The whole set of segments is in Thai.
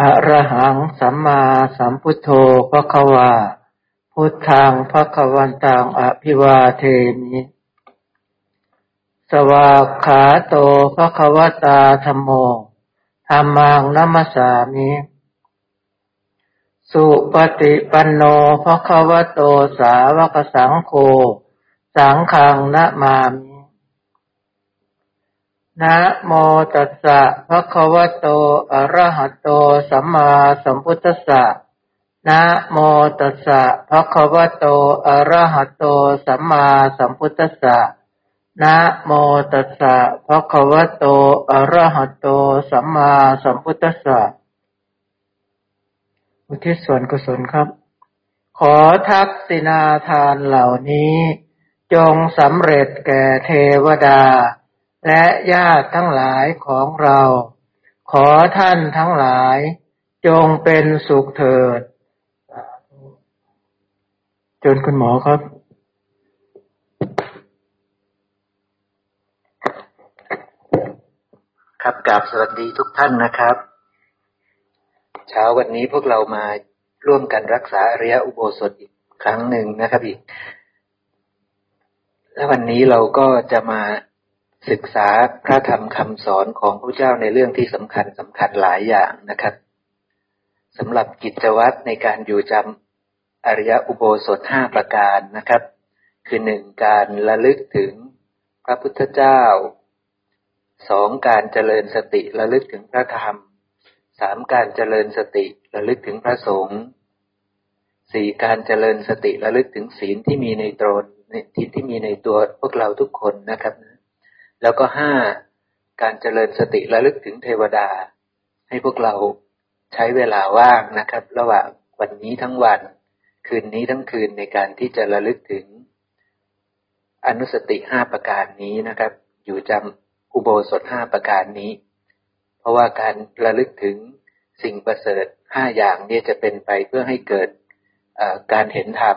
อะระหังสัมมาสัมพุทโธพระควาพุทธังพระควันตังอภิวาเทมิ สวากขาโตพระควตาธรรมโมธรรมังนัมสามิ สุปฏิปันโนพระควโตสาวกสังโฆ สังฆังนะมามิ นะโมตัสสะภะคะวะโต อะระหะโต สัมมาสัมพุทธัสสะ นะโมตัสสะภะคะวะโต อะระหะโต สัมมาสัมพุทธัสสะ นะโมตัสสะภะคะวะโต อะระหะโต สัมมาสัมพุทธัสสะ อุทิศส่วนกุศลครับ ขอทักษิณาทานเหล่านี้ จงสำเร็จแก่เทวดา และญาติทั้งหลายของเรา ขอท่านทั้งหลาย จงเป็นสุขเถิดจนคุณหมอครับครับกราบสวัสดีทุกท่านนะครับ เช้าวันนี้พวกเรามาร่วมกันรักษาอริยอุโบสถอีกครั้งหนึ่งนะครับอีก และวันนี้เราก็จะมา ศึกษาพระธรรมคำสอนของพระเจ้าในเรื่องที่สำคัญสำคัญหลายอย่างนะครับสำหรับกิจวัตรในการอยู่จำอริยอุโบสถห้าประการนะครับ คือหนึ่งการระลึกถึงพระพุทธเจ้าสองการเจริญสติระลึกถึงพระธรรมสามการเจริญสติระลึกถึงพระสงฆ์สี่การเจริญสติระลึกถึงศีลที่มีในตนที่ที่มีในตัวพวกเราทุกคนนะครับ แล้วก็ห้าการเจริญสติระลึกถึงเทวดา ให้พวกเราใช้เวลาว่างนะครับ ระหว่างวันนี้ทั้งวัน คืนนี้ทั้งคืนในการที่จะระลึกถึง อนุสติห้าประการนี้นะครับ อยู่จำอุโบสถห้าประการนี้ เพราะว่าการระลึกถึงสิ่งประเสริฐห้าอย่างนี้จะเป็นไปเพื่อให้เกิดการเห็นธรรม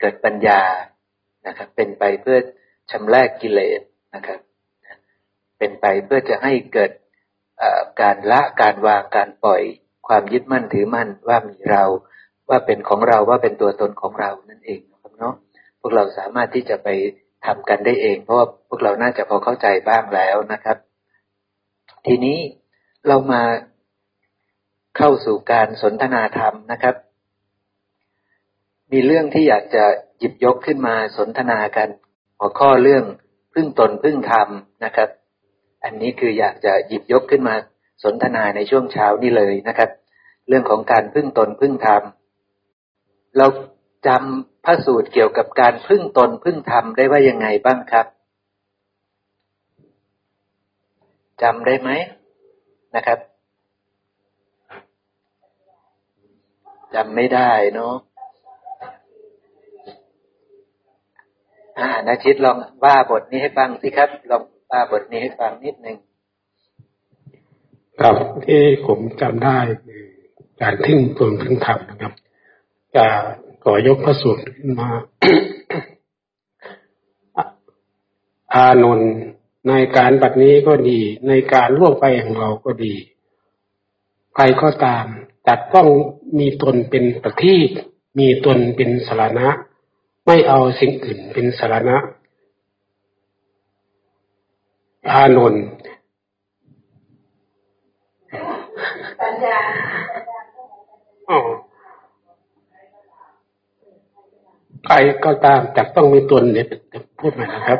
เกิดปัญญานะครับ เป็นไปเพื่อชำระกกิเลสนะครับ เป็นไปเพื่อจะให้เกิดการละการวางการปล่อยความยึดมั่นถือมั่นว่ามีเรา ว่าเป็นของเราว่าเป็นตัวตนของเรานั่นเองนะครับเนาะพวกเราสามารถที่จะไปทำกันได้เอง เพราะว่าพวกเราน่าจะพอเข้าใจบ้างแล้วนะครับ ทีนี้เรามาเข้าสู่การสนทนาธรรมนะครับ มีเรื่องที่อยากจะหยิบยกขึ้นมาสนทนากัน หัวข้อเรื่องพึ่งตนพึ่งธรรมนะครับ อันนี้คืออยากจะหยิบยกขึ้นมาสนทนาในช่วงเช้านี่เลยนะครับ เรื่องของการพึ่งตนพึ่งธรรมเราจำพระสูตรเกี่ยวกับการพึ่งตนพึ่งธรรมได้ว่ายังไงบ้างครับจำได้ไหมนะครับจำไม่ได้เนาะอ่านาชิตลองว่าบทนี้ให้ฟังสิครับ ลอง ป้าบทนี้ให้ฟังนิดหนึ่งครับที่ผมจำได้คือการทิ้งตนทิ้งธรรมนะครับ จะขอยกพระสูตรขึ้นมา อานนท์ในการบัดนี้ก็ดี ในการล่วงไปของเราก็ดี ใครก็ตามจัดต้องมีตนเป็นประทีปมีตนเป็นสารณะ ไม่เอาสิ่งอื่นเป็นสารณะ อานนท์ใครก็ตามจักต้องมีตนเนี่ยพูดใหม่นะครับ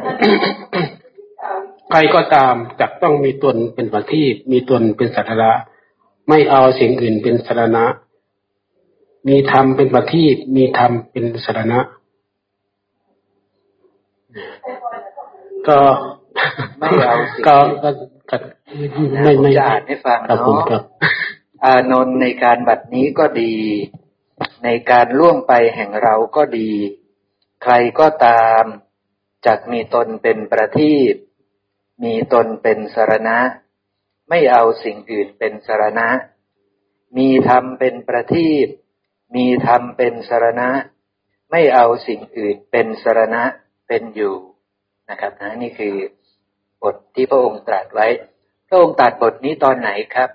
ใครก็ตามจักต้องมีตนเป็นประทีปมีตนเป็นสัตระไม่เอาสิ่งอื่นเป็นสารณะ มีธรรมเป็นประทีปมีธรรมเป็นสารณะ ก็ ไม่เอาสิก็ก็ไม่ไม่จะอ่านให้ฟังเนาะอานนท์ในการบัดนี้ก็ดี ในการล่วงไปแห่งเราก็ดี ใครก็ตามจักมีตนเป็นประทีปมีตนเป็นสารณะ ไม่เอาสิ่งอื่นเป็นสารณะ มีธรรมเป็นประทีปมีธรรมเป็นสารณะ ไม่เอาสิ่งอื่นเป็นสารณะเป็นอยู่นะครับนะนี่คือ บทที่พระองค์ตรัสไว้ พระองค์ตรัสบทนี้ตอนไหนครับ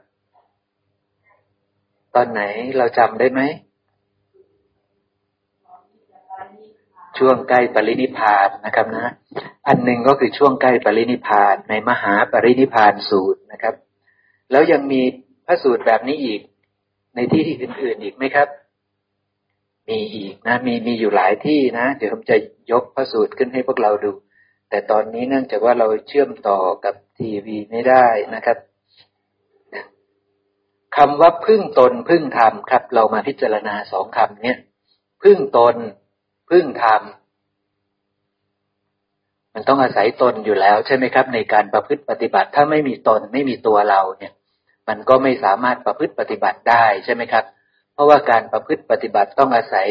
ตอนไหนเราจำได้ไหม ช่วงใกล้ปรินิพานนะครับนะ อันหนึ่งก็คือช่วงใกล้ปรินิพานในมหาปรินิพานสูตรนะครับ แล้วยังมีพระสูตรแบบนี้อีก ในที่ที่อื่น ๆอีกไหมครับมีอีกนะมีมีอยู่หลายที่นะ เดี๋ยวผมจะยกพระสูตรขึ้นให้พวกเราดู แต่ตอนนี้เนื่องจากว่าเราเชื่อมต่อกับทีวีไม่ได้นะครับคำว่าพึ่งตนพึ่งธรรมครับ เรามาพิจารณาสองคำเนี้ยพึ่งตน พึ่งธรรมมันต้องอาศัยตนอยู่แล้ว ใช่ไหมครับ ในการประพฤติปฏิบัติ ถ้าไม่มีตนไม่มีตัวเราเนี่ย มันก็ไม่สามารถประพฤติปฏิบัติได้ใช่ไหมครับ เพราะว่าการประพฤติปฏิบัติต้องอาศัย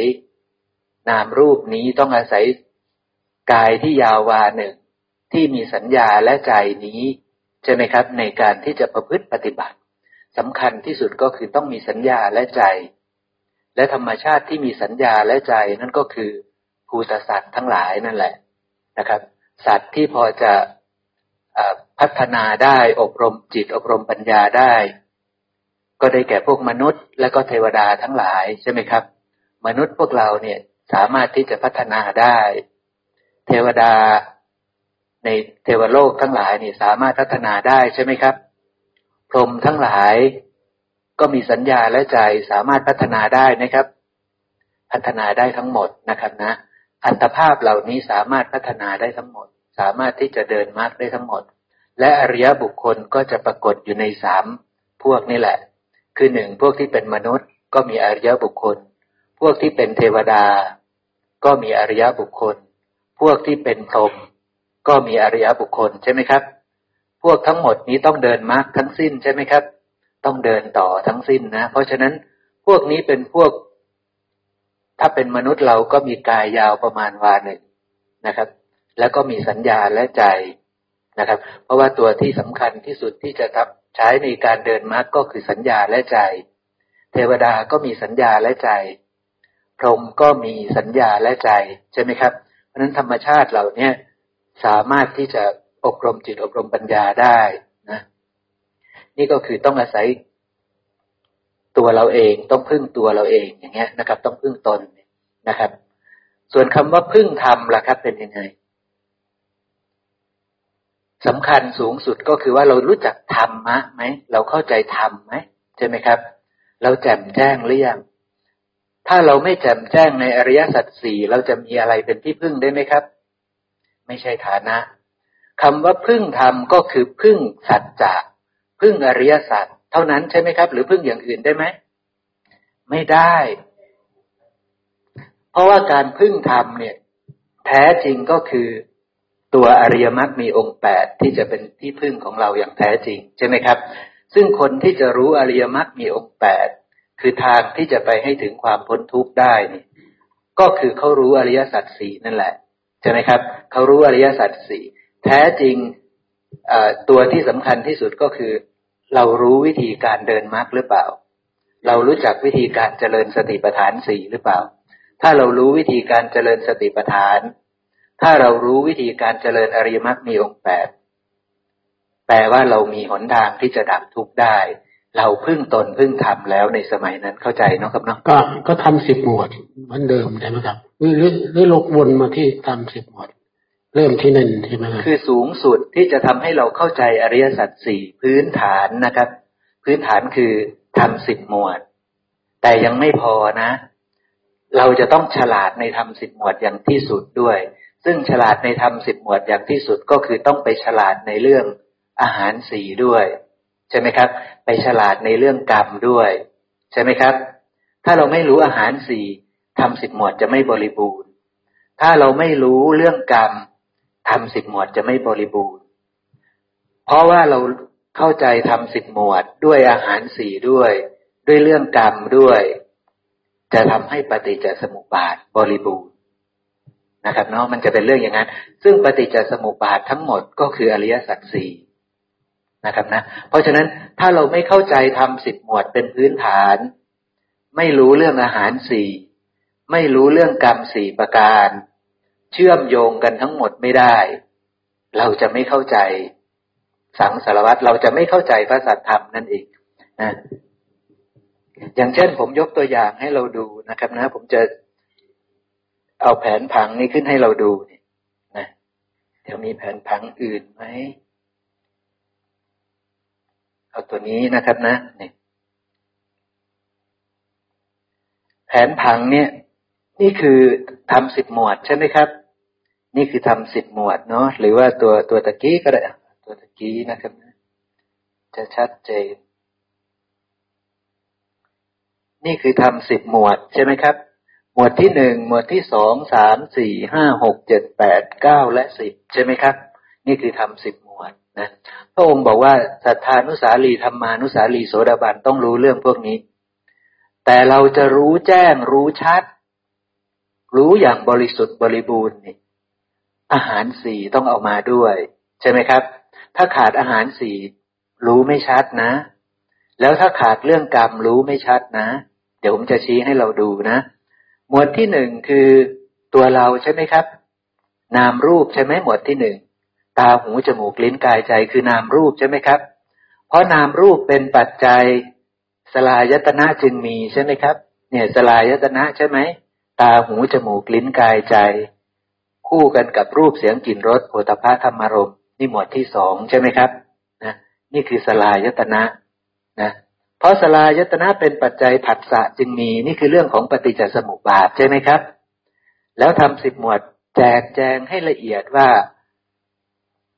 นามรูปนี้ต้องอาศัย กายที่ยาววาหนึ่งที่มีสัญญาและใจนี้ ใช่ไหมครับ ในการที่จะประพฤติปฏิบัติสำคัญที่สุดก็คือต้องมีสัญญาและใจ และธรรมชาติที่มีสัญญาและใจนั่นก็คือภูตสัตว์ทั้งหลายนั่นแหละนะครับ สัตว์ที่พอจะพัฒนาได้อบรมจิตอบรมปัญญาได้ ก็ได้แก่พวกมนุษย์ และก็เทวดาทั้งหลายใช่ไหมครับ มนุษย์พวกเราเนี่ยสามารถที่จะพัฒนาได้ เทวดา ในเทวโลกทั้งหลายนี่สามารถพัฒนาได้ใช่ไหมครับ พรหมทั้งหลาย ก็มีสัญญาและใจสามารถพัฒนาได้นะครับ พัฒนาได้ทั้งหมดนะครับนะ อัตภาพเหล่านี้สามารถพัฒนาได้ทั้งหมด สามารถที่จะเดินมรรคได้ทั้งหมด และอริยบุคคลก็จะปรากฏอยู่ในสามพวกนี่แหละ คือหนึ่งพวกที่เป็นมนุษย์ ก็มีอริยบุคคล พวกที่เป็นเทวดา ก็มีอริยบุคคล พวกที่เป็นพรหมก็มีอริยบุคคลใช่ไหมครับ พวกทั้งหมดนี้ต้องเดินมรรคทั้งสิ้นใช่ไหมครับ ต้องเดินต่อทั้งสิ้นนะ เพราะฉะนั้นพวกนี้เป็นพวก ถ้าเป็นมนุษย์เราก็มีกายยาวประมาณวาหนึ่งนะครับ แล้วก็มีสัญญาและใจนะครับ เพราะว่าตัวที่สำคัญที่สุดที่จะทับใช้ในการเดินมรรคก็คือสัญญาและใจ เทวดาก็มีสัญญาและใจ พรหมก็มีสัญญาและใจใช่ไหมครับ เพราะนั้นธรรมชาติเหล่านี้สามารถที่จะอบรมจิตอบรมปัญญาได้นะนี่ก็คือต้องอาศัยตัวเราเองต้องพึ่งตัวเราเองอย่างเงี้ยนะครับ ต้องพึ่งตนนะครับ ส่วนคำว่าพึ่งธรรมล่ะครับ เป็นยังไงสำคัญสูงสุดก็คือว่าเรารู้จักธรรมะไหมเราเข้าใจธรรมไหมใช่ไหมครับ เราแจ่มแจ้งหรือยัง ถ้าเราไม่แจ่มแจ้งในอริยสัจสี่เราจะมีอะไรเป็นที่พึ่งได้ไหมครับ ไม่ใช่ฐานะคำว่าพึ่งธรรมก็คือพึ่งสัจจะพึ่งอริยสัจเท่านั้นใช่ไหมครับ หรือพึ่งอย่างอื่นได้ไหมไม่ได้ เพราะว่าการพึ่งธรรมเนี่ย แท้จริงก็คือตัวอริยมรรคมีองค์แปดที่จะเป็นที่พึ่งของเราอย่างแท้จริง ใช่ไหมครับ ซึ่งคนที่จะรู้อริยมรรคมีองค์แปด คือทางที่จะไปให้ถึงความพ้นทุกข์ได้นี่ก็คือเขารู้อริยสัจสี่นั่นแหละใช่ไหมครับเขารู้อริยสัจสี่แท้จริงตัวที่สำคัญที่สุดก็คือ เรารู้วิธีการเดินมรรคหรือเปล่า เรารู้จักวิธีการเจริญสติปัฏฐานสี่หรือเปล่า ถ้าเรารู้วิธีการเจริญสติปัฏฐาน ถ้าเรารู้วิธีการเจริญอริยมรรคมีองค์แปดแปลว่าเรามีหนทางที่จะดับทุกข์ได้ เราพึ่งตนพึ่งทำแล้วในสมัยนั้นเข้าใจเนาะครับเนาะก็ก็ทำสิบหมวดเหมือนเดิมใช่ไหมครับหรือหรือลกวนมาที่ทำสิบหมวด เริ่มที่นั่นใช่ไหมคือสูงสุดที่จะทำให้เราเข้าใจอริยสัจสี่พื้นฐานนะครับ พื้นฐานคือทำสิบหมวด แต่ยังไม่พอนะ เราจะต้องฉลาดในทำสิบหมวดอย่างที่สุดด้วย ซึ่งฉลาดในทำสิบหมวดอย่างที่สุดก็คือต้องไปฉลาดในเรื่องอาหารสีด้วย ใช่ไหมครับ ไปฉลาดในเรื่องกรรมด้วย ใช่ไหมครับ ถ้าเราไม่รู้อาหารสี่ทำสิบหมวดจะไม่บริบูรณ์ ถ้าเราไม่รู้เรื่องกรรมทำสิบหมวดจะไม่บริบูรณ์ เพราะว่าเราเข้าใจทำสิบหมวดด้วยอาหารสี่ด้วย ด้วยเรื่องกรรมด้วย จะทำให้ปฏิจจสมุปบาทบริบูรณ์นะครับเนาะมันจะเป็นเรื่องอย่างนั้น ซึ่งปฏิจจสมุปบาททั้งหมดก็คืออริยสัจสี่ นะครับนะ เพราะฉะนั้นถ้าเราไม่เข้าใจทำสิบหมวดเป็นพื้นฐาน ไม่รู้เรื่องอาหารสี่ไม่รู้เรื่องกรรมสี่ประการ เชื่อมโยงกันทั้งหมดไม่ได้ เราจะไม่เข้าใจสังสารวัตรเราจะไม่เข้าใจพระสัทธรรมนั่นเองนะอย่างเช่นผมยกตัวอย่างให้เราดูนะครับนะ ผมจะเอาแผนผังนี้ขึ้นให้เราดูนี่นะเดี๋ยวมีแผนผังอื่นไหม เอาตัวนี้นะครับนะนี่แผนผังเนี่ย นี่คือทำสิบหมวดใช่ไหมครับ นี่คือทำสิบหมวดเนาะหรือว่าตัวตัวตะกี้ก็ได้ตัวตะกี้นะครับจะชัดเจน นี่คือทำสิบหมวดใช่ไหมครับ หมวดที่หนึ่งหมวดที่สองสามสี่ห้าหกเจ็ดแปดเก้าและสิบใช่ไหมครับ นี่คือทำสิบหม นะพระองค์บอกว่าสัทธานุสาลีธรรมานุสาลีโสดาบันต้องรู้เรื่องพวกนี้ แต่เราจะรู้แจ้งรู้ชัด รู้อย่างบริสุทธิ์บริบูรณ์นี่อาหารสี่ต้องเอามาด้วย ใช่ไหมครับ ถ้าขาดอาหารสี่รู้ไม่ชัดนะ แล้วถ้าขาดเรื่องกรรมรู้ไม่ชัดนะ เดี๋ยวผมจะชี้ให้เราดูนะ หมวดที่หนึ่งคือตัวเราใช่ไหมครับ นามรูปใช่ไหมหมวดที่หนึ่ง ตาหูจมูกลิ้นกายใจคือนามรูปใช่ไหมครับ เพราะนามรูปเป็นปัจจัย สลายตนะจึงมีใช่ไหมครับ เนี่ยสลายตนะใช่ไหมตาหูจมูกลิ้นกายใจ คู่กันกับรูปเสียงกลิ่นรสโผฏฐะธรรมารมนี่หมวดที่สองใช่ไหมครับนะนี่คือสลายตนะนะเพราะสลายตนะเป็นปัจจัยผัสสะจึงมีนี่คือเรื่องของปฏิจจสมุปบาทใช่ไหมครับ แล้วทำสิบหมวดแจกแจงให้ละเอียดว่า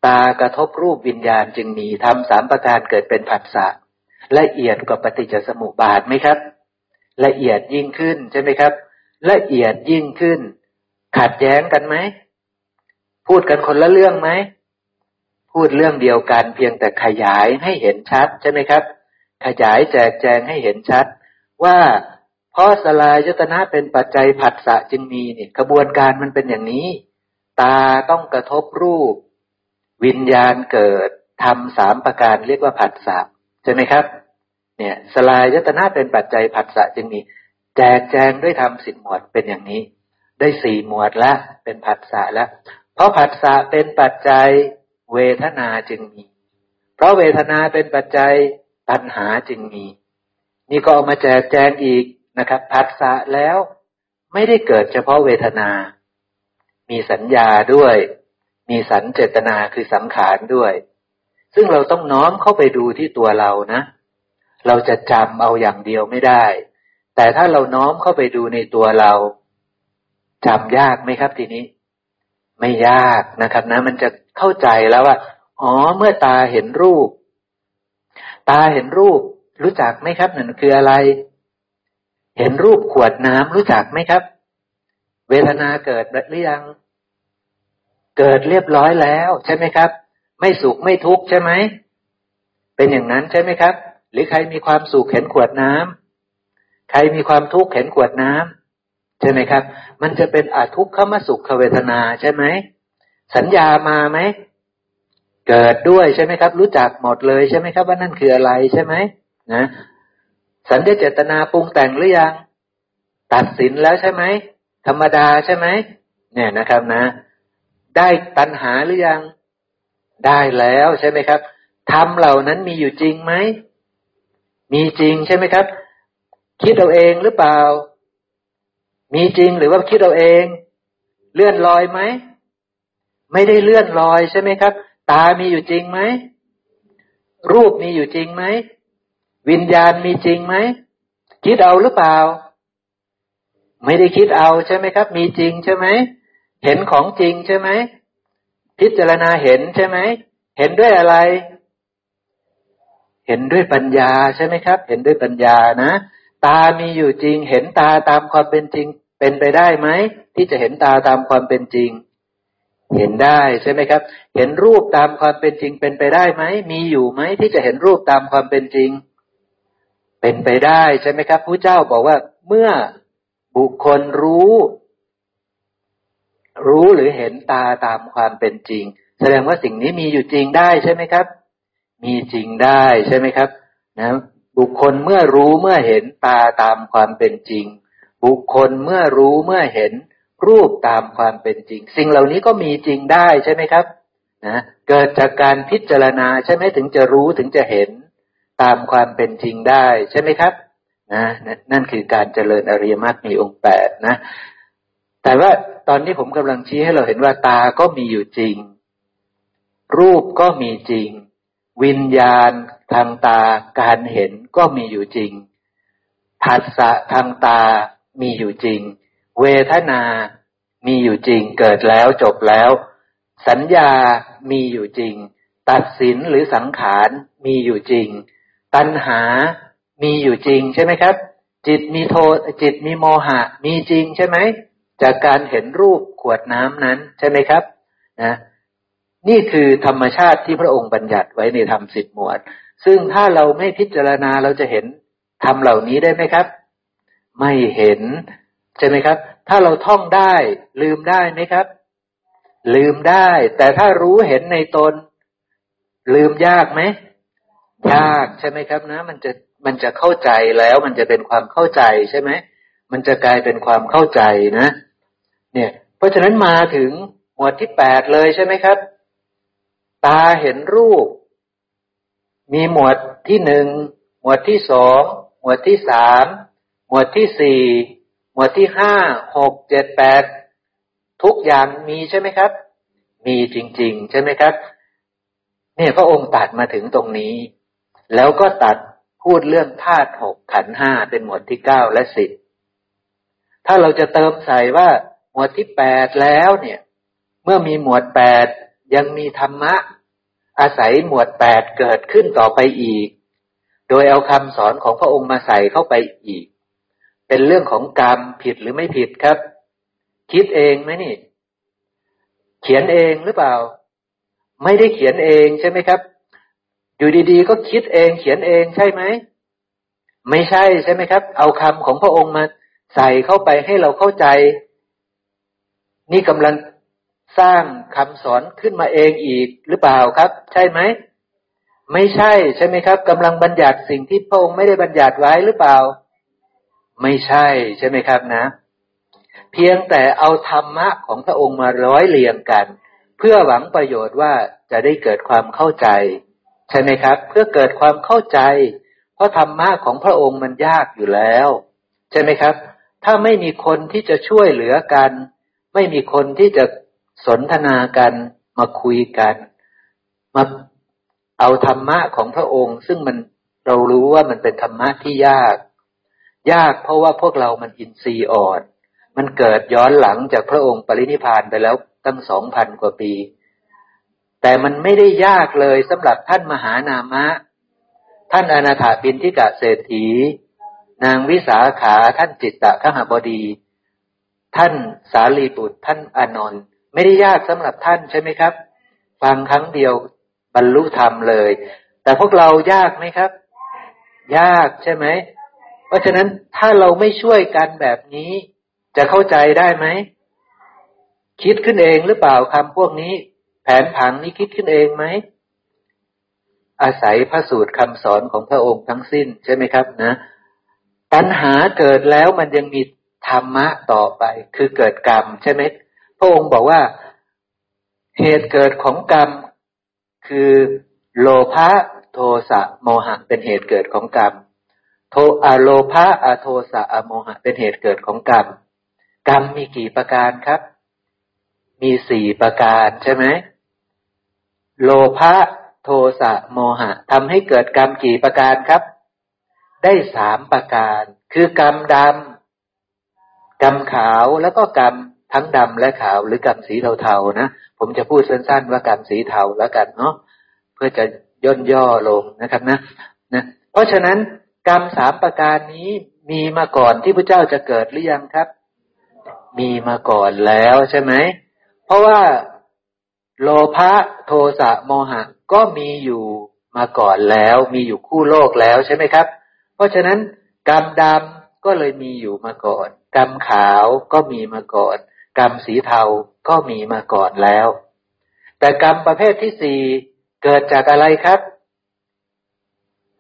ตากระทบรูปวิญญาณจึงมีทำสามประการเกิดเป็นผัสสะละเอียดกว่าปฏิจจสมุปบาทไหมครับ ละเอียดยิ่งขึ้นใช่ไหมครับ ละเอียดยิ่งขึ้น ขัดแย้งกันไหม พูดกันคนละเรื่องไหม พูดเรื่องเดียวกันเพียงแต่ขยายให้เห็นชัดใช่ไหมครับ ขยายแจกแจงให้เห็นชัด ว่าเพราะสลายยตนะเป็นปัจจัยผัสสะจึงมีเนี่ยกระบวนการมันเป็นอย่างนี้ ตาต้องกระทบรูป วิญญาณเกิดทำสามประการเรียกว่าผัสสะใช่ไหมครับ เนี่ย สลายยตนาเป็นปัจจัยผัสสะจึงมี แจกแจงด้วยทำสิบหมวดเป็นอย่างนี้ ได้สี่หมวดละเป็นผัสสะแล้วเพราะผัสสะเป็นปัจจัยเวทนาจึงมี เพราะเวทนาเป็นปัจจัยตัณหาจึงมี นี่ก็เอามาแจกแจงอีกนะครับผัสสะแล้วไม่ได้เกิดเฉพาะเวทนา มีสัญญาด้วย มีสันเจตนาคือสังขารด้วย ซึ่งเราต้องน้อมเข้าไปดูที่ตัวเรานะ เราจะจำเอาอย่างเดียวไม่ได้ แต่ถ้าเราน้อมเข้าไปดูในตัวเราจำยากไหมครับทีนี้ ไม่ยากนะครับนะ มันจะเข้าใจแล้วว่าอ๋อเมื่อตาเห็นรูป ตาเห็นรูป รู้จักไหมครับนั่นคืออะไร เห็นรูปขวดน้ำรู้จักไหมครับ เวทนาเกิดหรือยัง เกิดเรียบร้อยแล้ว ใช่ไหมครับ ไม่สุขไม่ทุกข์ใช่ไหมเป็นอย่างนั้นใช่ไหมครับ หรือใครมีความสุขเห็นขวดน้ำใครมีความทุกข์เห็นขวดน้ำใช่ไหมครับ มันจะเป็นอาทุกขมสุขเวทนาใช่ไหมสัญญามาไหมเกิดด้วยใช่ไหมครับ รู้จักหมดเลยใช่ไหมครับ ว่านั่นคืออะไรใช่ไหมนะสัญญาเจตนาปรุงแต่งหรือยัง ตัดสินแล้วใช่ไหมธรรมดาใช่ไหมเนี่ยนะครับนะ ได้ตัณหาหรือยัง ได้แล้วใช่ไหมครับธรรมเหล่านั้นมีอยู่จริงไหม มีจริงใช่ไหมครับ คิดเอาเองหรือเปล่า มีจริงหรือว่าคิดเอาเอง เลื่อนลอยไหม ไม่ได้เลื่อนลอยใช่ไหมครับ ตามีอยู่จริงไหม รูปมีอยู่จริงไหม วิญญาณมีจริงไหม คิดเอาหรือเปล่า ไม่ได้คิดเอาใช่ไหมครับ มีจริงใช่ไหม เห็นของจริงใช่ไหมพิจารณาเห็นใช่ไหมเห็นด้วยอะไร เห็นด้วยปัญญาใช่ไหมครับ เห็นด้วยปัญญานะตามีอยู่จริง เห็นตาตามความเป็นจริง เป็นไปได้ไหมที่จะเห็นตาตามความเป็นจริง เห็นได้ใช่ไหมครับ เห็นรูปตามความเป็นจริง เป็นไปได้ไหมมีอยู่ไหมที่จะเห็นรูปตามความเป็นจริง เป็นไปได้ใช่ไหมครับผู้เจ้าบอกว่าเมื่อบุคคลรู้ รู้หรือเห็นตาตามความเป็นจริง แสดงว่าสิ่งนี้มีอยู่จริงได้ใช่ไหมครับ มีจริงได้ใช่ไหมครับ นะ บุคคลเมื่อรู้เมื่อเห็นตาตามความเป็นจริง บุคคลเมื่อรู้เมื่อเห็นรูปตามความเป็นจริง สิ่งเหล่านี้ก็มีจริงได้ใช่ไหมครับ นะ เกิดจากการพิจารณาใช่ไหมถึงจะรู้ถึงจะเห็นตามความเป็นจริงได้ใช่ไหมครับนะนั่นคือการเจริญอริยมรรคมีองค์แปดนะ แต่ว่า ตอนนี้ผมกำลังชี้ให้เราเห็นว่าตาก็มีอยู่จริง รูปก็มีจริง วิญญาณทางตาการเห็นก็มีอยู่จริงผัสสะทางตามีอยู่จริง เวทนามีอยู่จริง เกิดแล้วจบแล้ว สัญญามีอยู่จริง ตัดสินหรือสังขารมีอยู่จริง ตัณหามีอยู่จริงใช่ไหมครับ จิตมีโทจิตมีโมหะ มีจริงใช่ไหม จากการเห็นรูปขวดน้ำนั้นใช่ไหมครับนะนี่คือธรรมชาติที่พระองค์บัญญัติไว้ในธรรมสิบหมวด ซึ่งถ้าเราไม่พิจารณาเราจะเห็นทำเหล่านี้ได้ไหมครับ ไม่เห็นใช่ไหมครับ ถ้าเราท่องได้ ลืมได้ไหมครับ ลืมได้ แต่ถ้ารู้เห็นในตน ลืมยากไหมยากใช่ไหมครับนะ มันจะมันจะเข้าใจแล้วมันจะเป็นความเข้าใจใช่ไหมมันจะกลายเป็นความเข้าใจนะ เนี่ย เพราะฉะนั้นมาถึงหมวดที่แปดเลยใช่ไหมครับ ตาเห็นรูป มีหมวดที่หนึ่งหมวดที่สองหมวดที่สามหมวดที่สี่หมวดที่ห้าหกเจ็ดแปดทุกอย่างมีใช่ไหมครับ มีจริง ๆ ใช่ไหมครับ เนี่ยพระองค์ตัดมาถึงตรงนี้ แล้วก็ตัดพูดเรื่องธาตุหกขันห้าเป็นหมวดที่เก้าและสิบถ้าเราจะเติมใส่ว่า หมวดที่แปดแล้วเนี่ย เมื่อมีหมวดแปดยังมีธรรมะ อาศัยหมวดแปดเกิดขึ้นต่อไปอีก โดยเอาคำสอนของพระองค์มาใส่เข้าไปอีก เป็นเรื่องของกรรมผิดหรือไม่ผิดครับ คิดเองไหมนี่ เขียนเองหรือเปล่า ไม่ได้เขียนเองใช่ไหมครับ อยู่ดีๆ ก็คิดเองเขียนเองใช่ไหมไม่ใช่ใช่ไหมครับ เอาคำของพระองค์มาใส่เข้าไปให้เราเข้าใจ นี่กำลังสร้างคำสอนขึ้นมาเองอีกหรือเปล่าครับ ใช่ไหมไม่ใช่ใช่ไหมครับกำลังบัญญัติสิ่งที่พระองค์ไม่ได้บัญญัติไว้หรือเปล่า ไม่ใช่ใช่ไหมครับนะ เพียงแต่เอาธรรมะของพระองค์มาร้อยเรียงกัน เพื่อหวังประโยชน์ว่าจะได้เกิดความเข้าใจ ใช่ไหมครับ เพื่อเกิดความเข้าใจ เพราะธรรมะของพระองค์มันยากอยู่แล้ว ใช่ไหมครับ ถ้าไม่มีคนที่จะช่วยเหลือกัน ไม่มีคนที่จะสนทนากันมาคุยกัน มาเอาธรรมะของพระองค์ ซึ่งมันเรารู้ว่ามันเป็นธรรมะที่ยาก ยากเพราะว่าพวกเรามันอินทรีย์อ่อน มันเกิดย้อนหลังจากพระองค์ปรินิพานไปแล้วตั้งสองพันกว่าปี แต่มันไม่ได้ยากเลยสำหรับท่านมหานามะ ท่านอนาถาบินทิกะเศรษฐี นางวิสาขาท่านจิตตะขหบดี ท่านสาลีบุตรท่านอนนท์ไม่ได้ยากสำหรับท่านใช่ไหมครับ ฟังครั้งเดียวบรรลุธรรมเลย แต่พวกเรายากไหมครับ ยากใช่ไหม เพราะฉะนั้นถ้าเราไม่ช่วยกันแบบนี้ จะเข้าใจได้ไหม คิดขึ้นเองหรือเปล่าคำพวกนี้ แผนผังนี้คิดขึ้นเองไหม อาศัยพระสูตรคำสอนของพระองค์ทั้งสิ้นใช่ไหมครับนะปัญหาเกิดแล้วมันยังมี ธรรมะต่อไปคือเกิดกรรมใช่ไหมพระองค์บอกว่าเหตุเกิดของกรรม คือโลภะโทสะโมหะเป็นเหตุเกิดของกรรม โทอะโลภะอะโทสะอะโมหะ เป็นเหตุเกิดของกรรม กรรมมีกี่ประการครับ มีสี่ประการใช่ไหมโลภะโทสะโมหะทำให้เกิดกรรมกี่ประการครับ ได้สามประการ คือกรรมดำ กรรมขาวแล้วก็กรรมทั้งดำและขาวหรือกรรมสีเทาๆนะผมจะพูดสั้นๆว่ากรรมสีเทาแล้วกันเนาะเพื่อจะย่นย่อลงนะครับนะนะเพราะฉะนั้นกรรมสามประการนี้มีมาก่อนที่พระเจ้าจะเกิดหรือยังครับ มีมาก่อนแล้วใช่ไหมเพราะว่าโลภะโทสะโมหะก็มีอยู่มาก่อนแล้ว มีอยู่คู่โลกแล้วใช่ไหมครับ เพราะฉะนั้นกรรมดำก็เลยมีอยู่มาก่อน กรรมขาวก็มีมาก่อน กรรมสีเทาก็มีมาก่อนแล้ว แต่กรรมประเภทที่สี่เกิดจากอะไรครับ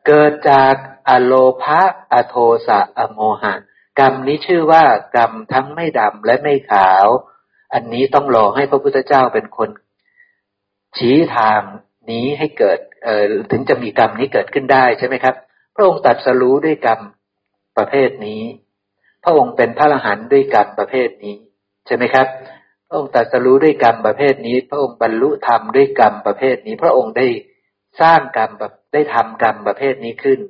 เกิดจากอโลภะอโทสะอโมหะ กรรมนี้ชื่อว่ากรรมทั้งไม่ดำและไม่ขาว อันนี้ต้องรอให้พระพุทธเจ้าเป็นคน ชี้ทางนี้ให้เกิดเอ่อถึงจะมีกรรมนี้เกิดขึ้นได้ใช่ไหมครับ พระองค์ตัดสรู้ด้วยกรรมประเภทนี้ พระองค์เป็นพระอรหันต์ด้วยกรรมประเภทนี้ ใช่ไหมครับ พระองค์ตรัสรู้ด้วยกรรมประเภทนี้ พระองค์บรรลุธรรมด้วยกรรมประเภทนี้ พระองค์ได้สร้างกรรมแบบได้ทำกรรมประเภทนี้ขึ้น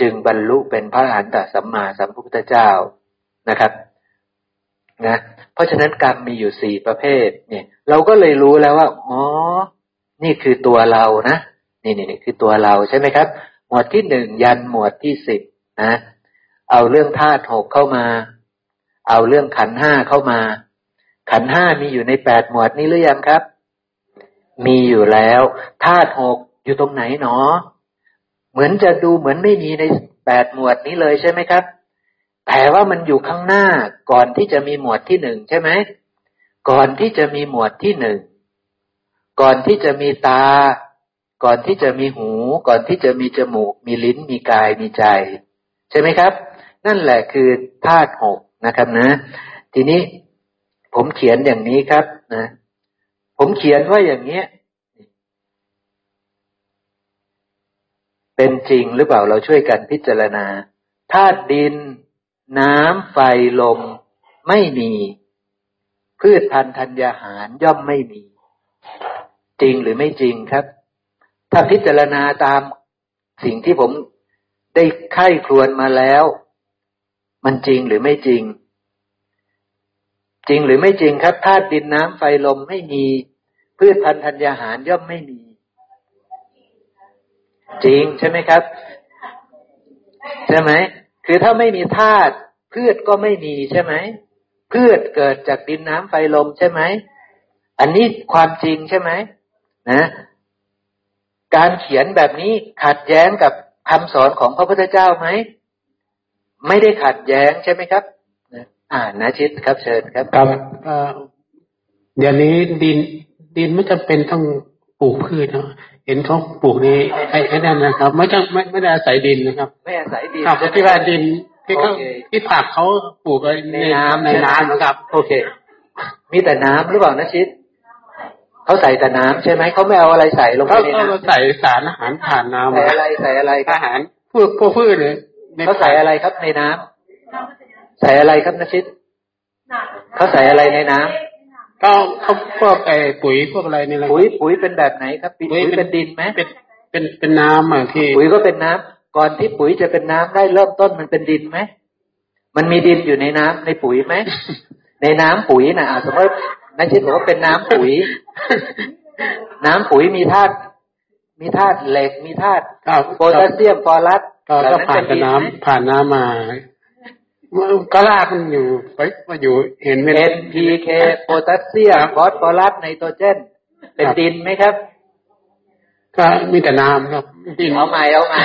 จึงบรรลุเป็นพระอรหันตสัมมาสัมพุทธเจ้านะครับนะเพราะฉะนั้นกรรมมีอยู่สี่ประเภท เนี่ย เราก็เลยรู้แล้วว่าอ๋อนี่คือตัวเรานะนี่นี่นี่คือตัวเราใช่ไหมครับ หมวดที่หนึ่งยันหมวดที่สิบนะ เอาเรื่องธาตุหกเข้ามา เอาเรื่องขันห้าเข้ามา ขันห้ามีอยู่ในแปดหมวดนี้หรือยังครับ มีอยู่แล้วธาตุหกอยู่ตรงไหนหนอ เหมือนจะดูเหมือนไม่มีในแปดหมวดนี้เลยใช่ไหมครับ แต่ว่ามันอยู่ข้างหน้าก่อนที่จะมีหมวดที่หนึ่งใช่ไหมก่อนที่จะมีหมวดที่หนึ่งก่อนที่จะมีตา ก่อนที่จะมีหู ก่อนที่จะมีจมูก มีลิ้นมีกายมีใจ ใช่ไหมครับ นั่นแหละคือธาตุหกนะครับนะ ทีนี้ผมเขียนอย่างนี้ครับนะ ผมเขียนว่าอย่างเนี้ยเป็นจริงหรือเปล่าเราช่วยกันพิจารณาธาตุดิน น้ำไฟลมไม่มี พืชพันธุ์ธัญญาหารย่อมไม่มี จริงหรือไม่จริงครับ ถ้าพิจารณาตามสิ่งที่ผมได้ไข้ครวนมาแล้ว มันจริงหรือไม่จริง จริงหรือไม่จริงครับธาตุดินน้ำไฟลมไม่มี พืชพันธุ์ธัญญาหารย่อมไม่มี จริงใช่ไหมครับ ใช่ไหมคือถ้าไม่มีธาตุพืชก็ไม่มีใช่ไหมพืชเกิดจากดินน้ำไฟลมใช่ไหมอันนี้ความจริงใช่ไหมนะ การเขียนแบบนี้ขัดแย้งกับคำสอนของพระพุทธเจ้าไหม ไม่ได้ขัดแย้งใช่ไหมครับอ่านะชิดครับเชิญครับครับเดี๋ยวนี้ดินดินไม่จำเป็นต้องปลูกพืชนะเห็นเขาปลูกนี่ไอ้ไอ้นั่นนะครับ ไม่ต้องไม่ไม่ได้อาศัยดินนะครับ ไม่อาศัยดินครับที่ว่าดินที่เขาที่ผักเขาปลูกในน้ำในน้ำนะครับ โอเค มีแต่น้ำหรือเปล่านะชิดเขาใส่แต่น้ำใช่ไหมเขาไม่เอาอะไรใส่ลงไปในน้ำเขาใส่สารอาหารผ่านน้ำใส่อะไรใส่อะไรอาหารพวกพวกพืชเลย เขาใส่อะไรครับในน้ำใส่อะไรครับนะชิดเขาใส่อะไรในน้ำก็เขาพวกไอ้ปุ๋ยพวกอะไรนี่แหละปุ๋ยปุ๋ยเป็นแบบไหนครับปุ๋ยเป็นดินไหมเป็นเป็นเป็นน้ำอะที่ปุ๋ยก็เป็นน้ำก่อนที่ปุ๋ยจะเป็นน้ำได้เริ่มต้นมันเป็นดินไหมมันมีดินอยู่ในน้ำในปุ๋ยไหมในน้ำปุ๋ยนะสมมตินักชิดบอกว่าเป็นน้ำปุ๋ย น้ำปุ๋ยมีธาตุมีธาตุเหล็กมีธาตุโพแทสเซียมฟอรัส ก็ผ่านน้ำผ่านน้ำมาก็ลากมันอยู่ไปมาอยู่เห็นไหม NPK โพแทสเซียมฟอสฟอรัสไนโตรเจน เป็นดินไหมครับ ก็มีแต่น้ำครับ ดินเอาใหม่เอาใหม่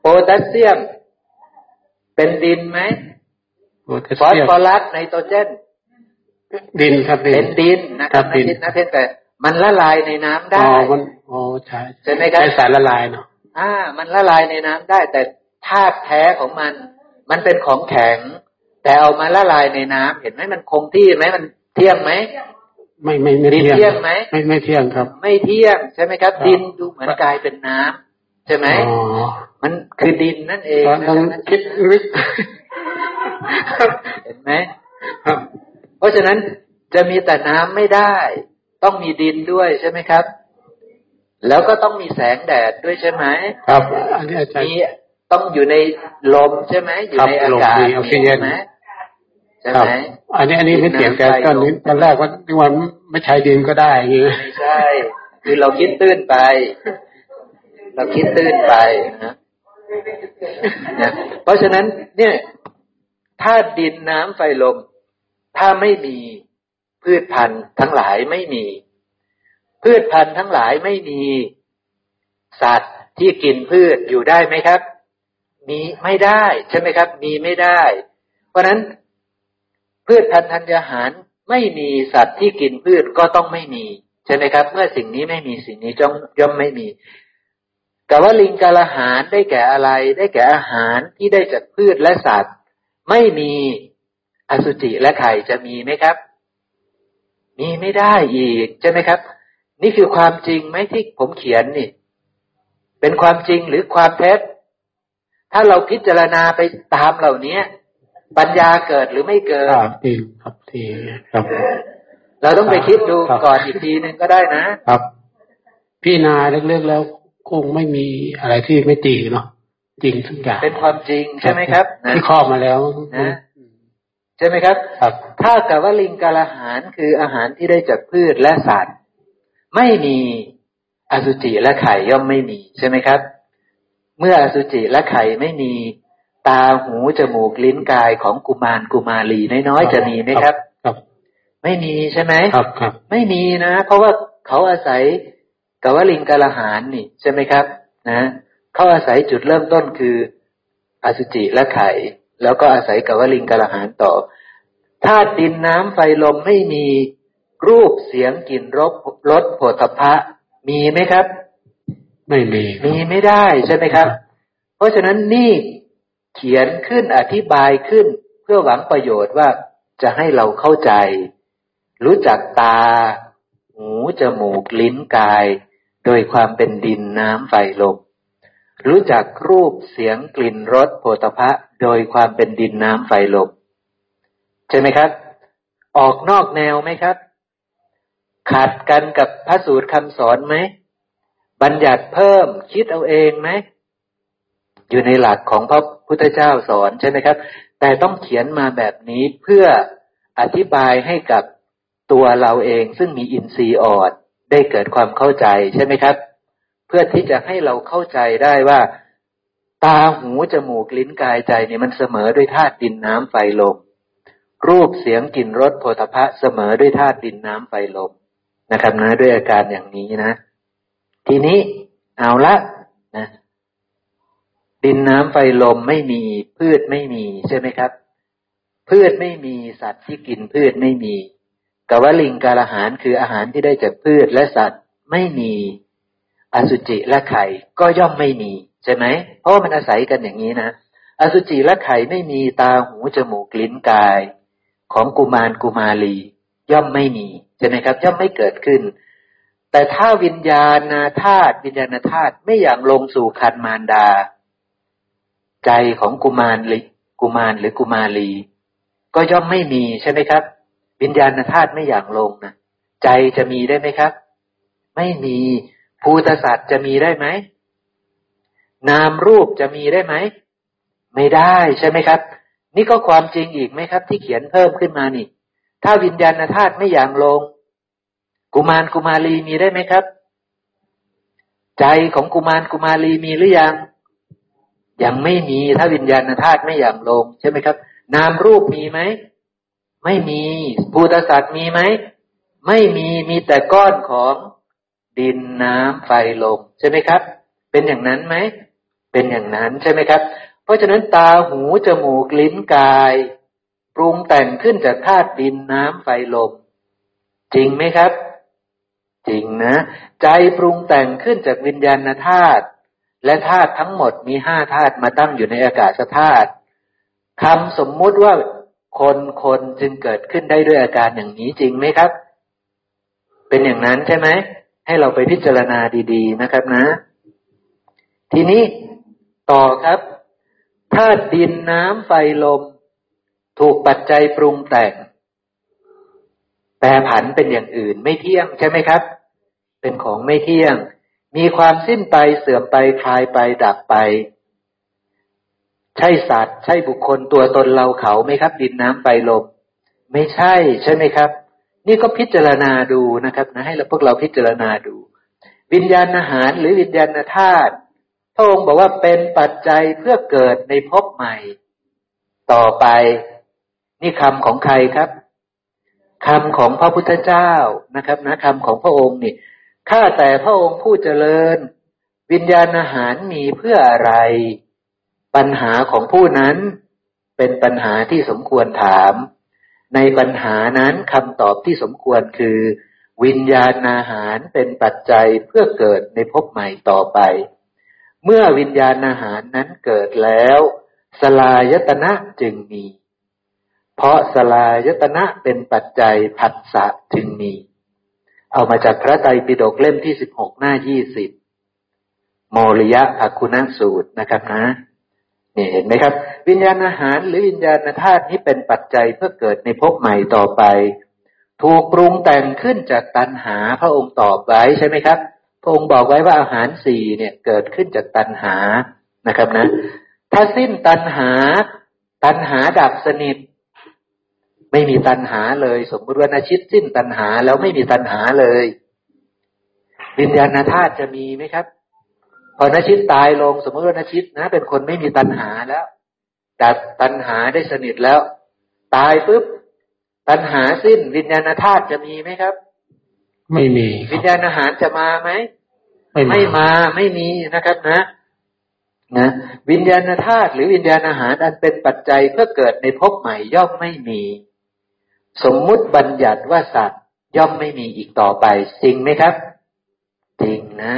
โพแทสเซียม เป็นดินไหมฟอสฟอรัสไนโตรเจน ดินครับเป็นดินนะครับดินนะเพียงแต่มันละลายในน้ำได้อ๋อมันอ๋อใช่ใช่ไหมครับใช่สารละลายเนาะ อ่า มันละลายในน้ำได้ แต่ธาตุแท้ของมัน มันเป็นของแข็ง แต่เอามาละลายในน้ำเห็นไหมมันคงที่ไหมมันเที่ยงไหมไม่ไม่ไม่เที่ยงไหมไม่ไม่เที่ยงครับ ไม่เที่ยงใช่ไหมครับ ดินดูเหมือนกลายเป็นน้ำใช่ไหมมันคือดินนั่นเองต้องคิดลึกเห็นไหมเพราะฉะนั้นจะมีแต่น้ำไม่ได้ ต้องมีดินด้วยใช่ไหมครับ แล้วก็ต้องมีแสงแดดด้วยใช่ไหมครับ อันนี้อาจารย์ต้องอยู่ในลมใช่ไหมอยู่ในอากาศใช่ไหมใช่ไหมอันนี้อันนี้ไม่เถียงแต่ตอนนี้ตอนแรกว่าวันไม่ใช้ดินก็ได้ไงไม่ใช่ คือเราคิดตื้นไป เราคิดตื้นไปนะนะเพราะฉะนั้น เนี่ยถ้าดินน้ำไฟลม ถ้าไม่มีพืชพันธุ์ทั้งหลายไม่มี พืชพันธุ์ทั้งหลายไม่มี สัตว์ที่กินพืชอยู่ได้ไหมครับ มีไม่ได้ใช่ไหมครับ มีไม่ได้ เพราะนั้นพืชพันธุ์ธัญญาหารไม่มีสัตว์ที่กินพืชก็ต้องไม่มีใช่ไหมครับ เมื่อสิ่งนี้ไม่มีสิ่งนี้จ้องย่อมไม่มี แต่ว่าลิงกาลาหารได้แก่อะไร ได้แก่อาหารที่ได้จากพืชและสัตว์ ไม่มีอสุจิและไข่จะมีไหมครับ มีไม่ได้อีกใช่ไหมครับ นี่คือความจริงไหมที่ผมเขียนนี่ เป็นความจริงหรือความเท็จ ถ้าเราพิจารณาไปตามเหล่านี้ปัญญาเกิดหรือไม่เกิดครับทีครับทีครับ เราต้องไปคิดดูครับก่อนอีกทีหนึ่งก็ได้นะครับ พี่นาเล็กๆแล้วคงไม่มีอะไรที่ไม่จริงเนาะจริงทุกอย่างเป็นความจริงใช่ไหมครับนะที่ครอบมาแล้วนะใช่ไหมครับครับ ถ้ากับว่าลิงกาลอาหารคืออาหารที่ได้จากพืชและสัตว์ ไม่มีอสุจิและไข่ย่อมไม่มีใช่ไหมครับ เมื่ออสุจิและไข่ไม่มีตาหูจมูกลิ้นกายของกุมารกุมารีน้อยๆจะมีไหมครับ ครับ ไม่มีใช่ไหมครับครับ ไม่มีนะเพราะว่าเขาอาศัยกวลิงกาลาหารนี่ใช่ไหมครับ นะเขาอาศัยจุดเริ่มต้นคือ อสุจิและไข่แล้วก็อาศัยกวลิงกาลาหารต่อธาตุดินน้ำไฟลมไม่มี รูปเสียงกลิ่นรสรสโผฏฐัพพะมีไหมครับ ไม่มี มีไม่ได้ใช่ไหมครับ เพราะฉะนั้นนี่เขียนขึ้นอธิบายขึ้น เพื่อหวังประโยชน์ว่าจะให้เราเข้าใจ รู้จักตา หูจมูกลิ้นกาย โดยความเป็นดินน้ำไฟลมรู้จักรูปเสียงกลิ่นรสโผฏฐัพพะโดยความเป็นดินน้ำไฟลมใช่ไหมครับ ออกนอกแนวไหมครับ ขัดกันกับพระสูตรคำสอนไหม บัญญัติเพิ่มคิดเอาเองไหม อยู่ในหลักของพระพุทธเจ้าสอนใช่ไหมครับ แต่ต้องเขียนมาแบบนี้เพื่ออธิบายให้กับตัวเราเองซึ่งมีอินทรีย์อ่อนได้เกิดความเข้าใจใช่ไหมครับ เพื่อที่จะให้เราเข้าใจได้ว่า ตาหูจมูกลิ้นกายใจเนี่ยมันเสมอด้วยธาตุดินน้ำไฟลมรูปเสียงกลิ่นรสโผฏฐะเสมอด้วยธาตุดินน้ำไฟลม นะครับนะด้วยอาการอย่างนี้นะ ทีนี้เอาละนะดินน้ำไฟลมไม่มีพืชไม่มีใช่ไหมครับ พืชไม่มีสัตว์ที่กินพืชไม่มีกวลิงกาลอาหารคืออาหารที่ได้จากพืชและสัตว์ไม่มีอสุจิและไข่ก็ย่อมไม่มีใช่ไหมเพราะมันอาศัยกันอย่างนี้นะอสุจิและไข่ไม่มีตาหูจมูกลิ้นกาย ของกุมารกุมารีย่อมไม่มี ใช่ไหมครับย่อมไม่เกิดขึ้น แต่ถ้าวิญญาณธาตุวิญญาณธาตุไม่อย่างลงสู่คันมารดา ใจของกุมารหรือกุมารหรือกุมารี ก็ย่อมไม่มีใช่ไหมครับ วิญญาณธาตุไม่อย่างลงนะใจจะมีได้ไหมครับ ไม่มีภูตสัตว์จะมีได้ไหมนามรูปจะมีได้ไหม ไม่ได้ใช่ไหมครับ นี่ก็ความจริงอีกไหมครับ ที่เขียนเพิ่มขึ้นมานี่ ถ้าวิญญาณธาตุไม่อย่างลง กุมารกุมารีมีได้ไหมครับ ใจของกุมารกุมารีมีหรือยัง ยังไม่มีถ้าวิญญาณธาตุไม่อย่างลง ใช่ไหมครับ นามรูปมีไหมไม่มีภูตสัตว์มีไหมไม่มีมีแต่ก้อนของดินน้ำไฟลมใช่ไหมครับ เป็นอย่างนั้นไหมเป็นอย่างนั้นใช่ไหมครับ เพราะฉะนั้นตาหูจมูกลิ้นกาย ปรุงแต่งขึ้นจากธาตุดินน้ำไฟลมจริงไหมครับ จริงนะ ใจปรุงแต่งขึ้นจากวิญญาณธาตุและธาตุทั้งหมดมีห้าธาตุมาตั้งอยู่ในอากาศธาตุคำสมมุติว่าคนคนจึงเกิดขึ้นได้ด้วยอาการอย่างนี้จริงไหมครับ เป็นอย่างนั้นใช่ไหม ให้เราไปพิจารณาดีๆนะครับนะ ทีนี้ต่อครับธาตุดินน้ำไฟลม ถูกปัจจัยปรุงแต่ง แปรผันเป็นอย่างอื่นไม่เที่ยงใช่ไหมครับ เป็นของไม่เที่ยง มีความสิ้นไปเสื่อมไปคลายไปดับไป ใช่สัตว์ ใช่บุคคลตัวตนเราเขาไหมครับ ดินน้ำไฟลมไม่ใช่ใช่ไหมครับ นี่ก็พิจารณาดูนะครับนะให้เราพวกเราพิจารณาดู วิญญาณอาหารหรือวิญญาณธาตุพระองค์บอกว่าเป็นปัจจัยเพื่อเกิดในภพใหม่ ต่อไป นี่คำของใครครับคำของพระพุทธเจ้านะครับนะคำของพระองค์นี่ข้าแต่พระองค์ผู้เจริญ วิญญาณอาหารมีเพื่ออะไร ปัญหาของผู้นั้น เป็นปัญหาที่สมควรถาม ในปัญหานั้นคำตอบที่สมควรคือ วิญญาณอาหารเป็นปัจจัยเพื่อเกิดในภพใหม่ต่อไป เมื่อวิญญาณอาหารนั้นเกิดแล้ว สลายตนะจึงมี เพราะสลายตนะเป็นปัจจัยผัสสะจึงมี เอามาจากพระไตรปิฎกเล่มที่สิบหกหน้ายี่สิบโมริยะภคุณสูตรนะครับนะนี่เห็นไหมครับ วิญญาณอาหารหรือวิญญาณธาตุนี้เป็นปัจจัยเพื่อเกิดในภพใหม่ต่อไป ถูกปรุงแต่งขึ้นจากตัณหาพระองค์ตอบไว้ใช่ไหมครับ พระองค์บอกไว้ว่าอาหารสี่เนี่ยเกิดขึ้นจากตัณหานะครับนะ ถ้าสิ้นตัณหา ตัณหาดับสนิท ไม่มีตัณหาเลย สมมติว่านาชิตสิ้นตัณหาแล้วไม่มีตัณหาเลย วิญญาณธาตุจะมีไหมครับ พอนชิตตายลง สมมติว่านชิตนะ เป็นคนไม่มีตัณหาแล้วดับตัณหาได้สนิทแล้ว ตายปุ๊บตัณหาสิ้น วิญญาณธาตุจะมีไหมครับ ไม่มี วิญญาณอาหารจะมาไหมไม่ไม่มาไม่มีนะครับนะนะวิญญาณธาตุหรือวิญญาณอาหารอันเป็นปัจจัยเพื่อเกิดในภพใหม่ย่อมไม่มี สมมุติบัญญัติว่าสัตว์ย่อมไม่มีอีกต่อไปจริงไหมครับ จริงนะ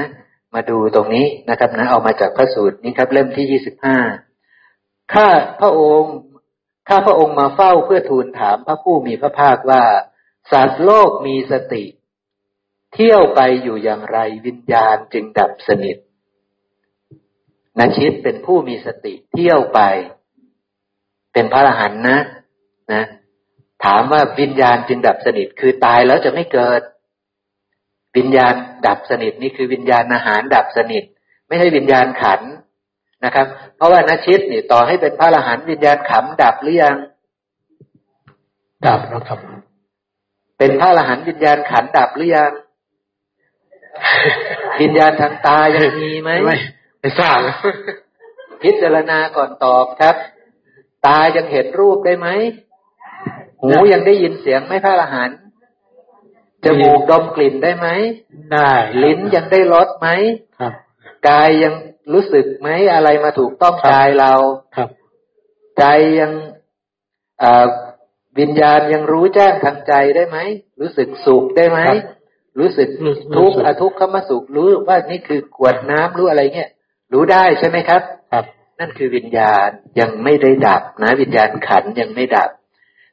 มาดูตรงนี้นะครับนะ เอามาจากพระสูตรนี้ครับ เล่มที่ยี่สิบห้าข้าพระองค์ข้าพระองค์มาเฝ้าเพื่อทูลถามพระผู้มีพระภาคว่าสัตว์โลกมีสติ เที่ยวไปอยู่อย่างไรวิญญาณจึงดับสนิทนชิตเป็นผู้มีสติเที่ยวไป เป็นพระอรหันต์นะนะ ถามว่าวิญญาณจึงดับสนิทคือตายแล้วจะไม่เกิด วิญญาณดับสนิทนี่คือวิญญาณอาหารดับสนิท ไม่ใช่วิญญาณขันนะครับ เพราะว่านชิตนี่ต่อให้เป็นพระอรหันต์วิญญาณขำดับหรือยัง ดับแล้วครับ เป็นพระอรหันต์วิญญาณขันดับหรือยังวิญญาณทางตายังมีไหมไม่ไม่ทราบพิจารณาก่อนตอบครับ ตายังเห็นรูปได้ไหม หูยังได้ยินเสียงไหมพระอรหันต์จมูกดมกลิ่นได้ไหมได้ ลิ้นยังได้รสไหมครับกายยังรู้สึกไหมอะไรมาถูกต้องกายเราครับ ใจยังวิญญาณยังรู้แจ้งทางใจได้ไหมรู้สึกสุขได้ไหมรู้สึกทุกข์อทุกข์เข้ามาสุขรู้ว่านี่คือกวดน้ำรู้อะไรเงี้ยรู้ได้ใช่ไหมครับ ครับ นั่นคือวิญญาณยังไม่ได้ดับนะ วิญญาณขันยังไม่ดับ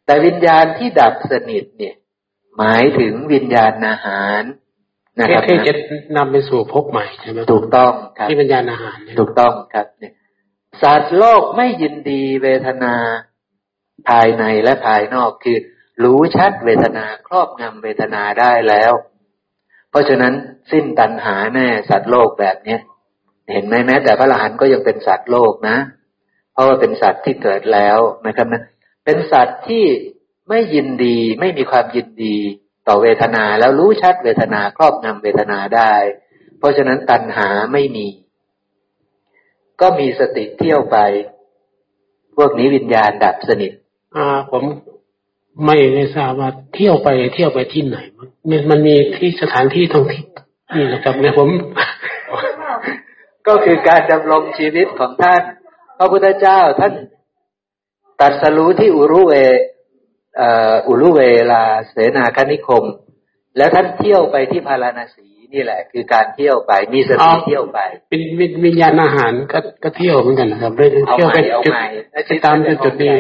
แต่วิญญาณที่ดับสนิทเนี่ย หมายถึงวิญญาณอาหารนะครับที่จะนำไปสู่ภพใหม่ใช่ไหมถูกต้องครับที่วิญญาณอาหาร ถูกต้องครับเนี่ยสัตว์โลกไม่ยินดีเวทนาภายในและภายนอกคือ รู้ชัดเวทนาครอบงำเวทนาได้แล้ว เพราะฉะนั้นสิ้นตัณหาแน่สัตว์โลกแบบเนี้ยเห็นไหมแม้แต่พระอรหันต์ก็ยังเป็นสัตว์โลกนะ เพราะว่าเป็นสัตว์ที่เกิดแล้วนะครับนะ เป็นสัตว์ที่ไม่ยินดีไม่มีความยินดีต่อเวทนาแล้วรู้ชัดเวทนาครอบงำเวทนาได้ เพราะฉะนั้นตัณหาไม่มี ก็มีสติเที่ยวไป พวกนี้วิญญาณดับสนิทอ่า ผมไม่ได้ทราบว่าเที่ยวไปเที่ยวไปที่ไหนมันมันมีที่สถานที่ท่องเที่ยวนี่นะครับเนี่ยผม ก็คือการดำรงชีวิตของท่าน พระพุทธเจ้าท่าน ตัดสรู้ที่อุรุเวอุลุเวลาเสนาคณิคม แล้วท่านเที่ยวไปที่พาราณสีนี่แหละ คือการเที่ยวไปมีสติเที่ยวไป เป็นวิญญาณอาหารก็ก็เที่ยวเหมือนกันนะครับเที่ยวไปจุดตามจุดนี้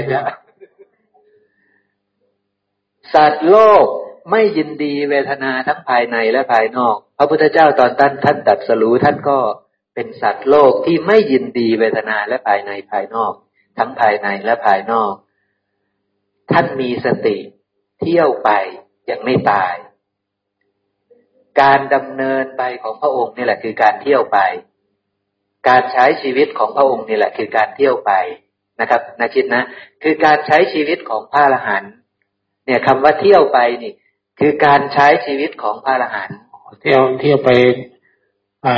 สัตว์โลกไม่ยินดีเวทนาทั้งภายในและภายนอก พระพุทธเจ้าตอนท่านท่านตัดสรู้ท่านก็เป็นสัตว์โลกที่ไม่ยินดีเวทนาและภายในภายนอก ทั้งภายในและภายนอก ท่านมีสติเที่ยวไปยังไม่ตาย การดำเนินไปของพระองค์นี่แหละคือการเที่ยวไป การใช้ชีวิตของพระองค์นี่แหละคือการเที่ยวไปนะครับนาชิตนะ คือการใช้ชีวิตของพระอรหันต์เนี่ยคำว่าเที่ยวไปนี่ คือการใช้ชีวิตของพระอรหันต์เที่ยวเที่ยวไป อ่า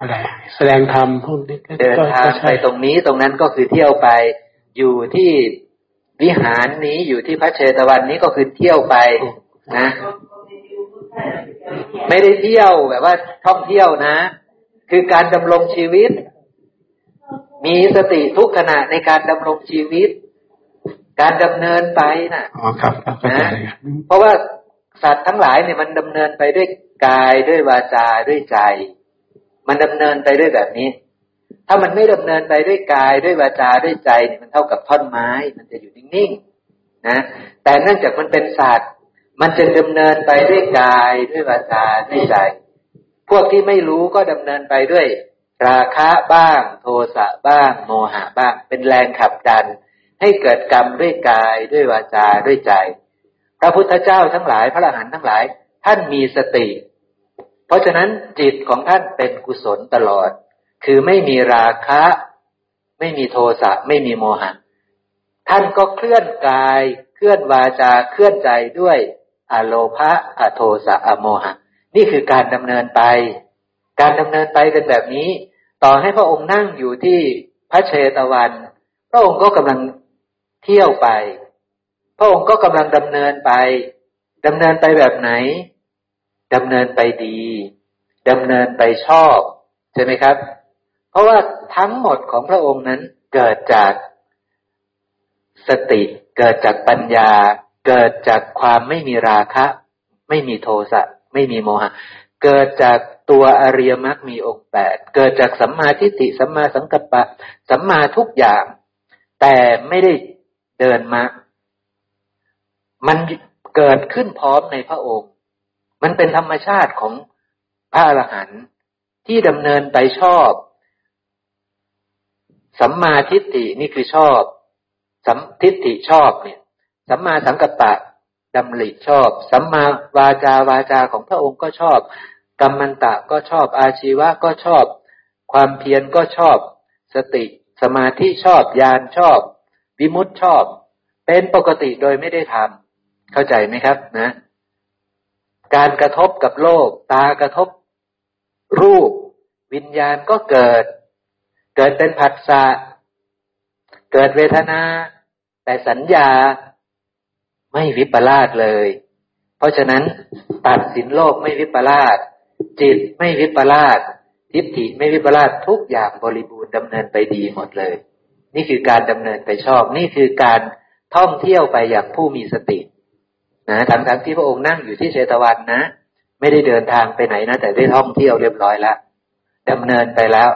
อะไรแสดงธรรมพวกนี้เดินทางไปตรงนี้ตรงนั้นก็คือเที่ยวไปอยู่ที่วิหารนี้อยู่ที่พระเชตวันนี้ก็คือเที่ยวไปนะ ไม่ได้เที่ยวแบบว่าท่องเที่ยวนะ คือการดำรงชีวิต มีสติทุกขณะในการดำรงชีวิต การดำเนินไปนะอ๋อครับนะเพราะว่าสัตว์ทั้งหลายเนี่ยมันดำเนินไปด้วยกายด้วยวาจาด้วยใจ มันดำเนินไปด้วยแบบนี้ ถ้ามันไม่ดำเนินไปด้วยกายด้วยวาจาด้วยใจเนี่ยมันเท่ากับท่อนไม้ มันจะอยู่นิ่งๆนะแต่เนื่องจากมันเป็นศาสตร์มันจะดำเนินไปด้วยกายด้วยวาจาด้วยใจพวกที่ไม่รู้ก็ดำเนินไปด้วย ราคะบ้าง โทสะบ้าง โมหะบ้าง เป็นแรงขับดัน ให้เกิดกรรมด้วยกายด้วยวาจาด้วยใจ พระพุทธเจ้าทั้งหลายพระอรหันต์ทั้งหลาย ท่านมีสติ เพราะฉะนั้นจิตของท่านเป็นกุศลตลอด คือไม่มีราคะ ไม่มีโทสะไม่มีโมหะ ท่านก็เคลื่อนกาย เคลื่อนวาจาเคลื่อนใจด้วยอโลภะอโทสะอโมหะ นี่คือการดำเนินไป การดำเนินไปเป็นแบบนี้ ต่อให้พระองค์นั่งอยู่ที่พระเชตวัน พระองค์ก็กำลังเที่ยวไป พระองค์ก็กำลังดำเนินไปดำเนินไปแบบไหน ดำเนินไปดีดำเนินไปชอบ ใช่ไหมครับ เพราะว่าทั้งหมดของพระองค์นั้นเกิดจากสติ เกิดจากปัญญา เกิดจากความไม่มีราคะ ไม่มีโทสะไม่มีโมหะ เกิดจากตัวอริยมรรคมีองค์แปดเกิดจากสัมมาทิฏฐิสัมมาสังกัปปะสัมมาทุกอย่าง แต่ไม่ได้เดินมา มันเกิดขึ้นพร้อมในพระองค์ มันเป็นธรรมชาติของพระอรหันต์ที่ดำเนินไปชอบ สัมมาทิฏฐินี่คือชอบสัมทิฏฐิชอบเนี่ยสัมมาสังกัปปะดำริชอบ สัมมาวาจาวาจาของพระองค์ก็ชอบกรรมันตะก็ชอบอาชีวะก็ชอบ ความเพียรก็ชอบ สติสมาธิชอบญาณชอบ วิมุตชอบ เป็นปกติโดยไม่ได้ทำเข้าใจไหมครับนะ การกระทบกับโลก ตากระทบ รูป วิญญาณก็เกิด เกิดเป็นผัสสะเกิดเวทนา แต่สัญญาไม่วิปลาสเลย เพราะฉะนั้นตัดสินโลกไม่วิปลาสจิตไม่วิปลาสทิฏฐิไม่วิปลาสทุกอย่างบริบูรณ์ดำเนินไปดีหมดเลย นี่คือการดำเนินไปชอบ นี่คือการท่องเที่ยวไปอย่างผู้มีสติ นะทั้งทั้งที่พระองค์นั่งอยู่ที่เชตวันนะ ไม่ได้เดินทางไปไหนนะ แต่ได้ท่องเที่ยวเรียบร้อยแล้วดำเนินไปแล้ว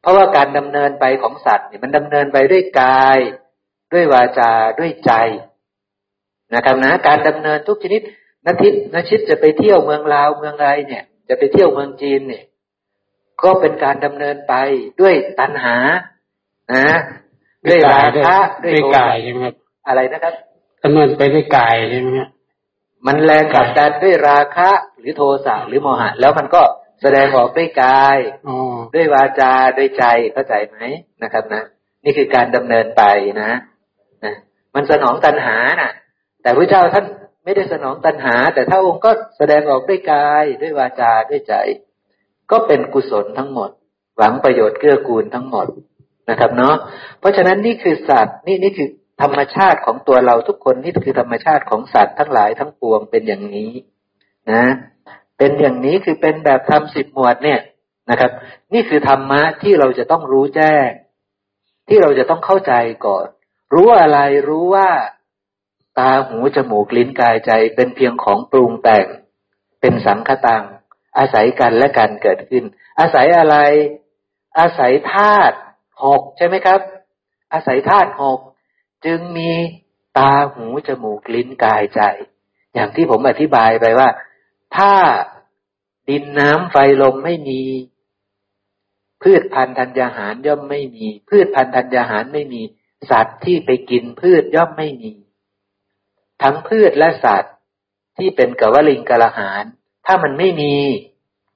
เพราะว่าการดำเนินไปของสัตว์เนี่ยมันดำเนินไปด้วยกาย ด้วยวาจาด้วยใจนะครับนะ การดำเนินทุกชนิดนาทิตนาชิตจะไปเที่ยวเมืองลาวเมืองไรเนี่ย จะไปเที่ยวเมืองจีนเนี่ย ก็เป็นการดำเนินไปด้วยตัณหา นะ ด้วยราคะด้วยกายใช่ไหมครับอะไรนะครับดำเนินไปด้วยกายใช่ไหมครับ มันแรงขับดันด้วยราคะหรือโทสะหรือโมหะ แล้วมันก็แสดงออกด้วยกายด้วยวาจาด้วยใจเข้าใจไหมนะครับนะนี่คือการดำเนินไปนะนะมันสนองตัณหาน่ะ แต่พระเจ้าท่านไม่ได้สนองตัณหา แต่ถ้าองค์ก็แสดงออกด้วยกายด้วยวาจาด้วยใจ ก็เป็นกุศลทั้งหมด หวังประโยชน์เกื้อกูลทั้งหมดนะครับเนาะเพราะฉะนั้นนี่คือสัตว์นี่นี่คือ ธรรมชาติของตัวเราทุกคนนี่คือธรรมชาติของสัตว์ทั้งหลายทั้งปวงเป็นอย่างนี้ นะ เป็นอย่างนี้คือเป็นแบบทำสิบหมวดเนี่ยนะครับ นี่คือธรรมะที่เราจะต้องรู้แจ้ง ที่เราจะต้องเข้าใจก่อน รู้อะไรรู้ว่าตาหูจมูกลิ้นกายใจเป็นเพียงของปรุงแต่ง เป็นสังคตัง อาศัยกันและกันเกิดขึ้น อาศัยอะไร อาศัยธาตุหกใช่ไหมครับ อาศัยธาตุหก จึงมีตาหูจมูกลิ้นกายใจ อย่างที่ผมอธิบายไปว่า ถ้าดินน้ำไฟลมไม่มี พืชพันธุ์ธัญญาหารย่อมไม่มี พืชพันธุ์ธัญญาหารไม่มี สัตว์ที่ไปกินพืชย่อมไม่มี ทั้งพืชและสัตว์ที่เป็นกวลิงกะละหาร ถ้ามันไม่มี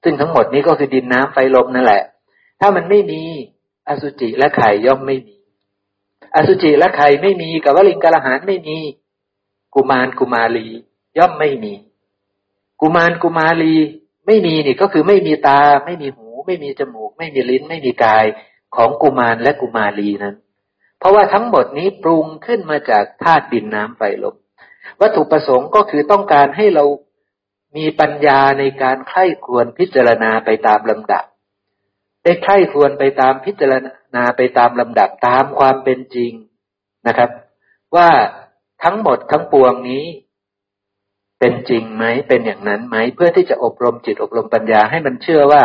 ซึ่งทั้งหมดนี้ก็คือดินน้ำไฟลมนั่นแหละ ถ้ามันไม่มี อสุจิและไข่ย่อมไม่มี อสุจิและไข่ไม่มีกับวลิงกะละหารไม่มี กุมารกุมารี ย่อมไม่มี กุมารกุมารีไม่มีนี่ก็คือไม่มีตา ไม่มีหู ไม่มีจมูก ไม่มีลิ้น ไม่มีกายของกุมารและกุมารีนั้น เพราะว่าทั้งหมดนี้ปรุงขึ้นมาจากธาตุดินน้ำไฟลมวัตถุประสงค์ก็คือต้องการให้เรามีปัญญาในการไข้ควรพิจารณาไปตามลำดับ ได้ไข้ควรไปตามพิจารณา ไปตามลำดับตามความเป็นจริงนะครับ ว่าทั้งหมดทั้งปวงนี้ เป็นจริงไหมเป็นอย่างนั้นไหมเพื่อที่จะอบรมจิตอบรมปัญญาให้มันเชื่อว่า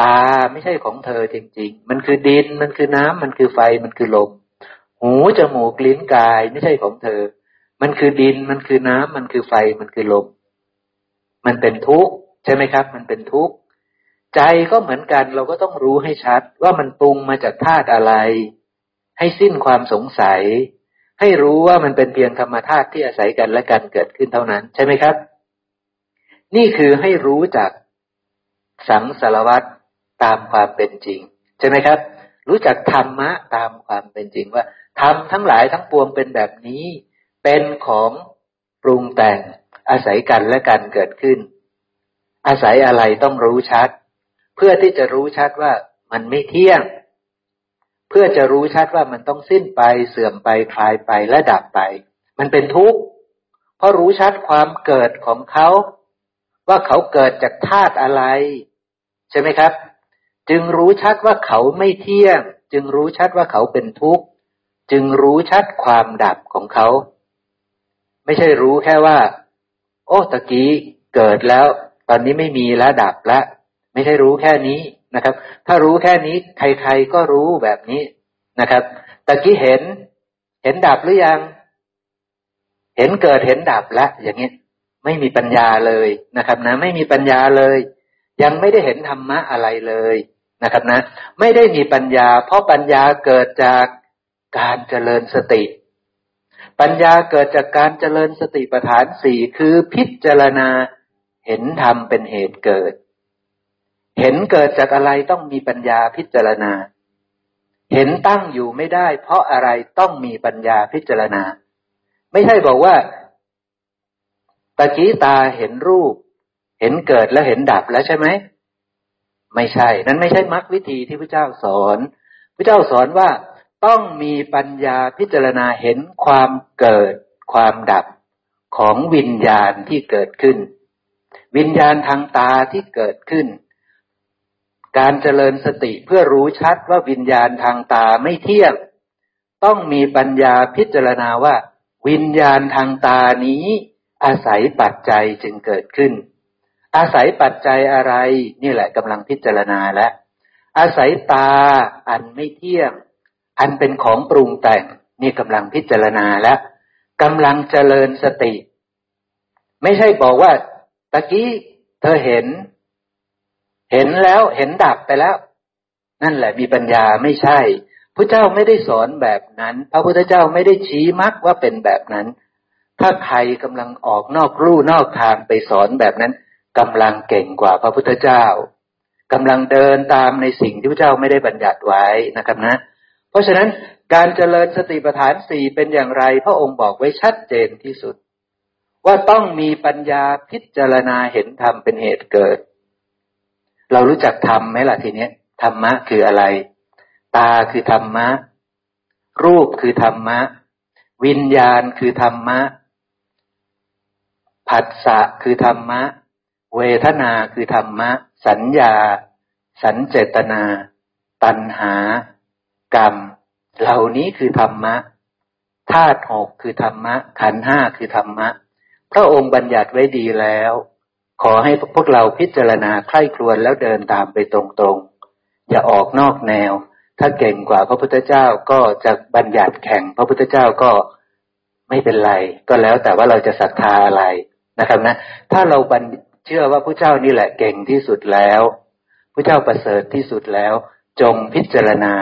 ตาไม่ใช่ของเธอจริง ๆ มันคือดินมันคือน้ำมันคือไฟมันคือลม หูจมูกลิ้นกายไม่ใช่ของเธอ มันคือดินมันคือน้ำมันคือไฟมันคือลม มันเป็นทุกข์ใช่ไหมครับ มันเป็นทุกข์ ใจก็เหมือนกันเราก็ต้องรู้ให้ชัด ว่ามันปรุงมาจากธาตุอะไร ให้สิ้นความสงสัย ให้รู้ว่ามันเป็นเพียงธรรมธาตุที่อาศัยกันและกันเกิดขึ้นเท่านั้น ใช่ไหมครับ นี่คือให้รู้จากสังสารวัตรตามความเป็นจริง ใช่ไหมครับ รู้จักธรรมะตามความเป็นจริงว่าธรรมทั้งหลายทั้งปวงเป็นแบบนี้ เป็นของปรุงแต่งอาศัยกันและกันเกิดขึ้น อาศัยอะไรต้องรู้ชัด เพื่อที่จะรู้ชัดว่ามันไม่เที่ยง เพื่อจะรู้ชัดว่ามันต้องสิ้นไปเสื่อมไปคลายไปและดับไป มันเป็นทุกข์เพราะรู้ชัดความเกิดของเขา ว่าเขาเกิดจากธาตุอะไร ใช่ไหมครับ จึงรู้ชัดว่าเขาไม่เที่ยง จึงรู้ชัดว่าเขาเป็นทุกข์จึงรู้ชัดความดับของเขา ไม่ใช่รู้แค่ว่า โอ้ตะกี้เกิดแล้ว ตอนนี้ไม่มีแล้วดับแล้ว ไม่ใช่รู้แค่นี้นะครับ ถ้ารู้แค่นี้ใครๆก็รู้แบบนี้นะครับตะกี้เห็น เห็นดับหรือยัง เห็นเกิดเห็นดับแล้วอย่างนี้ไม่มีปัญญาเลยนะครับนะ ไม่มีปัญญาเลย ยังไม่ได้เห็นธรรมะอะไรเลยนะครับนะ ไม่ได้มีปัญญา เพราะปัญญาเกิดจากการเจริญสติ ปัญญาเกิดจากการเจริญสติปัฏฐานสี่คือพิจารณาเห็นธรรมเป็นเหตุเกิด เห็นเกิดจากอะไรต้องมีปัญญาพิจารณา เห็นตั้งอยู่ไม่ได้ เพราะอะไรต้องมีปัญญาพิจารณา ไม่ใช่บอกว่าตะกี้ตาเห็นรูป เห็นเกิดแล้วเห็นดับแล้วใช่ไหมไม่ใช่ นั้นไม่ใช่มรรควิธีที่พระเจ้าสอนพระเจ้าสอนว่าต้องมีปัญญาพิจารณาเห็นความเกิด ความดับของวิญญาณที่เกิดขึ้น วิญญาณทางตาที่เกิดขึ้น การเจริญสติเพื่อรู้ชัดว่าวิญญาณทางตาไม่เที่ยง ต้องมีปัญญาพิจารณาว่า วิญญาณทางตานี้ อาศัยปัจจัยจึงเกิดขึ้น อาศัยปัจจัยอะไร นี่แหละกำลังพิจารณาแล้วอาศัยตาอันไม่เที่ยง อันเป็นของปรุงแต่ง นี่กำลังพิจารณาแล้วกำลังเจริญสติ ไม่ใช่บอกว่าตะกี้เธอเห็น เห็นแล้วเห็นดับไปแล้ว นั่นแหละมีปัญญาไม่ใช่พระเจ้าไม่ได้สอนแบบนั้น พระพุทธเจ้าไม่ได้ชี้มักว่าเป็นแบบนั้น ถ้าใครกำลังออกนอกรูนอกทางไปสอนแบบนั้นกำลังเก่งกว่าพระพุทธเจ้ากำลังเดินตามในสิ่งที่พระเจ้าไม่ได้บัญญัติไว้นะครับนะ เพราะฉะนั้นการเจริญสติปัฏฐานสี่เป็นอย่างไร พระองค์บอกไว้ชัดเจนที่สุด ว่าต้องมีปัญญาพิจารณาเห็นธรรมเป็นเหตุเกิด เรารู้จักธรรมไหมล่ะทีนี้ธรรมะคืออะไร ตาคือธรรมะ รูปคือธรรมะ วิญญาณคือธรรมะ ผัสสะคือธรรมะ เวทนาคือธรรมะ สัญญา สัญเจตนา ตัณหา กรรม เหล่านี้คือธรรมะธาตุหกคือธรรมะ ขันห้าคือธรรมะ พระองค์บัญญัติไว้ดีแล้ว ขอให้พวกเราพิจารณาใคร่ครวญแล้วเดินตามไปตรงๆ อย่าออกนอกแนว ถ้าเก่งกว่าพระพุทธเจ้าก็จะบัญญัติแข่ง พระพุทธเจ้าก็ไม่เป็นไร ก็แล้วแต่ว่าเราจะศรัทธาอะไรนะครับนะ ถ้าเราบัญเชื่อว่าพระเจ้านี่แหละเก่งที่สุดแล้วพระเจ้าประเสริฐที่สุดแล้ว จงพิจารณา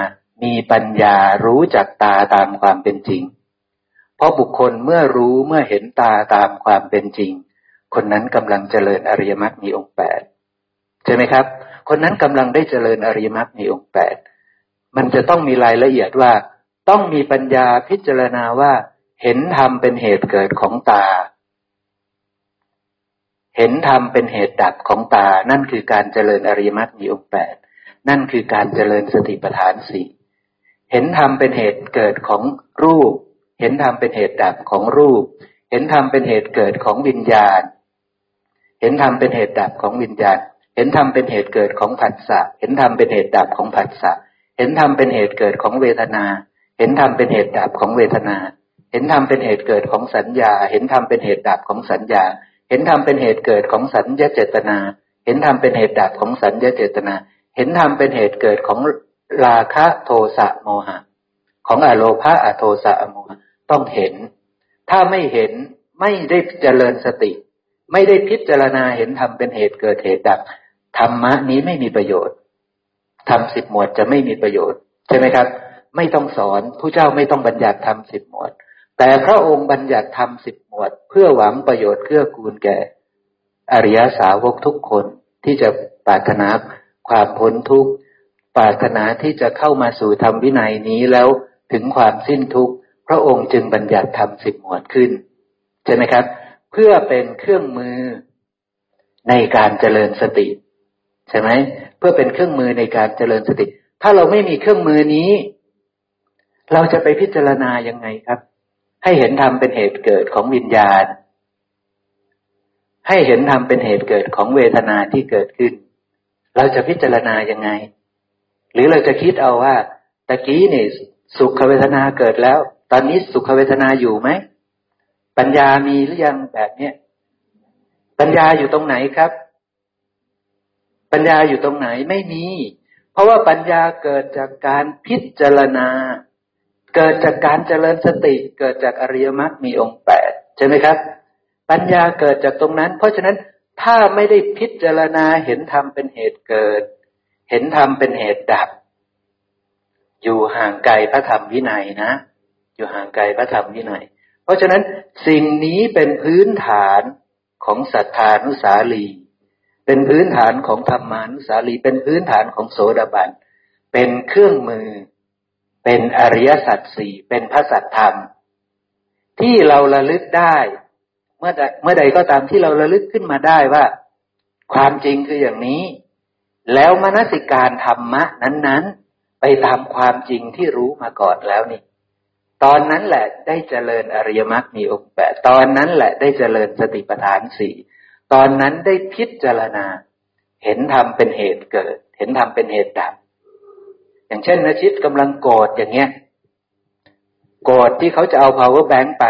มีปัญญารู้จักตาตามความเป็นจริง เพราะบุคคลเมื่อรู้เมื่อเห็นตาตามความเป็นจริง คนนั้นกำลังเจริญอริยมรรคมีองค์แปดใช่ไหมครับ คนนั้นกำลังได้เจริญอริยมรรคมีองค์แปดมันจะต้องมีรายละเอียดว่า ต้องมีปัญญาพิจารณาว่า เห็นธรรมเป็นเหตุเกิดของตา เห็นธรรมเป็นเหตุดับของตา นั่นคือการเจริญอริยมรรคมีองค์แปดนั่นคือการเจริญสติปัฏฐานสี่เห็นธรรมเป็นเหตุเกิดของรูป เห็นธรรมเป็นเหตุดับของรูป เห็นธรรมเป็นเหตุเกิดของวิญญาณ ห็นธรรมเป็นเหตุดับของวิญญาณ เห็นธรรมเป็นเหตุเกิดของผัสสะ เห็นธรรมเป็นเหตุดับของผัสสะ เห็นธรรมเป็นเหตุเกิดของเวทนา เห็นธรรมเป็นเหตุดับของเวทนา เห็นธรรมเป็นเหตุเกิดของสัญญา เห็นธรรมเป็นเหตุดับของสัญญา เห็นธรรมเป็นเหตุเกิดของสัญญาเจตนา เห็นธรรมเป็นเหตุดับของสัญญาเจตนา เห็นธรรมเป็นเหตุเกิดของราคะโทสะโมหะ ของอโลภะอโทสะอโมหะต้องเห็น ถ้าไม่เห็นไม่ได้เจริญสติ ไม่ได้พิจารณาเห็นธรรมเป็นเหตุเกิดเหตุดับธรรมะนี้ไม่มีประโยชน์ทำสิบหมวดจะไม่มีประโยชน์ ใช่ไหมครับ ไม่ต้องสอนผู้เจ้าไม่ต้องบัญญัติทำสิบหมวด แต่พระองค์บัญญัติทำสิบหมวด เพื่อหวังประโยชน์เกื้อกูลแก่ อริยสาวกทุกคนที่จะปรารถนาความพ้นทุกข์ปรารถนาที่จะเข้ามาสู่ธรรมวินัยนี้แล้วถึงความสิ้นทุกข์พระองค์จึงบัญญัติทำสิบหมวดขึ้น ใช่ไหมครับ เพื่อเป็นเครื่องมือในการเจริญสติ ใช่ไหมเพื่อเป็นเครื่องมือในการเจริญสติ ถ้าเราไม่มีเครื่องมือนี้ เราจะไปพิจารณายังไงครับ ให้เห็นธรรมเป็นเหตุเกิดของวิญญาณ ให้เห็นธรรมเป็นเหตุเกิดของเวทนาที่เกิดขึ้น เราจะพิจารณายังไง หรือเราจะคิดเอาว่าตะกี้นี่สุขเวทนาเกิดแล้ว ตอนนี้สุขเวทนาอยู่ไหม ปัญญามีหรือยังแบบเนี้ยปัญญาอยู่ตรงไหนครับ ปัญญาอยู่ตรงไหนไม่มี เพราะว่าปัญญาเกิดจากการพิจารณา เกิดจากการเจริญสติ เกิดจากอริยมรรคมีองค์แปดใช่ไหมครับ ปัญญาเกิดจากตรงนั้น เพราะฉะนั้นถ้าไม่ได้พิจารณาเห็นธรรมเป็นเหตุเกิด เห็นธรรมเป็นเหตุดับ อยู่ห่างไกลพระธรรมวินัยนะ อยู่ห่างไกลพระธรรมวินัย เพราะฉะนั้นสิ่งนี้เป็นพื้นฐานของศรัทธานุสาลี เป็นพื้นฐานของธรรมานุสาลี เป็นพื้นฐานของโสดาบัน เป็นเครื่องมือ เป็นอริยสัจสี่ เป็นพระสัจธรรม ที่เราระลึกได้เมื่อใดเมื่อใดก็ตามที่เราระลึกขึ้นมาได้ว่า ความจริงคืออย่างนี้ แล้วมนสิการธรรมะนั้น ๆ ไปตามความจริงที่รู้มาก่อนแล้วนี่ ตอนนั้นแหละได้เจริญอริยมรรคมีองค์แปดตอนนั้นแหละได้เจริญสติปัฏฐานสี่ตอนนั้นได้พิจารณา เห็นธรรมเป็นเหตุเกิด เห็นธรรมเป็นเหตุดับ อย่างเช่นนชิตกำลังโกรธอย่างเงี้ยโกรธที่เขาจะเอา power bank ไป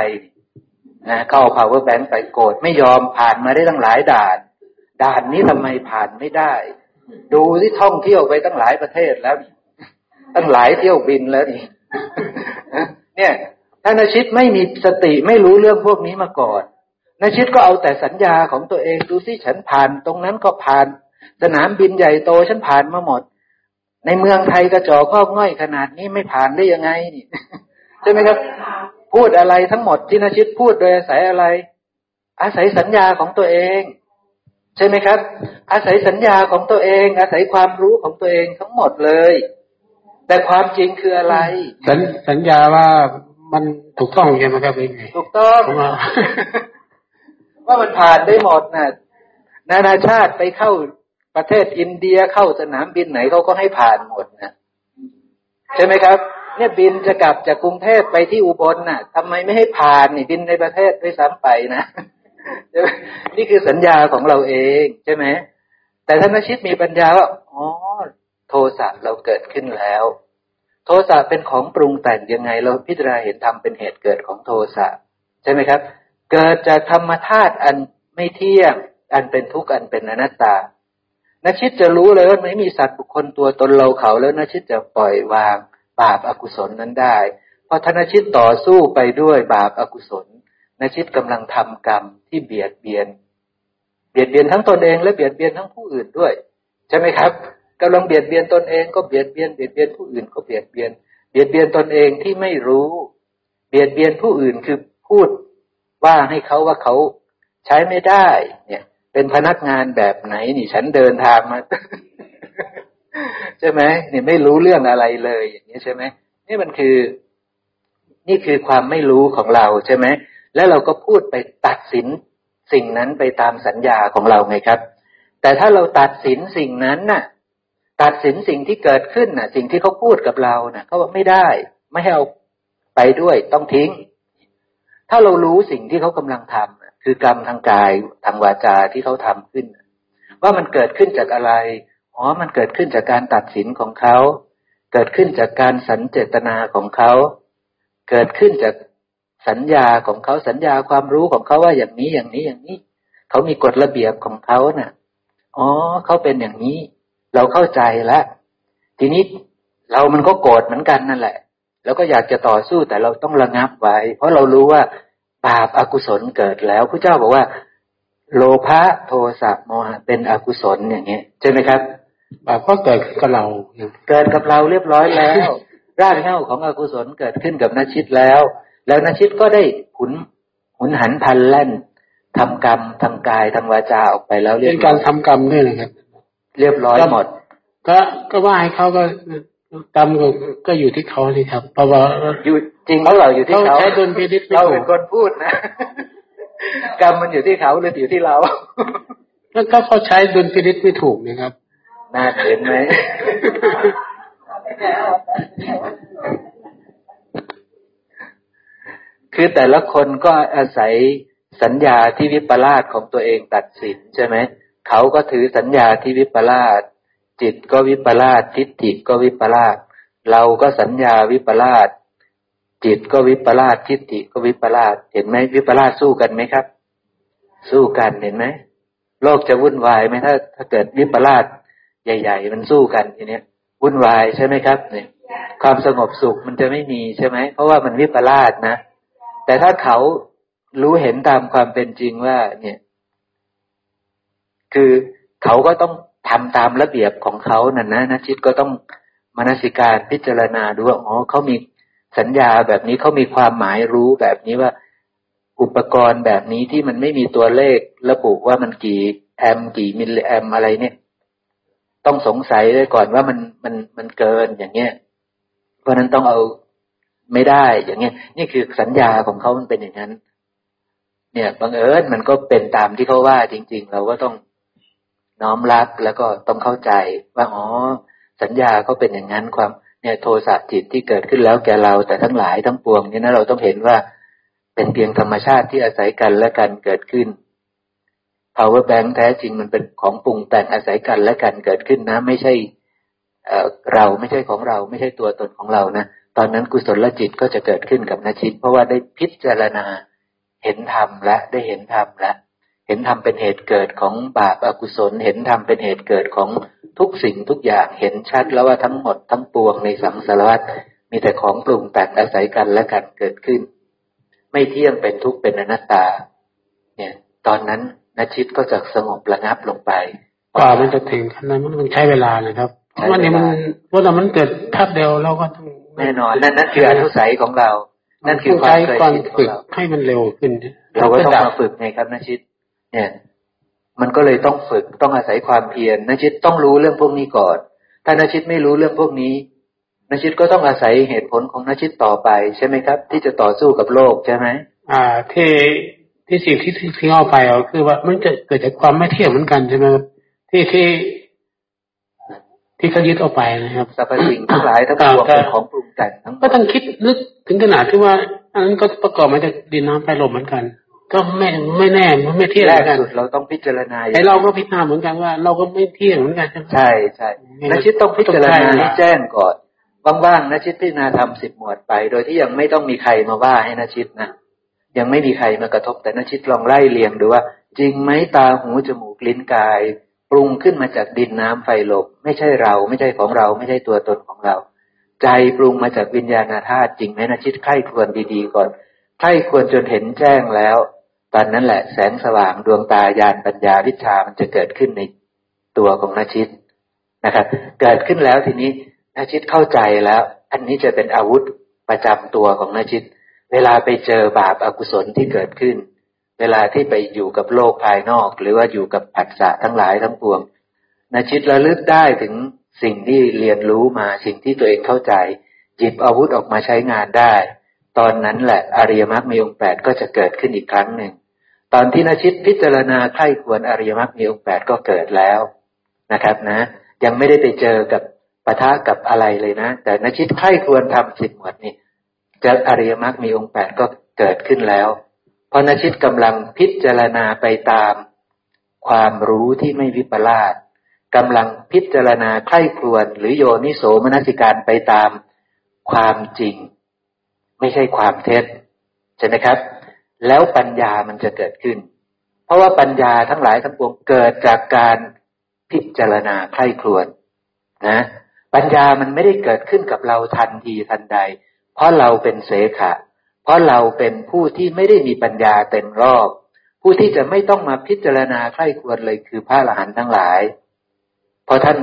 นะเขาเอา power bank ไปโกรธไม่ยอมผ่านมาได้ตั้งหลายด่าน ด่านนี้ทำไมผ่านไม่ได้ ดูที่ท่องเที่ยวไปตั้งหลายประเทศแล้วตั้งหลายเที่ยวบินแล้วนี่ เนี่ยถ้านชิตไม่มีสติไม่รู้เรื่องพวกนี้มาก่อนนาชิดก็เอาแต่สัญญาของตัวเองดูสิฉันผ่านตรงนั้นก็ผ่าน สนามบินใหญ่โตฉันผ่านมาหมด ในเมืองไทยกระจอกข้อง่อยขนาดนี้ไม่ผ่านได้ยังไงนี่ใช่ไหมครับ พูดอะไรทั้งหมดที่นชิดพูดโดยอาศัยอะไร อาศัยสัญญาของตัวเอง ใช่ไหมครับ อาศัยสัญญาของตัวเอง อาศัยความรู้ของตัวเองทั้งหมดเลย แต่ความจริงคืออะไร สัญสัญญาว่ามันถูกต้องใช่ไหมครับเองถูกต้องว่ามันผ่านได้หมดนะนานาชาติไปเข้าประเทศอินเดียเข้าสนามบินไหนเขาก็ให้ผ่านหมดนะใช่ไหมครับ เนี่ยบินจะกลับจากกรุงเทพไปที่อุบลน่ะทำไมไม่ให้ผ่านนี่บินในประเทศไปซ้ำไปนะนี่คือสัญญาของเราเองใช่ไหมแต่ท่านชิตมีปัญญาว่าอ๋อ โทสะเราเกิดขึ้นแล้ว โทสะเป็นของปรุงแต่งยังไงเราพิจารณาเห็นธรรมเป็นเหตุเกิดของโทสะใช่ไหมครับ เกิดจากธรรมธาตุอันไม่เที่ยง อันเป็นทุกข์อันเป็นอนัตตานชิตจะรู้เลยว่าไม่มีสัตว์บุคคลตัวตนเราเขาแล้วนชิตจะปล่อยวางบาปอากุศลนั้นได้ เพราะธนชิตต่อสู้ไปด้วยบาปอากุศลนชิตกำลังทำกรรมที่เบียดเบียน เบียดเบียนทั้งตนเองและเบียดเบียนทั้งผู้อื่นด้วย ใช่ไหมครับ กำลังเบียดเบียนตนเองก็เบียดเบียนเบียดเบียนผู้อื่นก็เบียดเบียน เบียดเบียนตนเองที่ไม่รู้ เบียดเบียนผู้อื่นคือพูดว่าให้เขาว่าเขาใช้ไม่ได้ เนี่ย เป็นพนักงานแบบไหน นี่ฉันเดินทางมาใช่ไหมนี่ไม่รู้เรื่องอะไรเลย อย่างนี้ใช่ไหมนี่มันคือ นี่คือความไม่รู้ของเราใช่ไหมแล้วเราก็พูดไปตัดสินสิ่งนั้นไปตามสัญญาของเราไงครับ แต่ถ้าเราตัดสินสิ่งนั้นน่ะ ตัดสินสิ่งที่เกิดขึ้นน่ะ สิ่งที่เขาพูดกับเราน่ะเขาบอกไม่ได้ ไม่ให้เอาไปด้วยต้องทิ้ง ถ้าเรารู้สิ่งที่เขากำลังทำคือกรรมทางกายทางวาจาที่เขาทำขึ้น ว่ามันเกิดขึ้นจากอะไรอ๋อมันเกิดขึ้นจากการตัดสินของเขาเกิดขึ้นจากการสัญเจตนาของเขา เกิดขึ้นจากสัญญาของเขาสัญญาความรู้ของเขาว่าอย่างนี้อย่างนี้อย่างนี้ เขามีกฎระเบียบของเขานะ่ะ อ๋อเขาเป็นอย่างนี้ เราเข้าใจแล้วทีนี้เรามันก็โกรธเหมือนกันนั่นแหละ แล้วก็อยากจะต่อสู้แต่เราต้องระงับไว้ เพราะเรารู้ว่าบาปอากุศลเกิดแล้วพระเจ้าบอกว่า โลภะโทสะโมหะเป็นอกุศลอย่างเงี้ยใช่ไหมครับ บาปก็เกิดกับเราเกิดกับเราเรียบร้อยแล้วรากเหง้าของอกุศลเกิดขึ้นกับนชิตแล้ว แล้วนชิตก็ได้หุนหุนหันพันแล่นทำกรรมทางกายทางวาจาออกไปแล้วเรียบการทำกรรมด้วยนะครับ เรียบร้อยหมด ก็ก็ว่าให้เขาก็กรรมก็อยู่ที่เขาเลยครับเพราะว่าอยู่จริงแล้วเราอยู่ที่เขาใช้ดุลพินิจเราเป็นคนพูดนะกรรมมันอยู่ที่เขาหรืออยู่ที่เราแล้วก็เขาใช้ดุลพินิจไม่ถูกนะครับน่าเห็นไหมคือแต่ละคนก็อาศัยสัญญาที่วิปลาสของตัวเองตัดสินใช่ไหม เขาก็ถือสัญญาที่วิปลาสจิตก็วิปลาสทิฏฐิก็วิปลาสเราก็สัญญาวิปลาสจิตก็วิปลาสทิฏฐิก็วิปลาสเห็นไหมวิปลาสสู้กันไหมครับ สู้กันเห็นไหมโลกจะวุ่นวายไหมถ้า ถ้าเกิดวิปลาสใหญ่ ๆ มันสู้กันทีเนี้ยวุ่นวายใช่ไหมครับเนี่ยความสงบสุขมันจะไม่มีใช่ไหมเพราะว่ามันวิปลาสนะแต่ถ้าเขารู้เห็นตามความเป็นจริงว่า เนี่ย คือเขาก็ต้องทำตามระเบียบของเขานั่นนะนะชิดก็ต้องมนสิการพิจารณาดูว่าอ๋อเขามีสัญญาแบบนี้เขามีความหมายรู้แบบนี้ว่า อุปกรณ์แบบนี้ที่มันไม่มีตัวเลขระบุว่ามันกี่แอมกี่มิลลิแอมอะไรเนี่ย ต้องสงสัยเลยก่อนว่ามันมันมันเกินอย่างเงี้ย เพราะนั้นต้องเอาไม่ได้อย่างเงี้ย นี่คือสัญญาของเขามันเป็นอย่างนั้น เนี่ยบังเอิญมันก็เป็นตามที่เขาว่าจริง ๆ เราก็ต้อง น้อมรับแล้วก็ต้องเข้าใจว่าอ๋อสัญญาเขาเป็นอย่างนั้นความเนี่ยโทสะจิตที่เกิดขึ้นแล้วแกเราแต่ทั้งหลายทั้งปวงนี่นะเราต้องเห็นว่าเป็นเพียงธรรมชาติที่อาศัยกันและกันเกิดขึ้น power bank แท้จริงมันเป็นของปรุงแต่งอาศัยกันและกันเกิดขึ้นนะ ไม่ใช่เราไม่ใช่ของเราไม่ใช่ตัวตนของเรานะตอนนั้นกุศลจิตก็จะเกิดขึ้นกับนาชิต เพราะว่าได้พิจารณาเห็นธรรมและได้เห็นธรรมและ เห็นธรรมเป็นเหตุเกิดของบาปอกุศล เห็นธรรมเป็นเหตุเกิดของทุกสิ่งทุกอย่างเห็นชัดแล้วว่าทั้งหมดทั้งปวงในสังสารวัฏมีแต่ของปรุงแต่งอาศัยกันและกันเกิดขึ้น ไม่เที่ยงเป็นทุกข์เป็นอนัตตา เนี่ย ตอนนั้นนชิตก็จะสงบระงับลงไปกว่ามันจะถึงขั้นนั้นมันใช้เวลาเลยครับเพราะว่านี่มันเพราะเรามันเกิดทับเดียวเราก็ต้องแน่นอนนั่นนั่นคืออนุสัยของเรา นั่นคือความเคยชินของเราให้มันเร็วขึ้น เราก็ต้องมาฝึกไงครับนชิต เนี่ยมันก็เลยต้องฝึกต้องอาศัยความเพียรนชิตต้องรู้เรื่องพวกนี้ก่อน ถ้านชิตไม่รู้เรื่องพวกนี้นชิตก็ต้องอาศัยเหตุผลของนชิตต่อไปใช่ไหมครับ ที่จะต่อสู้กับโลกใช่ไหมอ่าที่ที่สิ่งที่ที่เอาไปเอาคือว่ามันจะเกิดจากความไม่เที่ยงเหมือนกันใช่ไหมครับที่ที่ที่เขายึดเอาไปนะครับสรรพสิ่งทั้งหลายทั้งปวงเป็นของปรุงแต่งทั้งก็ต้องคิดนึกถึงขนาดที่ว่า อันนั้นก็ประกอบมาจากดินน้ำไฟลมเหมือนกัน ก็ไม่ไม่แน่มันไม่เที่ยงเหมือนกันเราต้องพิจารณาไอเราก็พิจารณาเหมือนกันว่า เราก็ไม่เที่ยงเหมือนกันใช่ใช่นัชิตต้องพิจารณาให้แจ้งก่อนว่างๆนัชิตพิจารณาทำสิบหมวดไป โดยที่ยังไม่ต้องมีใครมาว่าให้นัชิตนะยังไม่มีใครมากระทบแต่นัชิตลองไล่เลียงดูว่า จริงไหมตาหูจมูกลิ้นกาย ปรุงขึ้นมาจากดินน้ำไฟลมไม่ใช่เรา ไม่ใช่ของเรา ไม่ใช่ตัวตนของเรา ใจปรุงมาจากวิญญาณธาตุจริงไหมนะชิดไข้ควรดีๆก่อนไข้ควรจนเห็นแจ้งแล้ว ตอนนั้นแหละแสงสว่างดวงตาญาณปัญญาวิชามันจะเกิดขึ้นในตัวของนาชิตนะครับ เกิดขึ้นแล้วทีนี้นาชิตเข้าใจแล้ว อันนี้จะเป็นอาวุธประจำตัวของนาชิต เวลาไปเจอบาปอากุศลที่เกิดขึ้น เวลาที่ไปอยู่กับโลกภายนอก หรือว่าอยู่กับผัสสะทั้งหลายทั้งปวงนาชิตระลึกได้ถึงสิ่งที่เรียนรู้มาสิ่งที่ตัวเองเข้าใจจิบอาวุธออกมาใช้งานได้ ตอนนั้นแหละอริยมรรคมีองค์แปดก็จะเกิดขึ้นอีกครั้งหนึ่ง อนที่นชิตพิจารณาไข้ควรอริยมรรคมีองค์แปดก็เกิดแล้วนะครับนะ ยังไม่ได้ไปเจอกับปะทะกับอะไรเลยนะ แต่นชิตไข้ควรทำสิบหมดนี่จะอริยมรรคมีองค์แปดก็เกิดขึ้นแล้วพราะนชิตกำลังพิจารณาไปตามความรู้ที่ไม่วิปลาสกำลังพิจารณาไข้ควนหรือโยนิโสมนสิการไปตามความจริง ไม่ใช่ความเท็จใช่ไหมครับ แล้วปัญญามันจะเกิดขึ้น เพราะว่าปัญญาทั้งหลายทั้งปวงเกิดจากการพิจารณาไข้ครวนนะ ปัญญามันไม่ได้เกิดขึ้นกับเราทันทีทันใด เพราะเราเป็นเสขะ เพราะเราเป็นผู้ที่ไม่ได้มีปัญญาเต็มรอบ ผู้ที่จะไม่ต้องมาพิจารณาใคร่ควรเลยคือพระอรหันต์ทั้งหลาย เพราะท่าน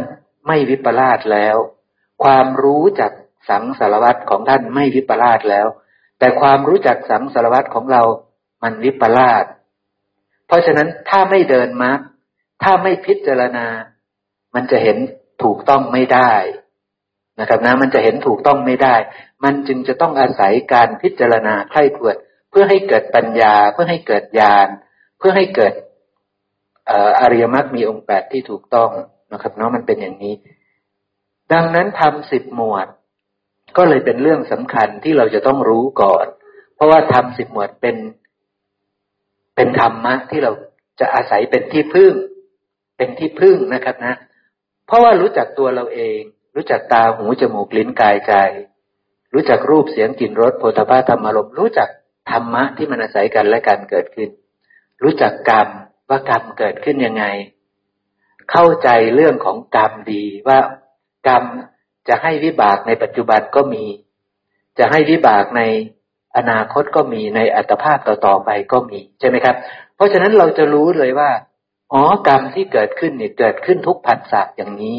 ไม่วิปลาสแล้ว ความรู้จักสังสารวัตรของท่านไม่วิปลาสแล้ว แต่ความรู้จักสังสารวัตรของเรามันวิปลาสเพราะฉะนั้นถ้าไม่เดินมรรคถ้าไม่พิจารณา มันจะเห็นถูกต้องไม่ได้นะครับนะมันจะเห็นถูกต้องไม่ได้ มันจึงจะต้องอาศัยการพิจารณาใคร่ควรเพื่อให้เกิดปัญญา เพื่อให้เกิดญาณเพื่อให้เกิดอริยมรรคมีองค์แปดที่ถูกต้องนะครับเนาะมันเป็นอย่างนี้ ดังนั้นทำสิบหมวด ก็เลยเป็นเรื่องสำคัญที่เราจะต้องรู้ก่อน เพราะว่าทำสิบหมวดเป็น เป็นธรรมะที่เราจะอาศัยเป็นที่พึ่ง เป็นที่พึ่งนะครับนะ เพราะว่ารู้จักตัวเราเอง รู้จักตาหูจมูกลิ้นกายใจ รู้จักรูปเสียงกลิ่นรสโผฏฐาธรรมารมรู้จักธรรมะที่มันอาศัยกันและกันเกิดขึ้น รู้จักกรรมว่ากรรมเกิดขึ้นยังไง เข้าใจเรื่องของกรรมดีว่ากรรม จะให้วิบากในปัจจุบันก็มี จะให้วิบากในอนาคตก็มีในอัตภาพต่อๆไปก็มีใช่ไหมครับ เพราะฉะนั้นเราจะรู้เลยว่าอ๋อกรรมที่เกิดขึ้นเนี่ยเกิดขึ้นทุกผัสสะอย่างนี้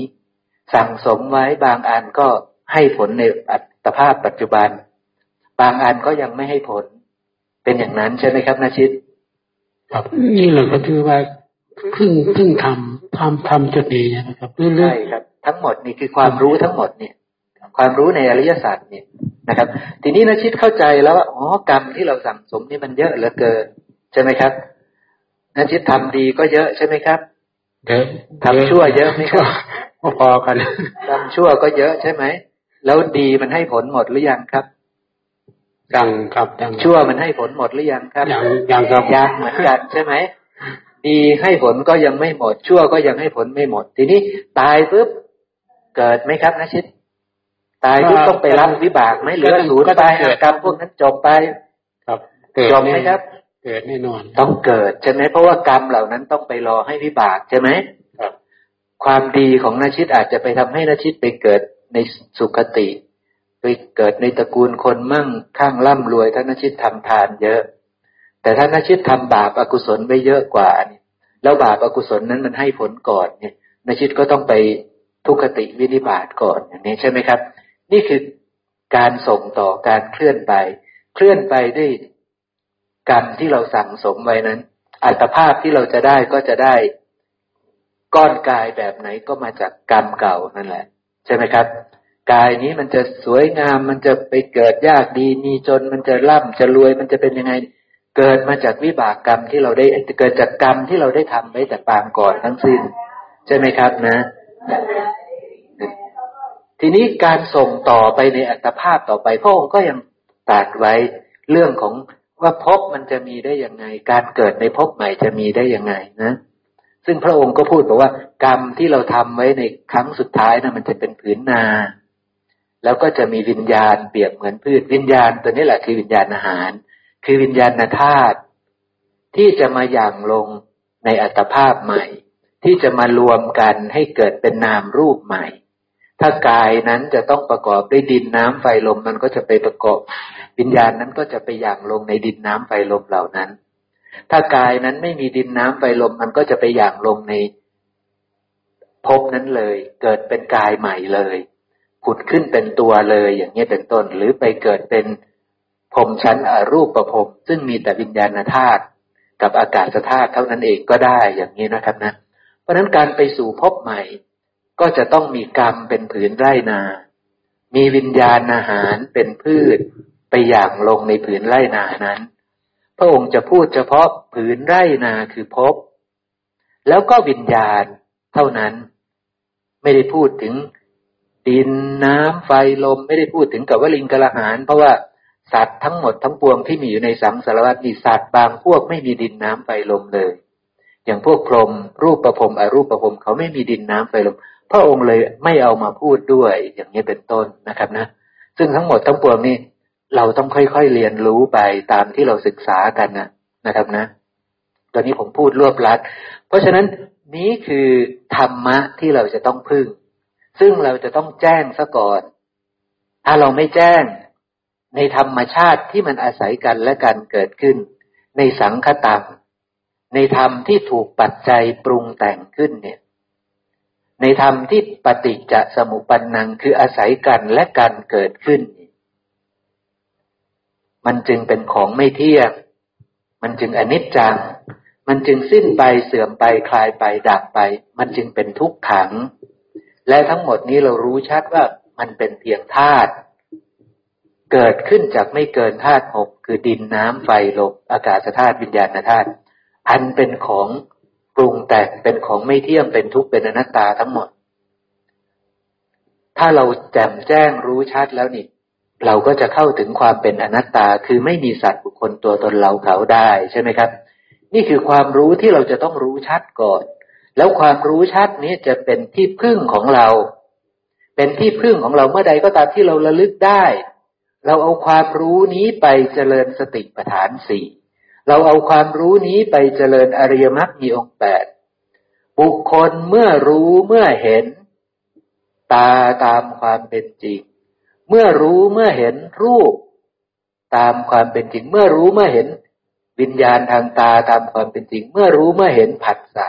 สั่งสมไว้บางอันก็ให้ผลในอัตภาพปัจจุบัน บางอันก็ยังไม่ให้ผล เป็นอย่างนั้นใช่ไหมครับนาชิต ครับนี่เราก็คือว่าเพิ่งเพิ่งทำทำทำจุดนี้นะครับเรื่อยๆใช่ครับ ทั้งหมดนี่คือความรู้ทั้งหมดเนี่ย ความรู้ในอริยศาสตร์เนี่ยนะครับ ทีนี้นาชิตเข้าใจแล้วว่าอ๋อกรรมที่เราสั่งสมนี่มันเยอะเหลือเกินใช่ไหมครับนาชิตทำดีก็เยอะใช่ไหมครับเยอะทำชั่วเยอะไหมครับพอกันทำชั่วก็เยอะใช่ไหมแล้วดีมันให้ผลหมดหรือยังครับยังครับยังชั่วมันให้ผลหมดหรือยังครับยังยังครับยังเหมือนกันใช่ไหมดีให้ผลก็ยังไม่หมด ชั่วก็ยังให้ผลไม่หมด ทีนี้ตายปุ๊บ เกิดไหมครับนะชิดตายปุ๊บต้องไปรับวิบากไหมหรือศูนย์ไปกรรมพวกนั้นจบไป ครับจบไหมครับ เกิดแน่นอน ต้องเกิดใช่ไหมเพราะว่ากรรมเหล่านั้นต้องไปรอให้วิบากใช่ไหมความดีของนาชิตอาจจะไปทำให้นาชิตไปเกิดในสุขติ ไปเกิดในตระกูลคนมั่งข้างร่ำรวยถ้านาชิตทำทานเยอะ แต่ถ้านาชิตทำบาปอากุศลไปเยอะกว่านี่แล้วบาปอากุศลนั้นมันให้ผลก่อนเนี่ยนาชิตก็ต้องไป ทุกขติวินิบาตก่อนอย่างนี้ใช่ไหมครับ นี่คือการส่งต่อการเคลื่อนไป เคลื่อนไปด้วยกรรมที่เราสั่งสมไว้นั้น อัตภาพที่เราจะได้ก็จะได้ก้อนกายแบบไหนก็มาจากกรรมเก่านั่นแหละ ใช่ไหมครับ กายนี้มันจะสวยงามมันจะไปเกิดยากดีมีจนมันจะร่ำจะรวยมันจะเป็นยังไง เกิดมาจากวิบากกรรมที่เราได้เกิดจากกรรมที่เราได้ทำไว้แต่ปางก่อนทั้งสิ้น ใช่ไหมครับนะ ทีนี้การส่งต่อไปในอัตภาพต่อไปพระองค์ก็ยังตัดไว้เรื่องของว่าภพมันจะมีได้ยังไง การเกิดในภพใหม่จะมีได้ยังไงนะ ซึ่งพระองค์ก็พูดบอกว่า กรรมที่เราทำไว้ในครั้งสุดท้ายนะมันจะเป็นผืนนา แล้วก็จะมีวิญญาณเปรียบเหมือนพืชวิญญาณ ตัวนี้แหละคือวิญญาณอาหาร คือวิญญาณธาตุที่จะมาอย่างลงในอัตภาพใหม่ ที่จะมารวมกันให้เกิดเป็นนามรูปใหม่ ถ้ากายนั้นจะต้องประกอบด้วยดินน้ำไฟลมมันก็จะไปประกอบวิญญาณนั้นก็จะไปอย่างลงในดินน้ำไฟลมเหล่านั้น ถ้ากายนั้นไม่มีดินน้ำไฟลมมันก็จะไปอย่างลงในภพนั้นเลย เกิดเป็นกายใหม่เลยผุดขึ้นเป็นตัวเลยอย่างนี้เป็นต้น หรือไปเกิดเป็นพรมชั้นอรูปประพรมซึ่งมีแต่วิญญาณธาตุกับอากาศธาตุเท่านั้นเองก็ได้อย่างนี้นะครับนะ เพราะนั้นการไปสู่ภพใหม่ ก็จะต้องมีกรรมเป็นผืนไร่นา มีวิญญาณอาหารเป็นพืชไปอย่างลงในผืนไร่นานั้น พระองค์จะพูดเฉพาะผืนไร่นาคือภพแล้วก็วิญญาณเท่านั้น ไม่ได้พูดถึงดินน้ำไฟลมไม่ได้พูดถึงกับวลิงกระหานเพราะว่าสัตว์ทั้งหมดทั้งปวงที่มีอยู่ในสังสารวัตมีสัตว์บางพวกไม่มีดินน้ำไฟลมเลย อย่างพวกพรหมรูปประพรมอรูปประพรมเขาไม่มีดินน้ำไฟลมพระองค์เลยไม่เอามาพูดด้วย อย่างนี้เป็นต้นนะครับนะ ซึ่งทั้งหมดทั้งปวงนี้เราต้องค่อยๆเรียนรู้ไปตามที่เราศึกษากันนะนะครับนะ ตอนนี้ผมพูดรวบลัด เพราะฉะนั้นนี้คือธรรมะที่เราจะต้องพึ่ง ซึ่งเราจะต้องแจ้งซะก่อน ถ้าเราไม่แจ้ง ในธรรมชาติที่มันอาศัยกันและกันเกิดขึ้น ในสังคตัง ในธรรมที่ถูกปัจจัยปรุงแต่งขึ้นเนี่ย ในธรรมที่ปฏิจจสมุปปนังคืออาศัยกันและกันเกิดขึ้น มันจึงเป็นของไม่เที่ยง มันจึงอนิจจัง มันจึงสิ้นไปเสื่อมไปคลายไปดับไป มันจึงเป็นทุกขัง และทั้งหมดนี้เรารู้ชัดว่ามันเป็นเพียงธาตุเกิดขึ้นจากไม่เกินธาตุหกคือดินน้ำไฟลมอากาศธาตุวิญญาณธาตุ อันเป็นของปรุงแต่งเป็นของไม่เที่ยงเป็นทุกข์เป็นอนัตตาทั้งหมด ถ้าเราแจ่มแจ้งรู้ชัดแล้วนี่เราก็จะเข้าถึงความเป็นอนัตตาคือไม่มีสัตว์บุคคลตัวตนเราเขาได้ใช่ไหมครับ นี่คือความรู้ที่เราจะต้องรู้ชัดก่อน แล้วความรู้ชัดนี้จะเป็นที่พึ่งของเรา เป็นที่พึ่งของเราเมื่อใดก็ตามที่เราระลึกได้ เราเอาความรู้นี้ไปเจริญสติปัฏฐานสี่ เราเอาความรู้นี้ไปเจริญอริยมรรคมีองค์แปดบุคคลเมื่อรู้เมื่อเห็น ตาตามความเป็นจริง เมื่อรู้เมื่อเห็นรูป ตามความเป็นจริง เมื่อรู้เมื่อเห็นวิญญาณทางตาตามความเป็นจริง เมื่อรู้เมื่อเห็นผัสสะ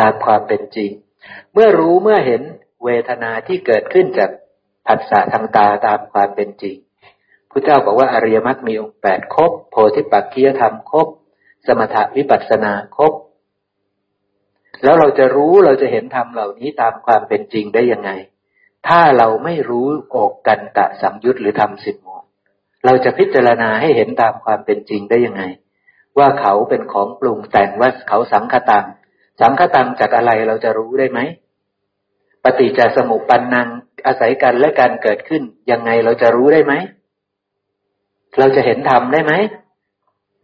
ตามความเป็นจริง เมื่อรู้เมื่อเห็นเวทนาที่เกิดขึ้นจากผัสสะทางตาตามความเป็นจริง พระเจ้าบอกว่าอริยมรรคมีองค์แปดครบโพธิปักขียธรรมครบสมถะวิปัสสนาครบแล้วเราจะรู้เราจะเห็นธรรมเหล่านี้ตามความเป็นจริงได้ยังไง ถ้าเราไม่รู้อกกันตะสัมยุตหรือธรรมสิบหมวดเราจะพิจารณาให้เห็นตามความเป็นจริงได้ยังไง ว่าเขาเป็นของปรุงแต่งว่าเขาสังคตังสังคตังจากอะไรเราจะรู้ได้ไหมปฏิจจสมุปปนนังอาศัยกันและการเกิดขึ้นยังไงเราจะรู้ได้ไหม เราจะเห็นธรรมได้ไหม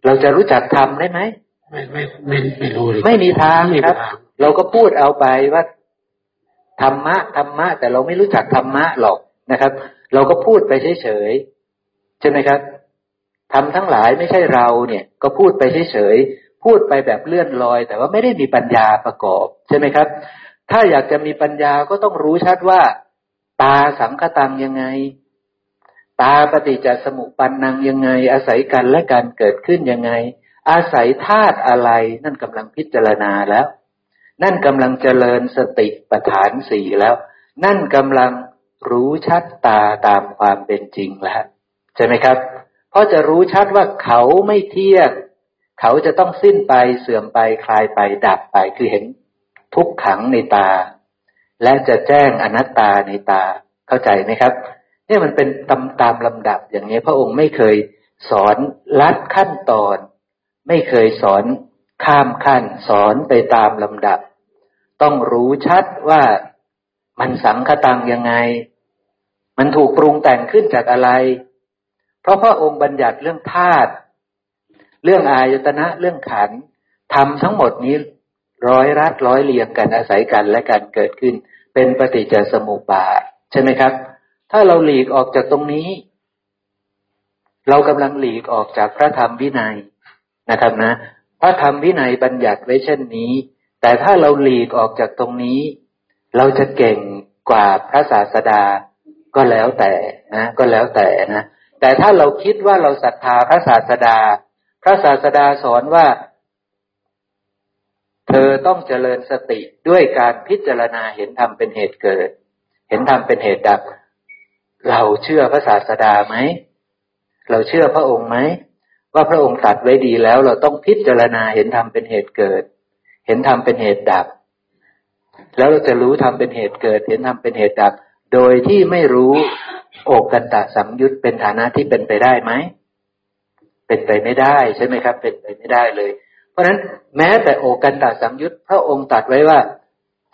เราจะรู้จักธรรมได้ไหมไม่ไม่ไม่ไม่รู้เลยไม่มีทางครับ เราก็พูดเอาไปว่าธรรมะธรรมะ แต่เราไม่รู้จักธรรมะหรอกนะครับ เราก็พูดไปเฉยๆใช่ไหมครับทำทั้งหลายไม่ใช่เราเนี่ย ก็พูดไปเฉยๆพูดไปแบบเลื่อนลอย แต่ว่าไม่ได้มีปัญญาประกอบ ใช่ไหมครับ ถ้าอยากจะมีปัญญาก็ต้องรู้ชัดว่า ตาสังคตังยังไง ตาปฏิจจสมุปปันนังยังไง อาศัยกันและการเกิดขึ้นยังไง อาศัยธาตุอะไร นั่นกำลังพิจารณาแล้ว นั่นกำลังเจริญสติปัฏฐานสี่แล้ว นั่นกำลังรู้ชัดตาตามความเป็นจริงแล้วใช่ไหมครับ เพราะจะรู้ชัดว่าเขาไม่เที่ยงเขาจะต้องสิ้นไปเสื่อมไปคลายไปดับไปคือเห็นทุกขังในตา และจะแจ้งอนัตตาในตาเข้าใจไหมครับ เนี่ยมันเป็นตามตามลำดับอย่างนี้พระองค์ไม่เคยสอนลัดขั้นตอน ไม่เคยสอนข้ามขั้น สอนไปตามลำดับ ต้องรู้ชัดว่ามันสังคตังยังไง มันถูกปรุงแต่งขึ้นจากอะไร เพราะพระองค์บัญญัติเรื่องธาตุเรื่องอายตนะเรื่องขันทำทั้งหมดนี้ร้อยรัดร้อยเรียงกันอาศัยกันและการเกิดขึ้น เป็นปฏิจจสมุปบาทใช่ไหมครับ ถ้าเราหลีกออกจากตรงนี้ เรากำลังหลีกออกจากพระธรรมวินัยนะครับนะ พระธรรมวินัยบัญญัติไว้เช่นนี้ แต่ถ้าเราหลีกออกจากตรงนี้ เราจะเก่งกว่าพระศาสดาก็แล้วแต่นะก็แล้วแต่นะ แต่ถ้าเราคิดว่าเราศรัทธาพระศาสดา พระศาสดาสอนว่า เธอต้องเจริญสติด้วยการพิจารณาเห็นธรรมเป็นเหตุเกิด เห็นธรรมเป็นเหตุดับ เราเชื่อพระศาสดาไหม เราเชื่อพระองค์ไหม ว่าพระองค์ตรัสไว้ดีแล้ว เราต้องพิจารณาเห็นธรรมเป็นเหตุเกิด เห็นธรรมเป็นเหตุดับ แล้วเราจะรู้ธรรมเป็นเหตุเกิด เห็นธรรมเป็นเหตุดับ โดยที่ไม่รู้โอกกันตะสังยุตเป็นฐานะที่เป็นไปได้ไหม เป็นไปไม่ได้ใช่ไหมครับ เป็นไปไม่ได้เลย เพราะนั้นแม้แต่โอกันตาสังยุตพระองค์ตัดไว้ว่า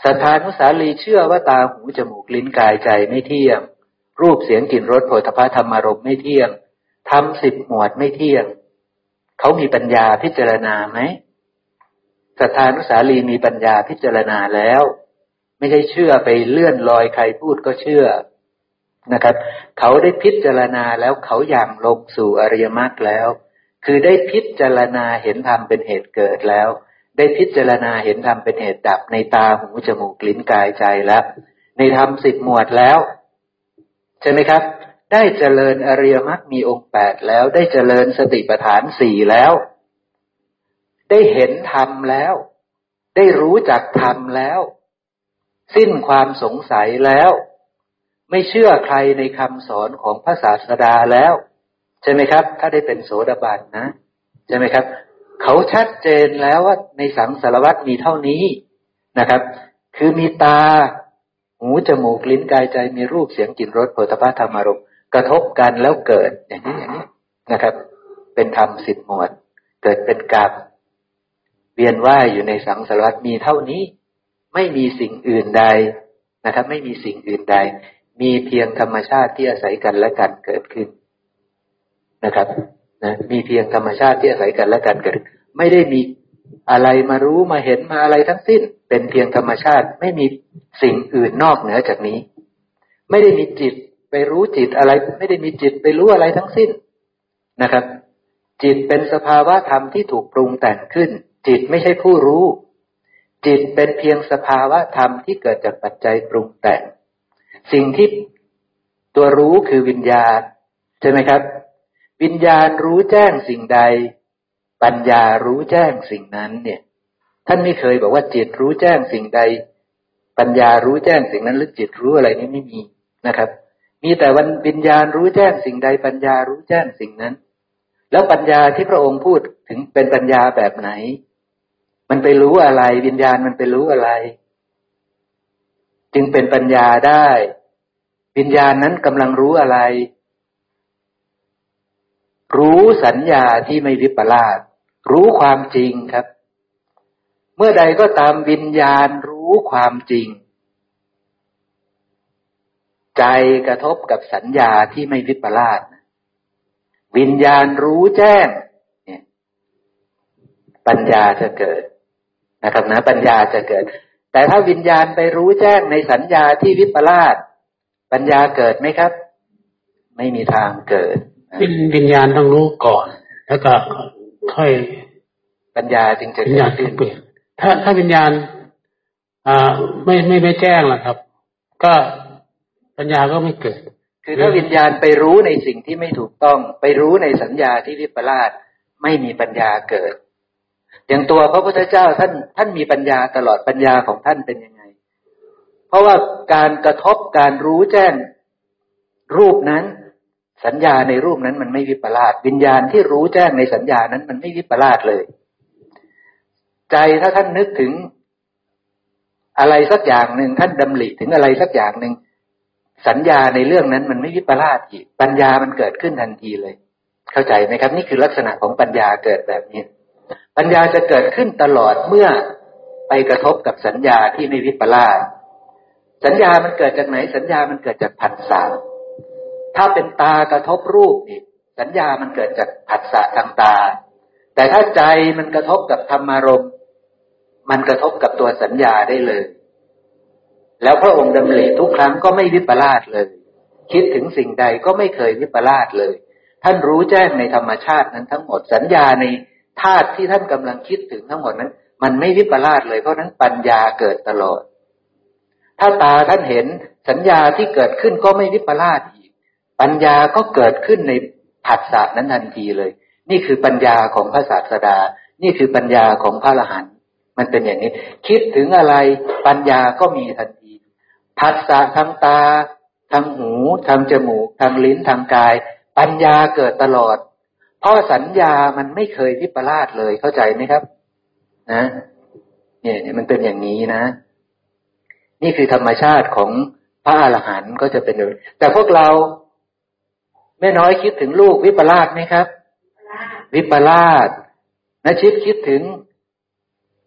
สัทธานุสาลีเชื่อว่าตาหูจมูกลิ้นกายใจไม่เที่ยง รูปเสียงกลิ่นรสโผฏฐธรรมารมไม่เที่ยงทำสิบหมวดไม่เที่ยง เขามีปัญญาพิจารณาไหมสัทธานุสาลีมีปัญญาพิจารณาแล้ว ไม่ใช่เชื่อไปเลื่อนลอยใครพูดก็เชื่อนะครับ เขาได้พิจารณาแล้วเขาอย่างลงสู่อริยมรรคแล้ว คือได้พิจารณาเห็นธรรมเป็นเหตุเกิดแล้ว ได้พิจารณาเห็นธรรมเป็นเหตุดับในตาหูจมูกลิ้นกายใจแล้ว ในธรรมสิบหมวดแล้ว ใช่ไหมครับ ได้เจริญอริยมรรคมีองค์แปดแล้ว ได้เจริญสติปัฏฐานสี่แล้ว ได้เห็นธรรมแล้ว ได้รู้จักธรรมแล้ว สิ้นความสงสัยแล้ว ไม่เชื่อใครในคำสอนของพระศาสดาแล้ว ใช่ไหมครับ ถ้าได้เป็นโสดาบันนะ ใช่ไหมครับ เขาชัดเจนแล้วว่าในสังสารวัตมีเท่านี้นะครับ คือมีตา หูจมูกลิ้นกายใจมีรูปเสียงกลิ่นรสโผฏฐัพพธรรมารมกระทบกันแล้วเกิดอย่างนี้อย่างนี้นะครับ เป็นธรรมสิบหมวด เกิดเป็นกรรมเวียนว่ายอยู่ในสังสารวัฏมีเท่านี้ ไม่มีสิ่งอื่นใดนะครับ ไม่มีสิ่งอื่นใด มีเพียงธรรมชาติที่อาศัยกันและกันเกิดขึ้นนะครับนะมีเพียงธรรมชาติที่อาศัยกันและกันเกิด ไม่ได้มี อะไรมารู้มาเห็นมาอะไรทั้งสิ้น เป็นเพียงธรรมชาติไม่มีสิ่งอื่นนอกเหนือจากนี้ ไม่ได้มีจิตไปรู้จิตอะไร ไม่ได้มีจิตไปรู้อะไรทั้งสิ้นนะครับ จิตเป็นสภาวะธรรมที่ถูกปรุงแต่งขึ้น จิตไม่ใช่ผู้รู้ จิตเป็นเพียงสภาวะธรรมที่เกิดจากปัจจัยปรุงแต่ง สิ่งที่ตัวรู้คือวิญญาณ ใช่ไหมครับ วิญญาณรู้แจ้งสิ่งใด ปัญญารู้แจ้งสิ่งนั้น เนี่ย ท่านไม่เคยบอกว่าจิตรู้แจ้งสิ่งใด ปัญญารู้แจ้งสิ่งนั้น หรือจิตรู้อะไรนี่ไม่มีนะครับ มีแต่วันวิญญาณรู้แจ้งสิ่งใด ปัญญารู้แจ้งสิ่งนั้น แล้วปัญญาที่พระองค์พูดถึงเป็นปัญญาแบบไหน มันไปรู้อะไรวิญญาณมันไปรู้อะไร จึงเป็นปัญญาได้ วิญญาณนั้นกำลังรู้อะไรรู้สัญญาที่ไม่วิปลาส รู้ความจริงครับ เมื่อใดก็ตามวิญญาณรู้ความจริง ใจกระทบกับสัญญาที่ไม่วิปลาสวิญญาณรู้แจ้งเนี่ยปัญญาจะเกิดนะครับนะ ปัญญาจะเกิด แต่ถ้าวิญญาณไปรู้แจ้งในสัญญาที่วิปลาสปัญญาเกิดไหมครับ ไม่มีทางเกิดวิญญาณต้องรู้ก่อน แล้วก็ ค่อยปัญญาจึงจะวิญญาณเกิดถ้าถ้าวิญญาณ อ่า ไม่ไม่ไม่แจ้งล่ะครับ ก็ปัญญาก็ไม่เกิด คือถ้าวิญญาณไปรู้ในสิ่งที่ไม่ถูกต้อง ไปรู้ในสัญญาที่วิปลาสไม่มีปัญญาเกิด อย่างตัวพระพุทธเจ้าท่านท่านมีปัญญาตลอดปัญญาของท่านเป็นยังไง เพราะว่าการกระทบการรู้แจ้งรูปนั้น สัญญาในรูปนั้นมันไม่วิปลาสวิญญาณที่รู้แจ้งในสัญญานั้นมันไม่วิปลาสเลย ใจถ้าท่านนึกถึงอะไรสักอย่างหนึ่งท่านดำริถึงอะไรสักอย่างหนึ่งสัญญาในเรื่องนั้นมันไม่วิปลาสอีกปัญญามันเกิดขึ้นทันทีเลย เข้าใจไหมครับ นี่คือลักษณะของปัญญาเกิดแบบนี้ ปัญญาจะเกิดขึ้นตลอดเมื่อไปกระทบกับสัญญาที่ไม่วิปลาสสัญญามันเกิดจากไหน สัญญามันเกิดจากผัสสะ ถ้าเป็นตากระทบรูปนี่สัญญามันเกิดจากผัสสะทางตา แต่ถ้าใจมันกระทบกับธรรมารมมันกระทบกับตัวสัญญาได้เลย แล้วพระองค์ดำริทุกครั้งก็ไม่วิปลาสเลย คิดถึงสิ่งใดก็ไม่เคยวิปลาสเลย ท่านรู้แจ้งในธรรมชาตินั้นทั้งหมดสัญญาในธาตุที่ท่านกำลังคิดถึงทั้งหมดนั้น มันไม่วิปลาสเลยเพราะนั้นปัญญาเกิดตลอด ถ้าตาท่านเห็นสัญญาที่เกิดขึ้นก็ไม่วิปลาสอี ปัญญาก็เกิดขึ้นในผัสสะนั้นทันทีเลย นี่คือปัญญาของพระศาสดา นี่คือปัญญาของพระอรหันต์มันเป็นอย่างนี้ คิดถึงอะไรปัญญาก็มีทันทีผัสสะทางตาทางหูทางจมูกทางลิ้นทางกาย ปัญญาเกิดตลอด เพราะสัญญามันไม่เคยวิปลาสเลยเข้าใจไหมครับ นะเนี่ยเนี่ยมันเป็นอย่างนี้นะ นี่คือธรรมชาติของพระอรหันต์ก็จะเป็นแต่พวกเรา แม่น้อยคิดถึงลูกวิปลาสไหมครับ วิปลาสนะชิดคิดถึง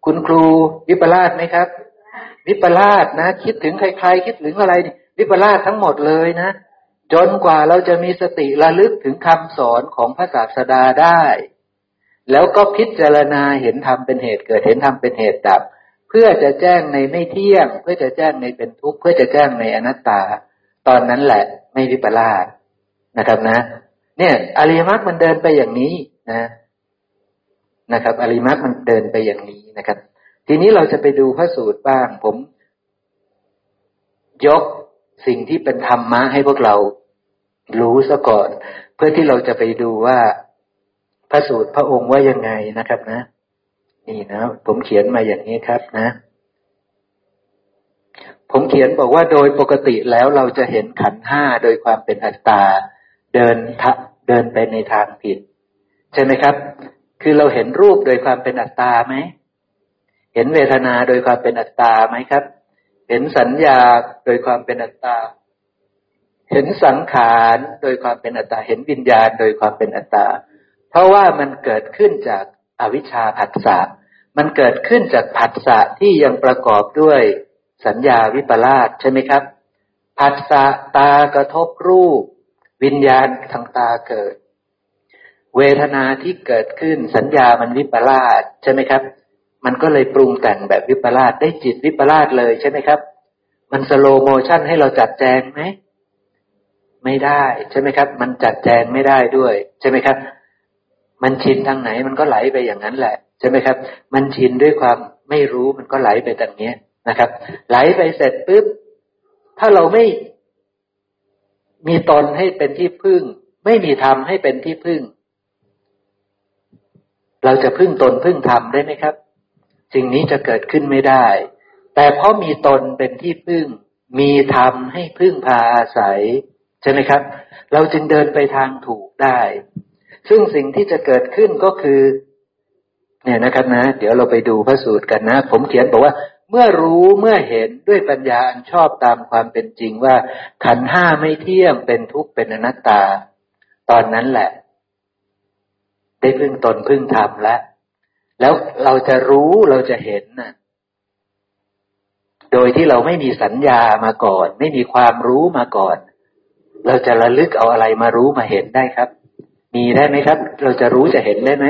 คุณครูวิปลาสไหมครับ วิปลาสนะ คิดถึงใครๆคิดถึงอะไรนี่วิปลาสทั้งหมดเลยนะจนกว่าเราจะมีสติระลึกถึงคำสอนของพระศาสดาได้ แล้วก็พิจารณาเห็นธรรมเป็นเหตุเกิดเห็นธรรมเป็นเหตุดับ เพื่อจะแจ้งในไม่เที่ยง เพื่อจะแจ้งในเป็นทุกข์เพื่อจะแจ้งในอนัตตา ตอนนั้นแหละไม่วิปลาส นะครับนะ เนี่ยอริยมรรคมันเดินไปอย่างนี้นะนะครับ อริยมรรคมันเดินไปอย่างนี้นะครับ ทีนี้เราจะไปดูพระสูตรบ้าง ผม ยกสิ่งที่เป็นธรรมะให้พวกเรารู้ซะก่อน เพื่อที่เราจะไปดูว่าพระสูตรพระองค์ว่ายังไงนะครับนะ นี่นะ ผมเขียนมาอย่างนี้ครับนะผมเขียนบอกว่าโดยปกติแล้วเราจะเห็นขันห้าโดยความเป็นอัตตา เดินเดินไปในทางผิด ใช่ไหมครับ คือเราเห็นรูปโดยความเป็นอัตตาไหม เห็นเวทนาโดยความเป็นอัตตาไหมครับ เห็นสัญญาโดยความเป็นอัตตา เห็นสังขารโดยความเป็นอัตตา เห็นวิญญาณโดยความเป็นอัตตา เพราะว่ามันเกิดขึ้นจากอวิชชาผัสสะมันเกิดขึ้นจากผัสสะที่ยังประกอบด้วยสัญญาวิปลาสใช่ไหมครับผัสสะตากระทบรูป วิญญาณทางตาเกิด เวทนาที่เกิดขึ้นสัญญามันวิปลาสใช่ไหมครับ มันก็เลยปรุงแต่งแบบวิปลาสได้จิตวิปลาสเลยใช่ไหมครับ มันสโลโมชันให้เราจัดแจงไหมไม่ได้ใช่ไหมครับ มันจัดแจงไม่ได้ด้วย ใช่ไหมครับ มันชินทางไหนมันก็ไหลไปอย่างนั้นแหละใช่ไหมครับ มันชินด้วยความไม่รู้มันก็ไหลไปแบบนี้นะครับ ไหลไปเสร็จปุ๊บถ้าเราไม่ มีตนให้เป็นที่พึ่ง ไม่มีธรรมให้เป็นที่พึ่ง เราจะพึ่งตนพึ่งธรรมได้ไหมครับสิ่งนี้จะเกิดขึ้นไม่ได้ แต่เพราะมีตนเป็นที่พึ่ง มีธรรมให้พึ่งพาอาศัย ใช่ไหมครับ เราจึงเดินไปทางถูกได้ ซึ่งสิ่งที่จะเกิดขึ้นก็คือ เนี่ยนะครับนะ เดี๋ยวเราไปดูพระสูตรกันนะ ผมเขียนบอกว่า เมื่อรู้เมื่อเห็นด้วยปัญญาอันชอบตามความเป็นจริงว่า ขันห้าไม่เที่ยงเป็นทุกข์เป็นอนัตตา ตอนนั้นแหละ ได้พึ่งตนพึ่งธรรมแล้วแล้วเราจะรู้เราจะเห็นนะโดยที่เราไม่มีสัญญามาก่อน ไม่มีความรู้มาก่อน เราจะระลึกเอาอะไรมารู้มาเห็นได้ครับ มีได้ไหมครับ เราจะรู้จะเห็นได้ไหม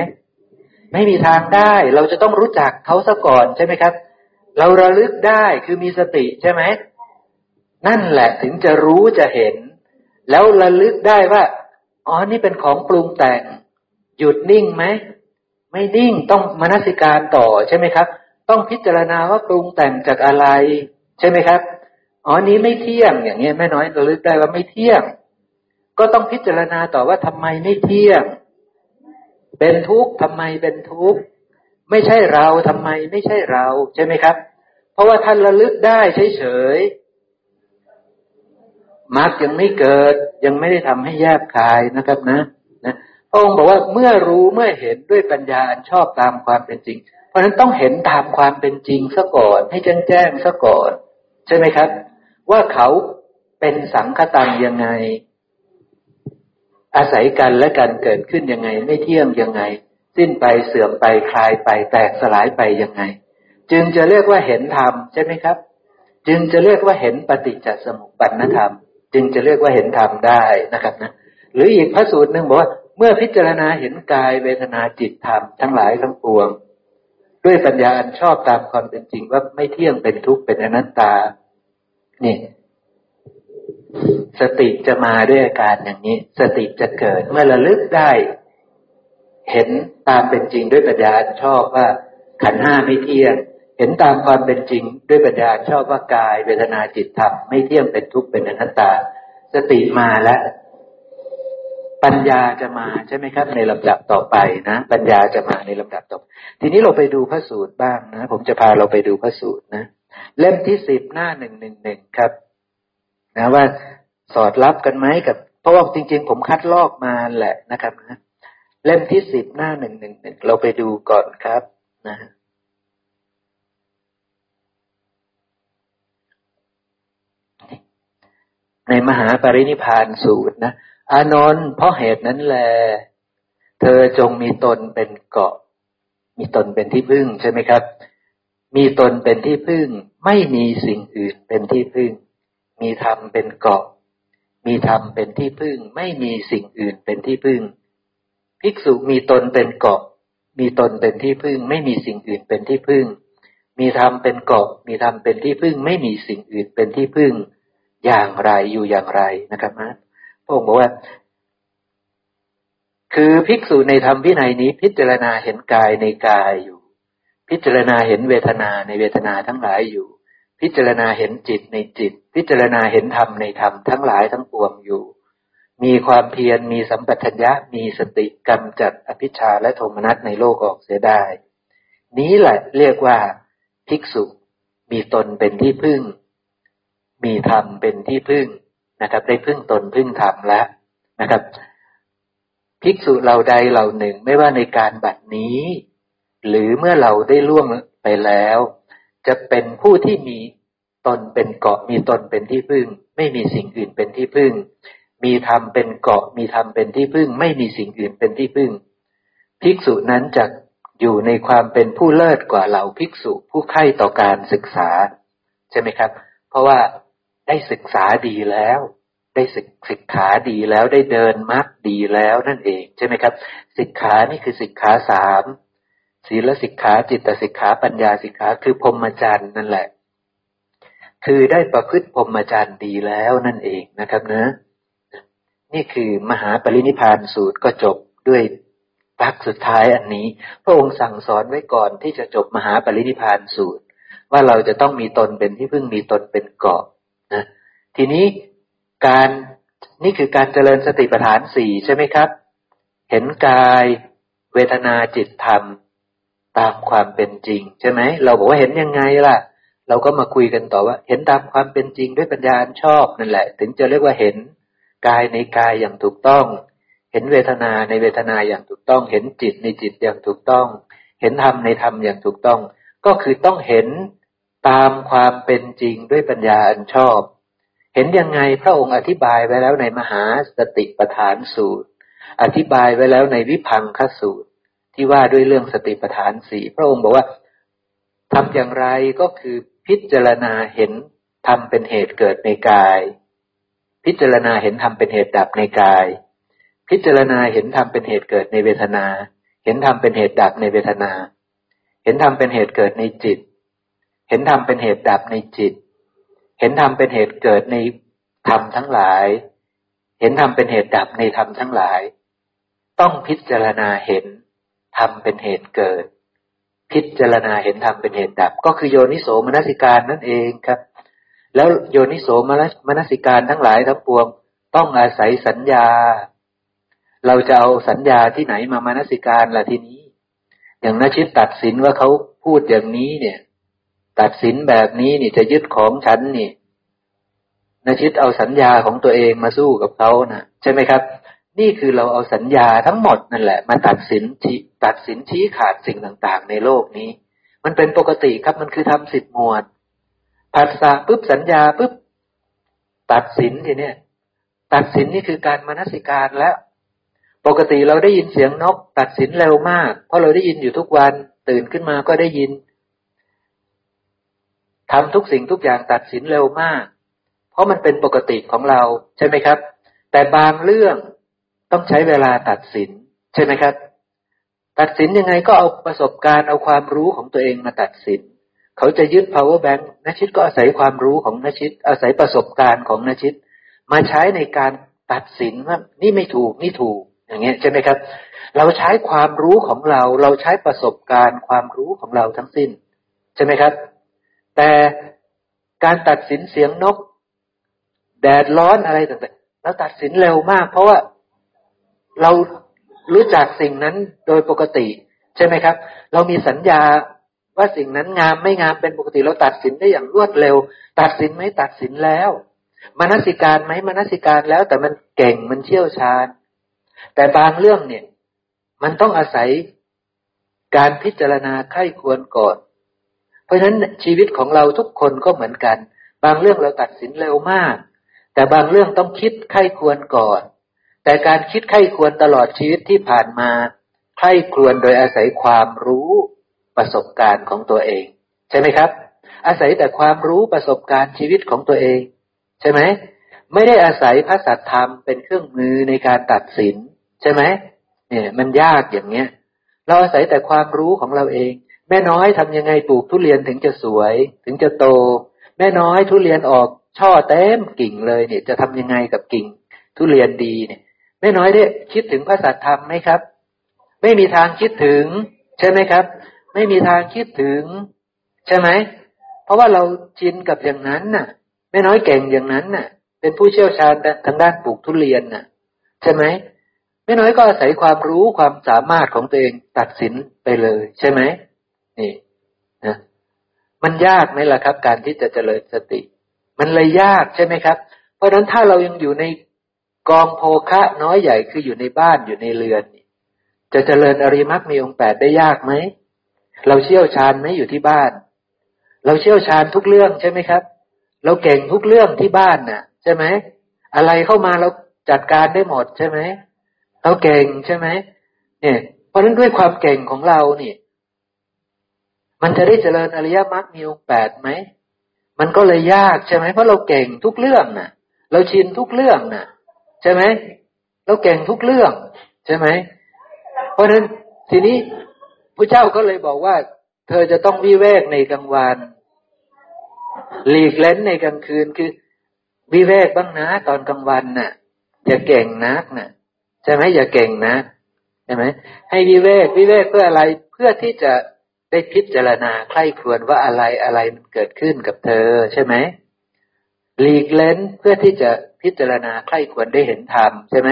ไม่มีทางได้ เราจะต้องรู้จักเขาซะก่อนใช่ไหมครับ เราระลึกได้คือมีสติใช่ไหมนั่นแหละถึงจะรู้จะเห็น แล้วระลึกได้ว่าอ๋อนี่เป็นของปรุงแต่ง หยุดนิ่งไหมไม่นิ่งต้องมนสิการต่อใช่ไหมครับ ต้องพิจารณาว่าปรุงแต่งจากอะไร ใช่ไหมครับอ๋อนี้ไม่เที่ยงอย่างเงี้ยแม่น้อยระลึกได้ว่าไม่เที่ยง ก็ต้องพิจารณาต่อว่าทำไมไม่เที่ยง เป็นทุกข์ทำไมเป็นทุกข์ ไม่ใช่เราทำไมไม่ใช่เราใช่ไหมครับ เพราะว่าท่านระลึกได้เฉยๆมรรคยังไม่เกิด ยังไม่ได้ทำให้แยบคายนะครับนะองค์บอกว่าเมื่อรู้เมื่อเห็นด้วยปัญญาอันชอบตามความเป็นจริง เพราะฉะนั้นต้องเห็นตามความเป็นจริงซะก่อน ให้แจ้งแจ้งซะก่อน ใช่ไหมครับ ว่าเขาเป็นสังคตังยังไง อาศัยกันและกันเกิดขึ้นยังไง ไม่เที่ยงยังไง สิ้นไปเสื่อมไปคลายไป แตกสลายไปยังไง จึงจะเรียกว่าเห็นธรรมใช่ไหมครับ จึงจะเรียกว่าเห็นปฏิจจสมุปปนธรรม จึงจะเรียกว่าเห็นธรรมได้นะครับนะหรืออีกพระสูตรหนึ่งบอกว่าเมื่อพิจารณาเห็นกายเวทนาจิตธรรมทั้งหลายทั้งปวง ด้วยปัญญาอันชอบตามความเป็นจริงว่าไม่เที่ยงเป็นทุกข์เป็นอนัตตา นี่ สติจะมาด้วยอาการอย่างนี้ สติจะเกิดเมื่อระลึกได้ เห็นตามเป็นจริงด้วยปัญญาชอบว่าขันห้าไม่เที่ยง เห็นตามความเป็นจริงด้วยปัญญาชอบว่ากายเวทนาจิตธรรมไม่เที่ยงเป็นทุกข์เป็นอนัตตา สติมาแล้วปัญญาจะมาใช่ไหมครับ ในลำดับต่อไปนะ ปัญญาจะมาในลำดับต่อ ทีนี้เราไปดูพระสูตรบ้างนะ ผมจะพาเราไปดูพระสูตรนะ เล่มที่สิบหน้าหนึ่งหนึ่งหนึ่งครับ นะว่าสอดรับกันไหมกับ เพราะว่าจริง ๆ ผมคัดลอกมาแหละนะครับนะ เล่มที่สิบหน้าหนึ่งหนึ่งหนึ่งเราไปดูก่อนครับนะในมหาปรินิพานสูตรนะ อานนท์เพราะเหตุนั้นแล เธอจงมีตนเป็นเกาะ มีตนเป็นที่พึ่งใช่ไหมครับ มีตนเป็นที่พึ่ง ไม่มีสิ่งอื่นเป็นที่พึ่ง มีธรรมเป็นเกาะ มีธรรมเป็นที่พึ่ง ไม่มีสิ่งอื่นเป็นที่พึ่ง ภิกษุมีตนเป็นเกาะ มีตนเป็นที่พึ่ง ไม่มีสิ่งอื่นเป็นที่พึ่ง มีธรรมเป็นเกาะ มีธรรมเป็นที่พึ่ง ไม่มีสิ่งอื่นเป็นที่พึ่ง อย่างไรอยู่อย่างไรนะครับนะพระองค์บอกว่า คือภิกษุในธรรมพินัยนี้ พิจารณาเห็นกายในกายอยู่ พิจารณาเห็นเวทนาในเวทนาทั้งหลายอยู่ พิจารณาเห็นจิตในจิต พิจารณาเห็นธรรมในธรรมทั้งหลายทั้งปวงอยู่ มีความเพียรมีสัมปชัญญะมีสติกำจัดอภิชาและโทมนัสในโลกออกเสียได้ นี้แหละเรียกว่าภิกษุมีตนเป็นที่พึ่ง มีธรรมเป็นที่พึ่งนะครับ ได้พึ่งตนพึ่งธรรมแล้วนะครับ ภิกษุเราใดเหล่าหนึ่งไม่ว่าในการบัดนี้ หรือเมื่อเราได้ล่วงไปแล้ว จะเป็นผู้ที่มีตนเป็นเกาะมีตนเป็นที่พึ่ง ไม่มีสิ่งอื่นเป็นที่พึ่ง มีธรรมเป็นเกาะมีธรรมเป็นที่พึ่ง ไม่มีสิ่งอื่นเป็นที่พึ่ง ภิกษุนั้นจะอยู่ในความเป็นผู้เลิศกว่าเหล่าภิกษุผู้ใคร่ต่อการศึกษา ใช่ไหมครับ เพราะว่าได้ศึกษาดีแล้ว ได้ศึกศึกขาดีแล้วได้เดินมัดดีแล้วนั่นเองใช่ไหมครับศึกขานี่คือศึกขาสามศีลสิกขาจิตสิกขาปัญญาสิกขาคือพรหมจรรย์นั่นแหละ คือได้ประพฤติพรหมจรรย์ดีแล้วนั่นเองนะครับเนะ นี่คือมหาปรินิพานสูตรก็จบด้วยปลักสุดท้ายอันนี้ พระองค์สั่งสอนไว้ก่อนที่จะจบมหาปรินิพานสูตร ว่าเราจะต้องมีตนเป็นที่พึ่งมีตนเป็นเกาะนะทีนี้การนี่คือการเจริญสติปัฏฐานสี่ใช่ไหมครับ เห็นกายเวทนาจิตธรรมตามความเป็นจริง ใช่ไหมเราบอกว่าเห็นยังไงล่ะ เราก็มาคุยกันต่อว่า เห็นตามความเป็นจริงด้วยปัญญาชอบนั่นแหละ ถึงจะเรียกว่าเห็น กายในกายอย่างถูกต้อง เห็นเวทนาในเวทนาอย่างถูกต้อง เห็นจิตในจิตอย่างถูกต้อง เห็นธรรมในธรรมอย่างถูกต้อง ก็คือต้องเห็นตามความเป็นจริงด้วยปัญญาอันชอบ เห็นยังไงพระองค์อธิบายไว้แล้วในมหาสติปัฏฐานสูตร อธิบายไว้แล้วในวิพังคสูตร ที่ว่าด้วยเรื่องสติปัฏฐานสี่พระองค์บอกว่าทำอย่างไรก็คือพิจารณาเห็นทำเป็นเหตุเกิดในกาย พิจารณาเห็นทำเป็นเหตุดับในกาย พิจารณาเห็นทำเป็นเหตุเกิดในเวทนา เห็นทำเป็นเหตุดับในเวทนา เห็นทำเป็นเหตุเกิดในจิต เห็นทำเป็นเหตุดับในจิต เห็นทำเป็นเหตุเกิดในธรรมทั้งหลาย เห็นทำเป็นเหตุดับในธรรมทั้งหลาย ต้องพิจารณาเห็นธรรมเป็นเหตุเกิด พิจารณาเห็นธรรมเป็นเหตุดับ ก็คือโยนิโสมนสิการนั่นเองครับ แล้วโยนิโสมนสิการทั้งหลายทั้งปวง ต้องอาศัยสัญญา เราจะเอาสัญญาที่ไหนมามนสิการล่ะทีนี้ อย่างนาชิตตัดสินว่าเขาพูดอย่างนี้เนี่ย ตัดสินแบบนี้นี่จะยึดของฉันนี่นาชิตเอาสัญญาของตัวเองมาสู้กับเขานะใช่ไหมครับ นี่คือเราเอาสัญญาทั้งหมดนั่นแหละ มาตัดสินชี้ตัดสินชี้ขาดสิ่งต่าง ๆ ในโลกนี้ มันเป็นปกติครับมันคือทำสิทธิหมวด ภาษาปุ๊บสัญญาปุ๊บตัดสินทีเนี้ยตัดสินนี่คือการมนสิการแล้ว ปกติเราได้ยินเสียงนก ตัดสินเร็วมาก เพราะเราได้ยินอยู่ทุกวัน ตื่นขึ้นมาก็ได้ยินทำทุกสิ่งทุกอย่างตัดสินเร็วมาก เพราะมันเป็นปกติของเราใช่ไหมครับ แต่บางเรื่องต้องใช้เวลาตัดสิน ใช่ไหมครับ ตัดสินยังไงก็เอาประสบการณ์เอาความรู้ของตัวเองมาตัดสิน เขาจะยึด power bank นชิตก็อาศัยความรู้ของนชิต อาศัยประสบการณ์ของนชิต มาใช้ในการตัดสินว่านี่ไม่ถูกนี่ถูกอย่างเงี้ยใช่ไหมครับ เราใช้ความรู้ของเรา เราใช้ประสบการณ์ความรู้ของเราทั้งสิ้น ใช่ไหมครับ แต่การตัดสินเสียงนก แดดร้อนอะไรต่างๆเราตัดสินเร็วมาก เพราะว่าเรารู้จักสิ่งนั้นโดยปกติ ใช่ไหมครับ เรามีสัญญา ว่าสิ่งนั้นงามไม่งามเป็นปกติเราตัดสินได้อย่างรวดเร็ว ตัดสินไหมตัดสินแล้วมนสิการไหมมนสิการแล้ว แต่มันเก่งมันเชี่ยวชาญ แต่บางเรื่องเนี่ย มันต้องอาศัยการพิจารณาไข้ควรก่อน เพราะฉะนั้นชีวิตของเราทุกคนก็เหมือนกัน บางเรื่องเราตัดสินเร็วมาก แต่บางเรื่องต้องคิดไข้ควรก่อน แต่การคิดไข้ควรตลอดชีวิตที่ผ่านมาไข้ควรโดยอาศัยความรู้ ประสบการณ์ของตัวเอง ใช่ไหมครับ อาศัยแต่ความรู้ประสบการณ์ชีวิตของตัวเอง ใช่ไหมไม่ได้อาศัยพระสัทธรรมเป็นเครื่องมือในการตัดสิน ใช่ไหมเนี่ยมันยากอย่างเนี้ย เราอาศัยแต่ความรู้ของเราเอง แม่น้อยทำยังไงปลูกทุเรียนถึงจะสวย ถึงจะโต แม่น้อยทุเรียนออกช่อเต็มกิ่งเลยเนี่ย จะทำยังไงกับกิ่ง ทุเรียนดีเนี่ยไม่น้อยได้คิดถึงพระสัตธรรมไหมครับ ไม่มีทางคิดถึง ใช่ไหมครับ ไม่มีทางคิดถึง ใช่ไหม เพราะว่าเราชินกับอย่างนั้นน่ะ ไม่น้อยเก่งอย่างนั้นน่ะ เป็นผู้เชี่ยวชาญทางด้านปลูกทุเรียนน่ะ ใช่ไหมไม่น้อยก็อาศัยความรู้ความสามารถของตัวเองตัดสินไปเลย ใช่ไหมนี่นะมันยากไหมล่ะครับ การที่จะเจริญสติ มันเลยยากใช่ไหมครับ เพราะฉะนั้นถ้าเรายังอยู่ในกองโภคะน้อยใหญ่คืออยู่ในบ้านอยู่ในเรือนจะเจริญอริมักมีองค์แปดได้ยากไหม เราเชี่ยวชาญไหมอยู่ที่บ้าน เราเชี่ยวชาญทุกเรื่องใช่ไหมครับ เราเก่งทุกเรื่องที่บ้านน่ะ ใช่ไหมอะไรเข้ามาเราจัดการได้หมดใช่ไหมเราเก่งใช่ไหมเนี่ยเพราะฉะนั้นด้วยความเก่งของเราเนี่ย มันจะได้เจริญอริยมรรคมีองค์แปดไหมมันก็เลยยากใช่ไหมเพราะเราเก่งทุกเรื่องน่ะ เราชินทุกเรื่องน่ะ ใช่ไหมเราเก่งทุกเรื่อง ใช่ไหมเพราะฉะนั้นทีนี้ พระเจ้าก็เลยบอกว่า เธอจะต้องวิเวกในกลางวันหลีกเล้นในกลางคืนคือ วิเวกบ้างนะตอนกลางวันน่ะอย่าเก่งนักน่ะใช่ไหมอย่าเก่งนะใช่ไหมให้วิเวกวิเวกเพื่ออะไรเพื่อที่จะได้พิจารณาใคร่ครวญว่าอะไรอะไรมันเกิดขึ้นกับเธอใช่ไหมหลีกเล้นเพื่อที่จะพิจารณาใคร่ควรได้เห็นธรรมใช่ไหม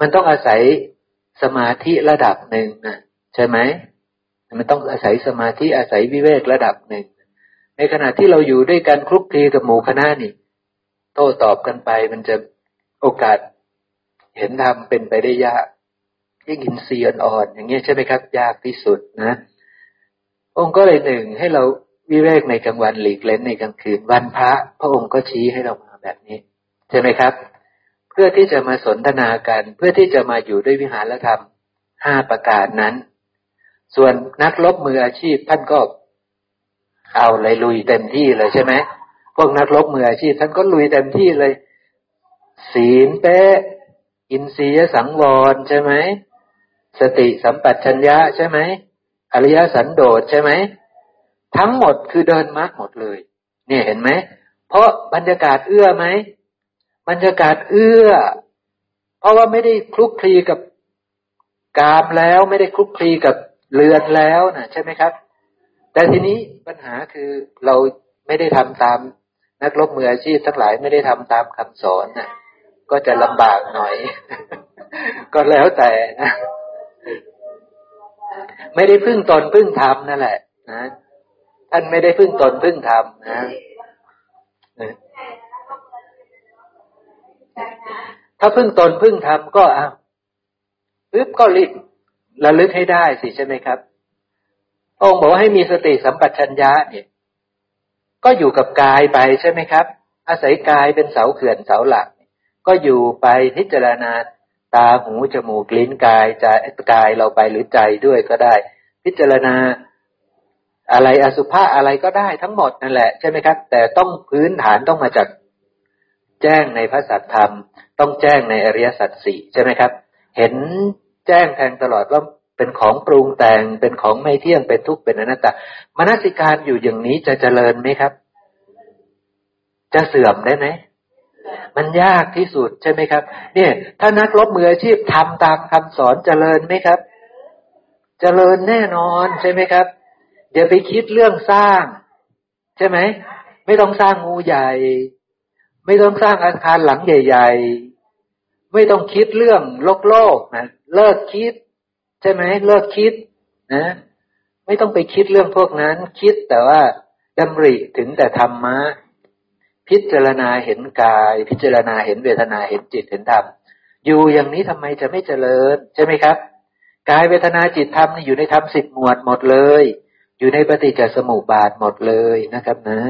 มันต้องอาศัยสมาธิระดับหนึ่งนะใช่ไหม มันต้องอาศัยสมาธิอาศัยวิเวกระดับหนึ่ง ในขณะที่เราอยู่ด้วยกันคลุกคลีกับหมู่คณะนี่ โต้ตอบกันไปมันจะโอกาสเห็นธรรมเป็นไปได้ยากยิ่งอินทรีย์อ่อนอย่างเงี้ยใช่ไหมครับ ยากที่สุดนะ องค์ก็เลยหนึ่งให้เราวิเวกในกลางวันหลีกเล่นในกลางคืนวันพระ พระองค์ก็ชี้ให้เรามาแบบนี้ ใช่ไหมครับ เพื่อที่จะมาสนทนากัน เพื่อที่จะมาอยู่ด้วยวิหารธรรมห้าประการนั้น ส่วนนักลบมืออาชีพท่านก็เอาเลยลุยเต็มที่เลยใช่ไหมพวกนักลบมืออาชีพ ท่านก็ลุยเต็มที่เลย ศีลเป๊ะอินทรียสังวรใช่ไหมสติสัมปชัญญะใช่ไหมอริยสันโดษใช่ไหมทั้งหมดคือเดินมรรคหมดเลย เนี่ยเห็นไหมเพราะบรรยากาศเอื้อไหมบรรยากาศเอื้อ เพราะว่าไม่ได้คลุกคลีกับกามแล้วไม่ได้คลุกคลีกับ เรือนแล้วนะใช่ไหมครับ แต่ทีนี้ปัญหาคือเราไม่ได้ทำตามนักลบมืออาชีพทั้งหลายไม่ได้ทำตามคำสอนนะก็จะลำบากหน่อย ก็แล้วแต่นะไม่ได้พึ่งตนพึ่งทำนั่นแหละนะท่านไม่ได้พึ่งตนพึ่งทำนะถ้าพึ่งตนพึ่งทำก็อ้าวปึ๊บก็รีบ ระลึกให้ได้สิใช่ไหมครับองค์บอกว่าให้มีสติสัมปชัญญะเนี่ย ก็อยู่กับกายไปใช่ไหมครับ อาศัยกายเป็นเสาเขื่อนเสาหลัก ก็อยู่ไปพิจารณาตาหูจมูกลิ้นกายใจกายเราไปหรือใจด้วยก็ได้ พิจารณาอะไรอสุภะอะไรก็ได้ทั้งหมดนั่นแหละใช่ไหมครับ แต่ต้องพื้นฐานต้องมาจากแจ้งในพระสัจธรรม ต้องแจ้งในอริยสัจสี่ใช่ไหมครับ เห็น แจ้งแทงตลอดว่าเป็นของปรุงแต่งเป็นของไม่เที่ยงเป็นทุกข์เป็นอนัตตามนสิการอยู่อย่างนี้จะเจริญไหมครับ จะเสื่อมได้ไหมมันยากที่สุดใช่ไหมครับ เนี่ย ถ้านักลบมืออาชีพทำตามคำสอนเจริญไหมครับ เจริญแน่นอนใช่ไหมครับเดี๋ยวไปคิดเรื่องสร้าง ใช่ไหมไม่ต้องสร้างงูใหญ่ ไม่ต้องสร้างอาคารหลังใหญ่ ๆ ไม่ต้องคิดเรื่องโลกโลกนะ เลิกคิด ใช่ไหมเลิกคิดนะ ไม่ต้องไปคิดเรื่องพวกนั้น คิดแต่ว่าดำริถึงแต่ธรรมะพิจารณาเห็นกาย พิจารณาเห็นเวทนาเห็นจิตเห็นธรรมอยู่อย่างนี้ทำไมจะไม่เจริญ ใช่ไหมครับกายเวทนาจิตธรรมนี่อยู่ในธรรมสิบหมวดหมดเลย อยู่ในปฏิจจสมุปบาทหมดเลยนะครับนะ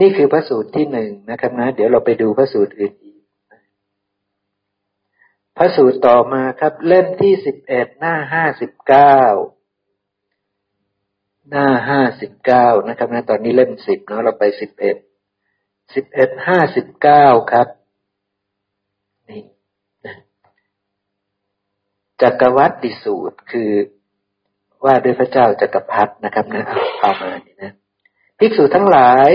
นี่คือพระสูตรที่หนึ่งนะครับนะ เดี๋ยวเราไปดูพระสูตรอื่น พระสูตรต่อมาครับ เล่มที่สิบเอ็ดหน้าห้าสิบเก้าหน้าห้าสิบเก้านะครับนะตอนนี้เล่มสิบเนาะเราไปสิบเอ็ดสิบเอ็ดห้าสิบเก้าครับนี่จักรวัติสูตรคือว่าด้วยพระเจ้าจักรพรรดินะครับนะเอามานี่นะภิกษุทั้งหลาย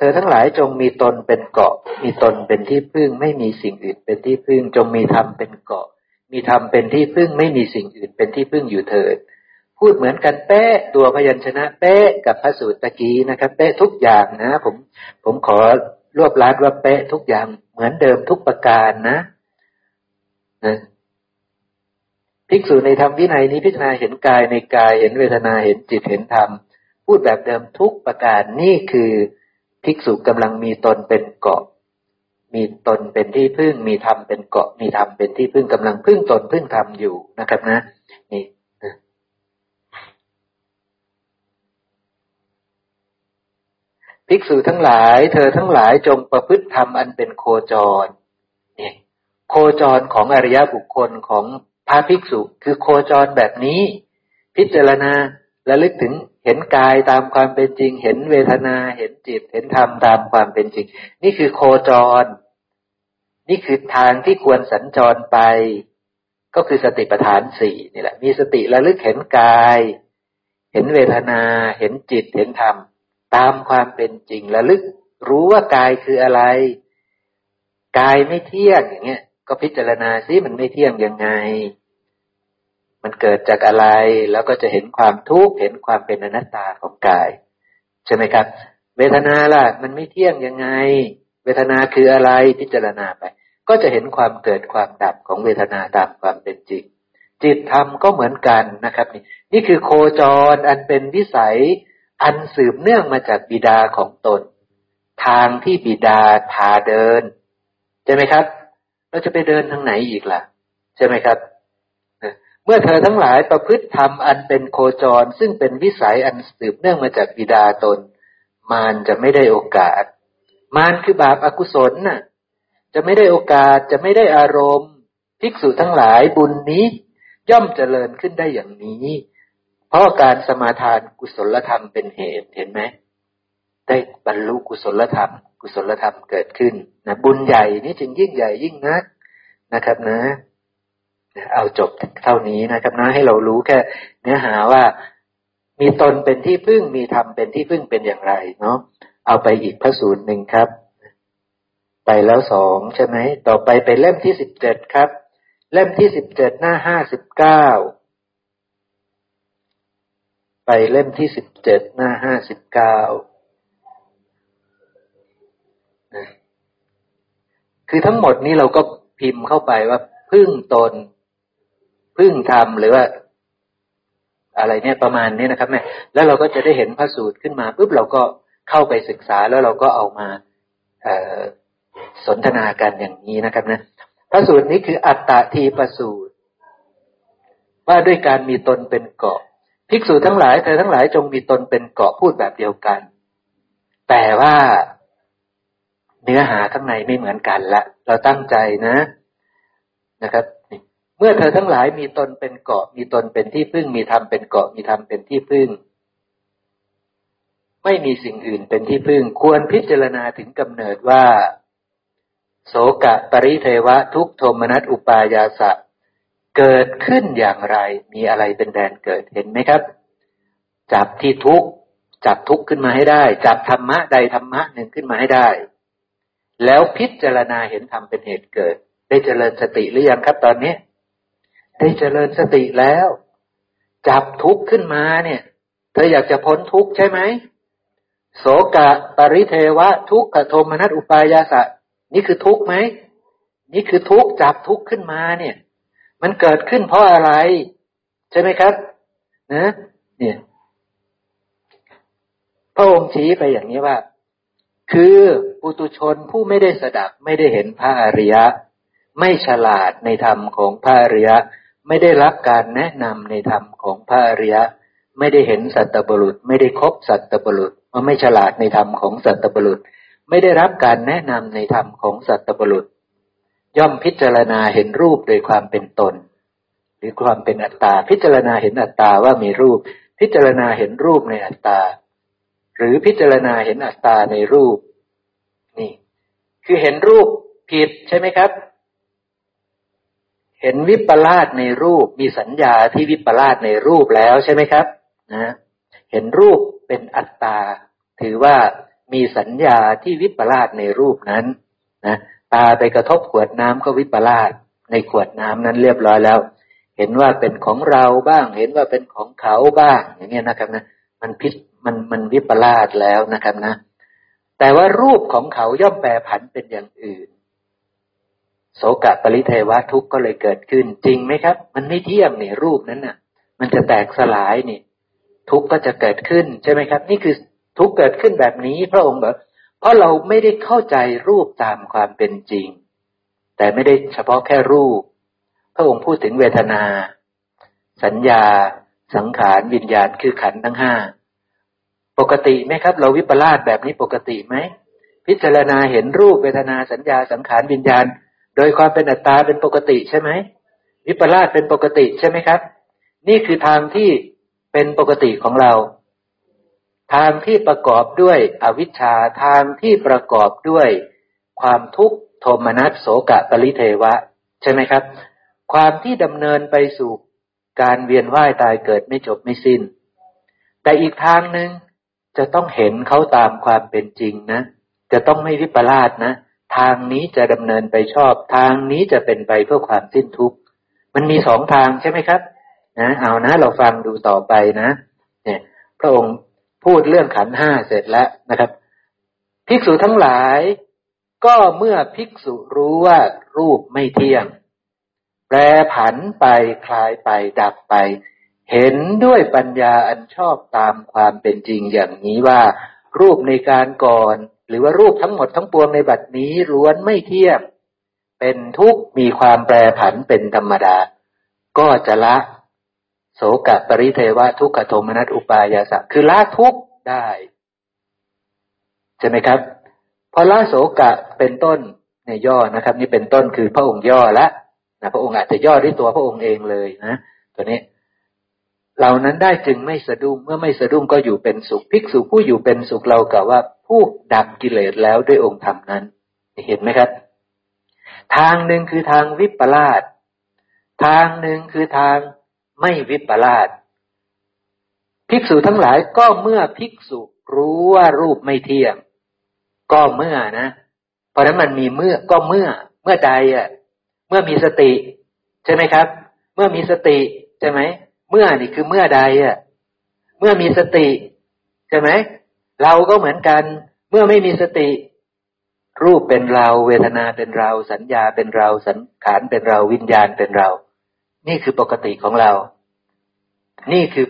เธอทั้งหลายจงมีตนเป็นเกาะ มีตนเป็นที่พึ่งไม่มีสิ่งอื่นเป็นที่พึ่ง จงมีธรรมเป็นเกาะ มีธรรมเป็นที่พึ่งไม่มีสิ่งอื่นเป็นที่พึ่งอยู่เถิด พูดเหมือนกันเป๊ะตัวพยัญชนะเป๊ะกับพระสูตรตะกี้นะครับเป๊ะทุกอย่างนะ ผมผมขอรวบรัดว่าเป๊ะทุกอย่างเหมือนเดิมทุกประการนะนะภิกษุในธรรมวินัยนี้พิจารณาเห็นกายในกายเห็นเวทนาเห็นจิตเห็นธรรม พูดแบบเดิมทุกประการนี่คือ ภิกษุกำลังมีตนเป็นเกาะ มีตนเป็นที่พึ่ง มีธรรมเป็นเกาะ มีธรรมเป็นที่พึ่งกำลังพึ่งตนพึ่งธรรมอยู่นะครับนะ นี่ภิกษุทั้งหลาย เธอทั้งหลายจงประพฤติธรรมอันเป็นโคจรนี่โคจรของอริยบุคคลของพระภิกษุ คือโคจรแบบนี้ พิจารณาและลึกถึง เห็นกายตามความเป็นจริง เห็นเวทนา เห็นจิต เห็นธรรมตามความเป็นจริง นี่คือโคจร นี่คือทางที่ควรสัญจรไป ก็คือสติปัฏฐานสี่นี่แหละ มีสติระลึกเห็นกาย เห็นเวทนา เห็นจิต เห็นธรรม ตามความเป็นจริงระลึกรู้ว่ากายคืออะไร กายไม่เที่ยงอย่างเงี้ย ก็พิจารณาซิมันไม่เที่ยงยังไง มันเกิดจากอะไรแล้วก็จะเห็นความทุกข์เห็นความเป็นอนัตตาของกาย ใช่ไหมครับ เวทนาล่ะ มันไม่เที่ยงยังไง เวทนาคืออะไรพิจารณาไป ก็จะเห็นความเกิดความดับของเวทนาตามความเป็นจริง จิตธรรมก็เหมือนกันนะครับ นี่นี่คือโคจรอันเป็นวิสัย อันสืบเนื่องมาจากบิดาของตน ทางที่บิดาพาเดิน ใช่ไหมครับ เราจะไปเดินทางไหนอีกล่ะ ใช่ไหมครับ มื่อเธอทั้งหลายประพฤติธรรมอันเป็นโคจร ซึ่งเป็นวิสัยอันสืบเนื่องมาจากบิดาตน มารจะไม่ได้โอกาส มารคือบาปอากุศลน่ะ จะไม่ได้โอกาสจะไม่ได้อารมณ์ภิกษุทั้งหลายบุญนี้ ย่อมเจริญขึ้นได้อย่างนี้ เพราะการสมาทานกุศลธรรมเป็นเหตุเห็นไหมได้บรรลุกุศลธรรม กุศลธรรมเกิดขึ้นนะบุญใหญ่นี่จึงยิ่งใหญ่ยิ่งนักนะครับนะ เอาจบเท่านี้นะครับนะให้เรารู้แค่ เนื้อหาว่า มีตนเป็นที่พึ่งมีธรรมเป็นที่พึ่งเป็นอย่างไรเนาะเอาไปอีกพระสูตรหนึ่งครับ ไปแล้วสองใช่ไหมต่อไปไปเล่มที่สิบเจ็ดครับ เล่มที่สิบเจ็ดหน้าห้าสิบเก้าไปเล่มที่สิบเจ็ดหน้าห้าสิบเก้าคือทั้งหมดนี้เราก็พิมพ์เข้าไปว่าพึ่งตน พึ่งทำหรือว่า อะไรเนี่ยประมาณนี้นะครับแม่แล้วเราก็จะได้เห็นพระสูตรขึ้นมาปุ๊บเราก็เข้าไปศึกษาแล้วเราก็เอามาสนทนากันอย่างนี้นะครับนะพระสูตรนี้คืออัตตาทีประสูตร ว่าด้วยการมีตนเป็นเกาะภิกษุทั้งหลายเธอทั้งหลายจงมีตนเป็นเกาะพูดแบบเดียวกัน แต่ว่าเนื้อหาข้างในไม่เหมือนกันละ เราตั้งใจนะนะครับ เมื่อเธอทั้งหลายมีตนเป็นเกาะ มีตนเป็นที่พึ่ง มีธรรมเป็นเกาะ มีธรรมเป็นที่พึ่ง ไม่มีสิ่งอื่นเป็นที่พึ่ง ควรพิจารณาถึงกำเนิดว่า โสกะปริเทวะทุกโทมนัสอุปายาสะเกิดขึ้นอย่างไร มีอะไรเป็นแดนเกิดเห็นไหมครับ จับที่ทุกจับทุกขึ้นมาให้ได้ จับธรรมะใดธรรมะหนึ่งขึ้นมาให้ได้ แล้วพิจารณาเห็นธรรมเป็นเหตุเกิด ได้เจริญสติหรือยังครับตอนนี้ ได้เจริญสติแล้ว จับทุกข์ขึ้นมาเนี่ย เธออยากจะพ้นทุกข์ใช่ไหมโสกะปริเทวะ ทุกขโทมนัสอุปายาสะนี่คือทุกข์ไหมนี่คือทุกข์จับทุกข์ขึ้นมาเนี่ย มันเกิดขึ้นเพราะอะไร ใช่ไหมครับนะเนี่ยพระองค์ชี้ไปอย่างนี้ว่า คือปุตุชนผู้ไม่ได้สดับไม่ได้เห็นพระอริยะ ไม่ฉลาดในธรรมของพระอริยะ ไม่ได้รับการแนะนำในธรรมของพระอริยะ ไม่ได้เห็นสัตบุรุษ ไม่ได้คบสัตบุรุษว่าไม่ฉลาดในธรรมของสัตบุรุษ ไม่ได้รับการแนะนำในธรรมของสัตบุรุษ ย่อมพิจารณาเห็นรูปโดยความเป็นตน หรือความเป็นอัตตา พิจารณาเห็นอัตตาว่ามีรูป พิจารณาเห็นรูปในอัตตา หรือพิจารณาเห็นอัตตาในรูป นี่ คือเห็นรูปผิดใช่ไหมครับ เห็นวิปลาสในรูปมีสัญญาที่วิปลาสในรูปแล้วใช่ไหมครับนะเห็นรูปเป็นอัตตา ถือว่ามีสัญญาที่วิปลาสในรูปนั้นนะตาไปกระทบขวดน้ำก็วิปลาสในขวดน้ำนั้นเรียบร้อยแล้ว เห็นว่าเป็นของเราบ้าง เห็นว่าเป็นของเขาบ้าง อย่างเงี้ยนะครับนะมันพิษมันมันวิปลาสแล้วนะครับนะ แต่ว่ารูปของเขาย่อมแปรผันเป็นอย่างอื่น โสกะปริเทวะทุกข์ก็เลยเกิดขึ้น จริงไหมครับ มันไม่เที่ยงนี่รูปนั้นน่ะ มันจะแตกสลายนี่ ทุกข์ก็จะเกิดขึ้นใช่ไหมครับ นี่คือทุกข์เกิดขึ้นแบบนี้ พระองค์บอกเพราะเราไม่ได้เข้าใจรูปตามความเป็นจริง แต่ไม่ได้เฉพาะแค่รูป พระองค์พูดถึงเวทนา สัญญา สังขารวิญญาณคือขันธ์ทั้งห้าปกติไหมครับ เราวิปลาสแบบนี้ปกติไหมพิจารณาเห็นรูปเวทนาสัญญาสังขารวิญญาณ ดยความเป็นอัตตาเป็นปกติใช่ไหมวิปลาสเป็นปกติใช่ไหมครับ นี่คือทางที่เป็นปกติของเรา ทางที่ประกอบด้วยอวิชชาทางที่ประกอบด้วยความทุกข์โทมนัสโสกะปริเทวะ ใช่ไหมครับ ความที่ดำเนินไปสู่การเวียนว่ายตายเกิดไม่จบไม่สิ้น แต่อีกทางหนึ่งจะต้องเห็นเขาตามความเป็นจริงนะ จะต้องไม่วิปลาสนะ ทางนี้จะดำเนินไปชอบ ทางนี้จะเป็นไปเพื่อความสิ้นทุกข์มันมีสองทางใช่ไหมครับนะเอานะ เราฟังดูต่อไปนะ เนี่ย พระองค์พูดเรื่องขันห้าเสร็จแล้วนะครับภิกษุทั้งหลาย ก็เมื่อภิกษุรู้ว่ารูปไม่เที่ยง แปรผันไปคลายไปดับไป เห็นด้วยปัญญาอันชอบตามความเป็นจริงอย่างนี้ว่า รูปในการก่อน หรือว่ารูปทั้งหมดทั้งปวงในบัดนี้ล้วนไม่เที่ยงเป็นทุกข์มีความแปรผันเป็นธรรมดา ก็จะละโสกปริเทวะทุกขโทมนัสอุปายาสะคือละทุกข์ได้ใช่ไหมครับพอละโสกะเป็นต้นในย่อนะครับ นี่เป็นต้นคือพระองค์ย่อละนะพระองค์อาจจะย่อด้วยตัวพระองค์เองเลยนะตัวนี้เหล่านั้นได้จึงไม่สะดุ้งเมื่อไม่สะดุ้งก็อยู่เป็นสุขภิกษุผู้อยู่เป็นสุขเรากล่าวว่า ผู้ดับกิเลสแล้วด้วยองค์ธรรมนั้น เห็นไหมครับ ทางหนึ่งคือทางวิปลาสทางหนึ่งคือทางไม่วิปลาสภิกษุทั้งหลายก็เมื่อภิกษุรู้ว่ารูปไม่เที่ยง ก็เมื่อนะ เพราะนั้นมันมีเมื่อก็เมื่อ เมื่อใดอะ เมื่อมีสติ ใช่ไหมครับ เมื่อมีสติใช่ไหมเมื่อนี่คือเมื่อใดอะ เมื่อมีสติ ใช่ไหม เราก็เหมือนกันเมื่อไม่มีสติ รูปเป็นเรา เวทนาเป็นเรา สัญญาเป็นเรา สังขารเป็นเราวิญญาณเป็นเรา นี่คือปกติของเรา นี่คือ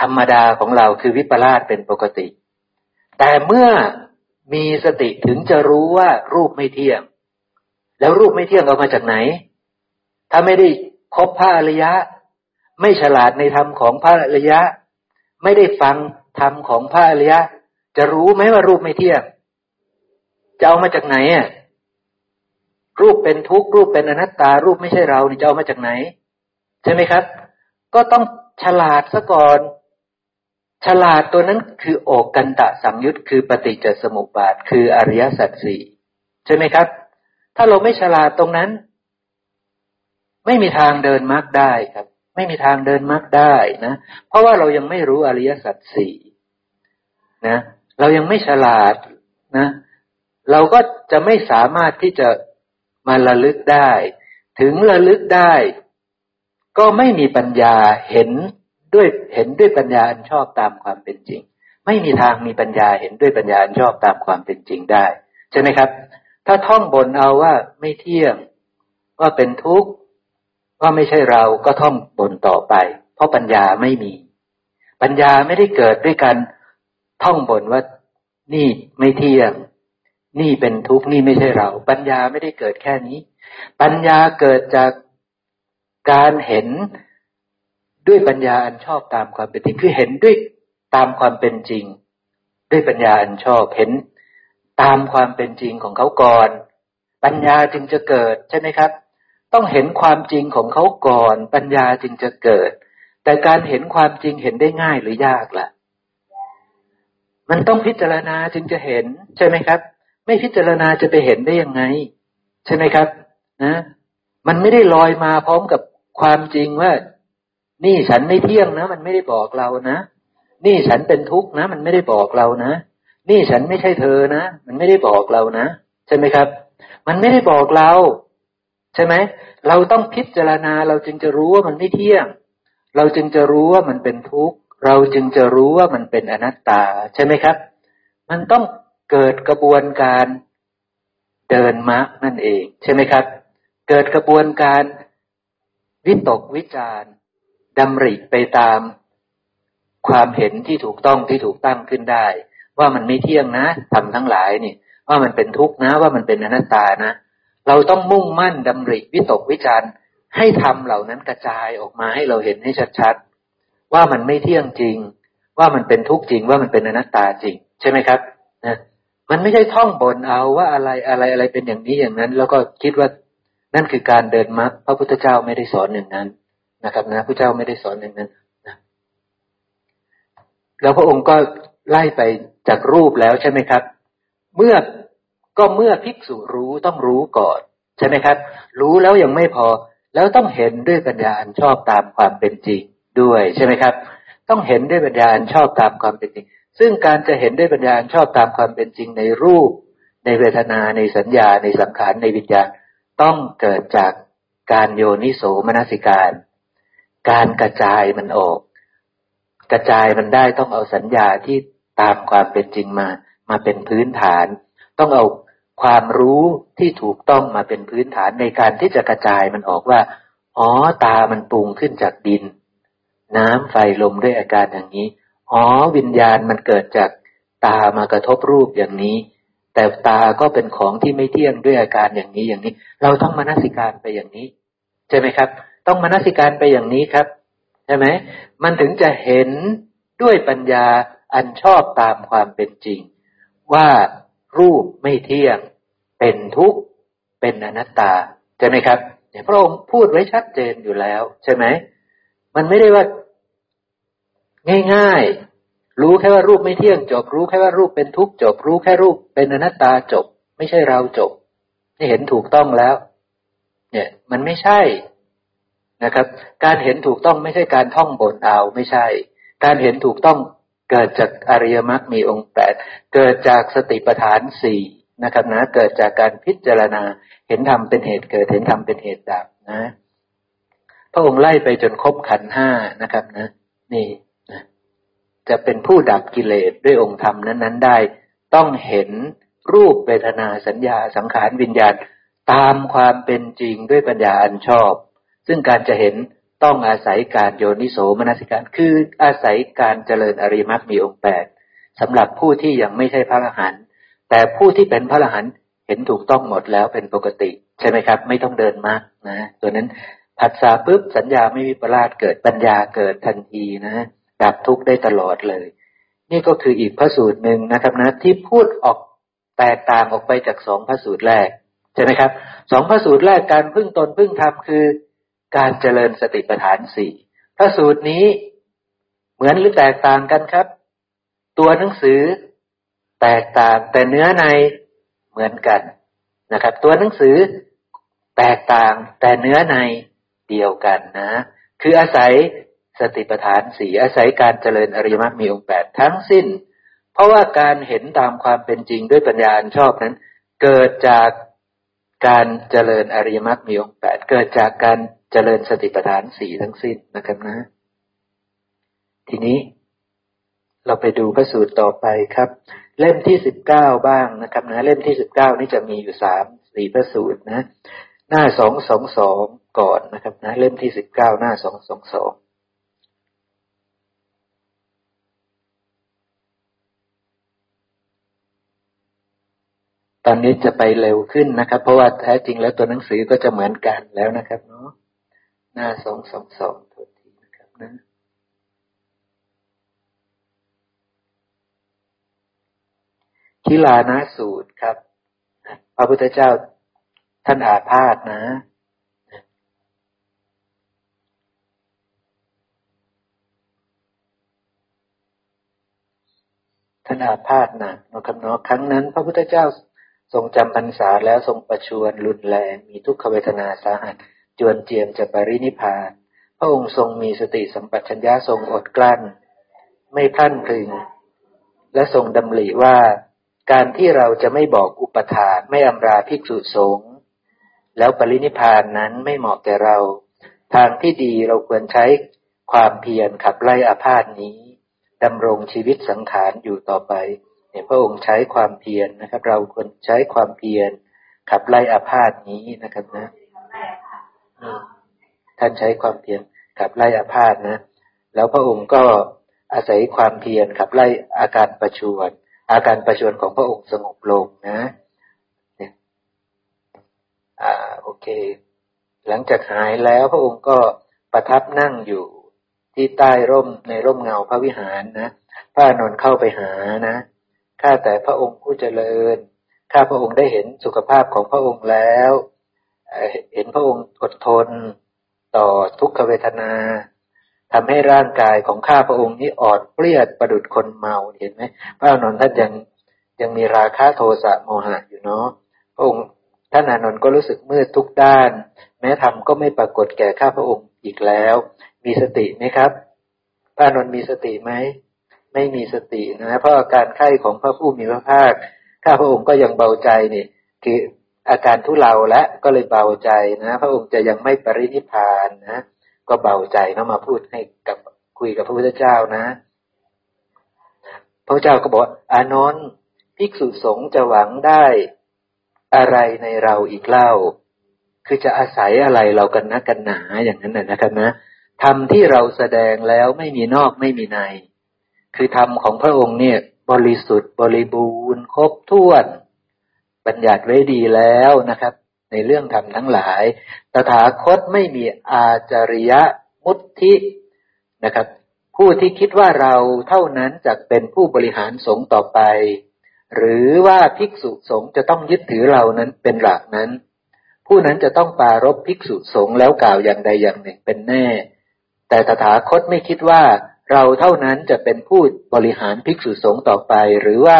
ธรรมดาของเราคือวิปลาสเป็นปกติ แต่เมื่อมีสติถึงจะรู้ว่ารูปไม่เที่ยง แล้วรูปไม่เที่ยงเอามาจากไหน ถ้าไม่ได้คบพระอริยะ ไม่ฉลาดในธรรมของพระอริยะ ไม่ได้ฟังธรรมของพระอริยะ จะรู้ไหมว่ารูปไม่เที่ยงจะเอามาจากไหนอะรูปเป็นทุกข์รูปเป็นอนัตตา รูปไม่ใช่เรานี่จะเอามาจากไหน ใช่ไหมครับ ก็ต้องฉลาดซะก่อน ฉลาดตัวนั้นคือโอกกันตะสังยุตคือปฏิจจสมุปบาท คืออริยสัจสี่ใช่ไหมครับ ถ้าเราไม่ฉลาดตรงนั้น ไม่มีทางเดินมรรคได้ครับ ไม่มีทางเดินมรรคได้นะ เพราะว่าเรายังไม่รู้อริยสัจสี่นะ เรายังไม่ฉลาดนะ เราก็จะไม่สามารถที่จะมาระลึกได้ ถึงระลึกได้ ก็ไม่มีปัญญาเห็นด้วยเห็นด้วยปัญญาอันชอบตามความเป็นจริง ไม่มีทางมีปัญญาเห็นด้วยปัญญาอันชอบตามความเป็นจริงได้ใช่ไหมครับ ถ้าท่องบนเอาว่าไม่เที่ยงว่าเป็นทุกข์ว่าไม่ใช่เราก็ท่องบนต่อไป เพราะปัญญาไม่มี ปัญญาไม่ได้เกิดด้วยการ ท่องบนว่านี่ไม่เที่ยง นี่เป็นทุกข์นี่ไม่ใช่เรา ปัญญาไม่ได้เกิดแค่นี้ ปัญญาเกิดจากการเห็นด้วยปัญญาอันชอบตามความเป็นจริงคือเห็นด้วยตามความเป็นจริง ด้วยปัญญาอันชอบเห็นตามความเป็นจริงของเขาก่อน ปัญญาจึงจะเกิดใช่ไหมครับ ต้องเห็นความจริงของเขาก่อน ปัญญาจึงจะเกิด แต่การเห็นความจริงเห็นได้ง่ายหรือยากละ่ะ มันต้องพิจารณาจึงจะเห็น ใช่ไหมครับ ไม่พิจารณาจะไปเห็นได้ยังไง ใช่ไหมครับนะมันไม่ได้ลอยมาพร้อมกับความจริงว่า นี่ฉันไม่เที่ยงนะ มันไม่ได้บอกเรานะ นี่ฉันเป็นทุกข์นะ มันไม่ได้บอกเรานะ นี่ฉันไม่ใช่เธอนะ มันไม่ได้บอกเรานะ ใช่ไหมครับ มันไม่ได้บอกเรา ใช่ไหม เราต้องพิจารณาเราจึงจะรู้ว่ามันไม่เที่ยง เราจึงจะรู้ว่ามันเป็นทุกข์ เราจึงจะรู้ว่ามันเป็นอนัตตาใช่ไหมครับ มันต้องเกิดกระบวนการเดินมรรคนั่นเอง ใช่ไหมครับ เกิดกระบวนการวิตกวิจารดำริไปตามความเห็นที่ถูกต้องที่ถูกตั้งขึ้นได้ ว่ามันไม่เที่ยงนะทำทั้งหลายนี่ ว่ามันเป็นทุกข์นะ ว่ามันเป็นอนัตตานะ เราต้องมุ่งมั่นดำริวิตกวิจารณ์ให้ทำเหล่านั้นกระจายออกมาให้เราเห็นให้ชัดๆ ว่ามันไม่เที่ยงจริง ว่ามันเป็นทุกข์จริงว่ามันเป็นอนัตตาจริง ใช่ไหมครับนะมันไม่ใช่ท่องบนเอาว่าอะไรอะไรอะไรเป็นอย่างนี้อย่างนั้น แล้วก็คิดว่านั่นคือการเดินมรรคพระพุทธเจ้าไม่ได้สอนอย่างนั้นนะครับนะพระเจ้าไม่ได้สอนอย่างนั้นนะแล้วพระองค์ก็ไล่ไปจากรูปแล้วใช่ไหมครับ เมื่อก็เมื่อภิกษุรู้ต้องรู้ก่อน ใช่ไหมครับ รู้แล้วยังไม่พอ แล้วต้องเห็นด้วยปัญญาชอบตามความเป็นจริง ด้วยใช่ไหมครับ ต้องเห็นด้วยปัญญาชอบตามความเป็นจริง ซึ่งการจะเห็นด้วยปัญญาชอบตามความเป็นจริงในรูป ในเวทนาในสัญญาในสังขารในวิญญาณต้องเกิดจากการโยนิโสมนสิการ การกระจายมันออก กระจายมันได้ต้องเอาสัญญาที่ตามความเป็นจริงมา มาเป็นพื้นฐาน ต้องเอาความรู้ที่ถูกต้องมาเป็นพื้นฐานในการที่จะกระจายมันออกว่า อ๋อ ตามันปรุงขึ้นจากดิน น้ำไฟลมด้วยอาการอย่างนี้ อ๋อวิญญาณมันเกิดจากตามากระทบรูปอย่างนี้ แต่ตาก็เป็นของที่ไม่เที่ยงด้วยอาการอย่างนี้อย่างนี้ เราต้องมานัสิการไปอย่างนี้ ใช่ไหมครับ ต้องมานัสิการไปอย่างนี้ครับ ใช่ไหมมันถึงจะเห็นด้วยปัญญาอันชอบตามความเป็นจริง ว่ารูปไม่เที่ยง เป็นทุกข์ เป็นอนัตตา ใช่ไหมครับเนี่ยพระองค์พูดไว้ชัดเจนอยู่แล้ว ใช่ไหมมันไม่ได้ว่า ง่ายๆ รู้แค่ว่ารูปไม่เที่ยงจบ รู้แค่ว่ารูปเป็นทุกข์จบ รู้แค่รูปเป็นอนัตตาจบ ไม่ใช่เราจบ นี่เห็นถูกต้องแล้ว เนี่ย มันไม่ใช่นะครับ การเห็นถูกต้องไม่ใช่การท่องบนเอาไม่ใช่ การเห็นถูกต้องเกิดจากอริยมรรคมีองค์แปดเกิดจากสติปัฏฐานสี่นะครับนะ เกิดจากการพิจารณา เห็นธรรมเป็นเหตุเกิด เห็นธรรมเป็นเหตุดับนะ พระองค์ไล่ไปจนครบขันห้านะครับนะ นี่ จะเป็นผู้ดับกิเลสด้วยองค์ธรรมนั้น ๆ ได้ ต้องเห็นรูปเวทนาสัญญาสังขารวิญญาณตามความเป็นจริงด้วยปัญญาอันชอบ ซึ่งการจะเห็นต้องอาศัยการโยนิโสมนสิการ คืออาศัยการเจริญอริมักมีองค์แปดสำหรับผู้ที่ยังไม่ใช่พระอรหันต์แต่ผู้ที่เป็นพระอรหันต์เห็นถูกต้องหมดแล้วเป็นปกติ ใช่ไหมครับ ไม่ต้องเดินมากนะตัวนั้นผัสสะปุ๊บสัญญาไม่มีประลาดเกิดปัญญาเกิดทันทีนะ ดับทุกข์ได้ตลอดเลย นี่ก็คืออีกพระสูตรหนึ่งนะครับนะที่พูดออกแตกต่างออกไปจากสองพระสูตรแรกใช่ไหมครับสองพระสูตรแรกการพึ่งตนพึ่งธรรมคือการเจริญสติปัฏฐานสี่พระสูตรนี้เหมือนหรือแตกต่างกันครับ ตัวหนังสือแตกต่างแต่เนื้อในเหมือนกันนะครับ ตัวหนังสือแตกต่างแต่เนื้อในเดียวกันนะ คืออาศัย สติปัฏฐานสี่อาศัยการเจริญอริยมรรคมีองค์แปดทั้งสิ้น เพราะว่าการเห็นตามความเป็นจริงด้วยปัญญาชอบนั้น เกิดจากการเจริญอริยมรรคมีองค์แปดเกิดจากการเจริญสติปัฏฐานสี่ทั้งสิ้นนะครับนะ ทีนี้เราไปดูพระสูตรต่อไปครับ เล่มที่สิบเก้าบ้างนะครับนะ เล่มที่สิบเก้านี่จะมีอยู่สามสี่พระสูตรนะ หน้าสองสองสองก่อนนะครับนะ เล่มที่สิบเก้าหน้าสองสองสอง ตอนนี้จะไปเร็วขึ้นนะครับ เพราะว่าแท้จริงแล้วตัวหนังสือก็จะเหมือนกันแล้วนะครับเนาะหน้าสองสองสองทัวทีนะครับนะทิลานาสูตรครับพระพุทธเจ้าท่านอาพาธนะท่านอาพาธนะนะครับเนาะครั้งนั้น พระพุทธเจ้า ทรงจำพรรษาแล้วทรงประชวรรุนแรงมีทุกขเวทนาสาหัส จวนเจียมจะปรินิพาน พระองค์ทรงมีสติสัมปชัญญะทรงอดกลั้น ไม่พลั่นพลึง และทรงดำริว่า การที่เราจะไม่บอกอุปทานไม่อำราภิกษุสงฆ์แล้วปรินิพานนั้นไม่เหมาะแก่เรา ทางที่ดีเราควรใช้ความเพียรขับไล่อาพาธนี้ดำรงชีวิตสังขารอยู่ต่อไป เนี่ยพระองค์ใช้ความเพียรนนะครับ เราควรใช้ความเพียรขับไล่อาพาธนี้นะครับนะท่านใช้ความเพียรขับไล่อาพาธนะ แล้วพระองค์ก็อาศัยความเพียรขับไล่อาการประชวน อาการประชวนของพระองค์สงบลงนะเนี่ยอ่าโอเค หลังจากหายแล้วพระองค์ก็ประทับนั่งอยู่ที่ใต้ร่มในร่มเงาพระวิหารนะพระนนท์เข้าไปหานะ ข้าแต่พระองค์ผู้เจริญ ข้าพระองค์ได้เห็นสุขภาพของพระองค์แล้ว เห็นพระองค์อดทนต่อทุกขเวทนาทำให้ร่างกายของข้าพระองค์นี้อ่อนเปรี้ยประดุดคนเมาเห็นไหมพระอานนท์ท่านยังยังมีราคะโทสะโมหะอยู่เนาะพระองค์ท่านอานนท์ก็รู้สึกมืดทุกด้าน แม้ธรรมก็ไม่ปรากฏแก่ข้าพระองค์อีกแล้ว มีสติไหมครับ พระอานนท์มีสติไหม ไม่มีสตินะเพราะอาการไข้ของพระผู้มีพระภาคข้าพระองค์ก็ยังเบาใจนี่คืออาการทุเลาและก็เลยเบาใจนะ พระองค์จะยังไม่ปรินิพานนะ ก็เบาใจนะมาพูดให้กับคุยกับพระพุทธเจ้านะ พระเจ้าก็บอกอานนท์ภิกษุสงฆ์จะหวังได้อะไรในเราอีกเล่า คือจะอาศัยอะไรเรากันนะกันหนาอย่างนั้นนะครับนะทำที่เราแสดงแล้วไม่มีนอกไม่มีใน คือธรรมของพระองค์เนี่ย บริสุทธิ์บริบูรณ์ครบถ้วน บัญญัติไว้ดีแล้วนะครับ ในเรื่องธรรมทั้งหลาย ตถาคตไม่มีอาจริยมุทินะครับ ผู้ที่คิดว่าเราเท่านั้นจะเป็นผู้บริหารสงฆ์ต่อไป หรือว่าภิกษุสงฆ์จะต้องยึดถือเรานั้นเป็นหลักนั้น ผู้นั้นจะต้องปารบภิกษุสงฆ์แล้วกล่าวอย่างใดอย่างหนึ่งเป็นแน่ แต่ตถาคตไม่คิดว่า เราเท่านั้นจะเป็นผู้บริหารภิกษุสงฆ์ต่อไป หรือว่า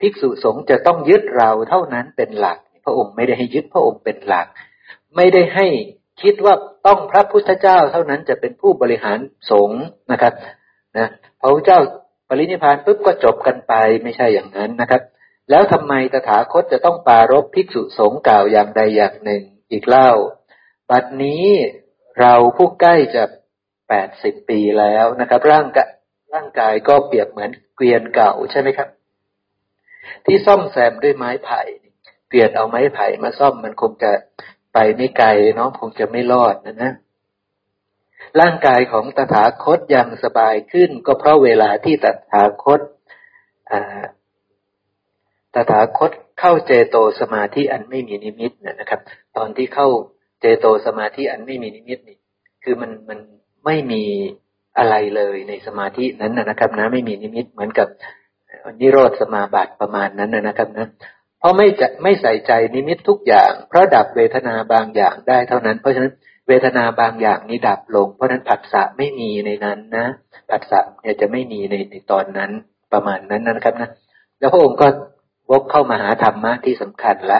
ภิกษุสงฆ์จะต้องยึดเราเท่านั้นเป็นหลัก พระองค์ไม่ได้ให้ยึดพระองค์เป็นหลัก ไม่ได้ให้คิดว่าต้องพระพุทธเจ้าเท่านั้นจะเป็นผู้บริหารสงฆ์นะครับนะพระพุทธเจ้าปรินิพานปุ๊บก็จบกันไปไม่ใช่อย่างนั้นนะครับ แล้วทำไมตถาคตจะต้องปารบภิกษุสงฆ์กล่าวอย่างใดอย่างหนึ่งอีกเล่า บัดนี้เราผู้ใกล้จะ แปดสิบปีแล้วนะครับ ร่างกายร่างกายก็เปรียบเหมือนเกวียนเก่าใช่ไหมครับ ที่ซ่อมแซมด้วยไม้ไผ่เปลี่ยนเอาไม้ไผ่มาซ่อมมันคงจะไปไม่ไกลเนาะคงจะไม่รอดนะนะร่างกายของตถาคตยังสบายขึ้น ก็เพราะเวลาที่ตถาคตตถาคตเข้าเจโตสมาธิอันไม่มีนิมิตนะครับ ตอนที่เข้าเจโตสมาธิอันไม่มีนิมิตนี่ คือมันมัน ไม่มีอะไรเลยในสมาธินั้นนะครับนะไม่มีนิมิตเหมือนกับนิโรธสมาบัติประมาณนั้นนะครับนะเพราะไม่จะไม่ใส่ใจนิมิตทุกอย่าง เพราะดับเวทนาบางอย่างได้เท่านั้น เพราะฉะนั้นเวทนาบางอย่างนี้ดับลง เพราะนั้นผัสสะไม่มีในนั้นนะผัสสะเนี่ยจะไม่มีในในตอนนั้นประมาณนั้นนะครับนะแล้วพระองค์ก็วกเข้ามาหาธรรมะที่สำคัญละ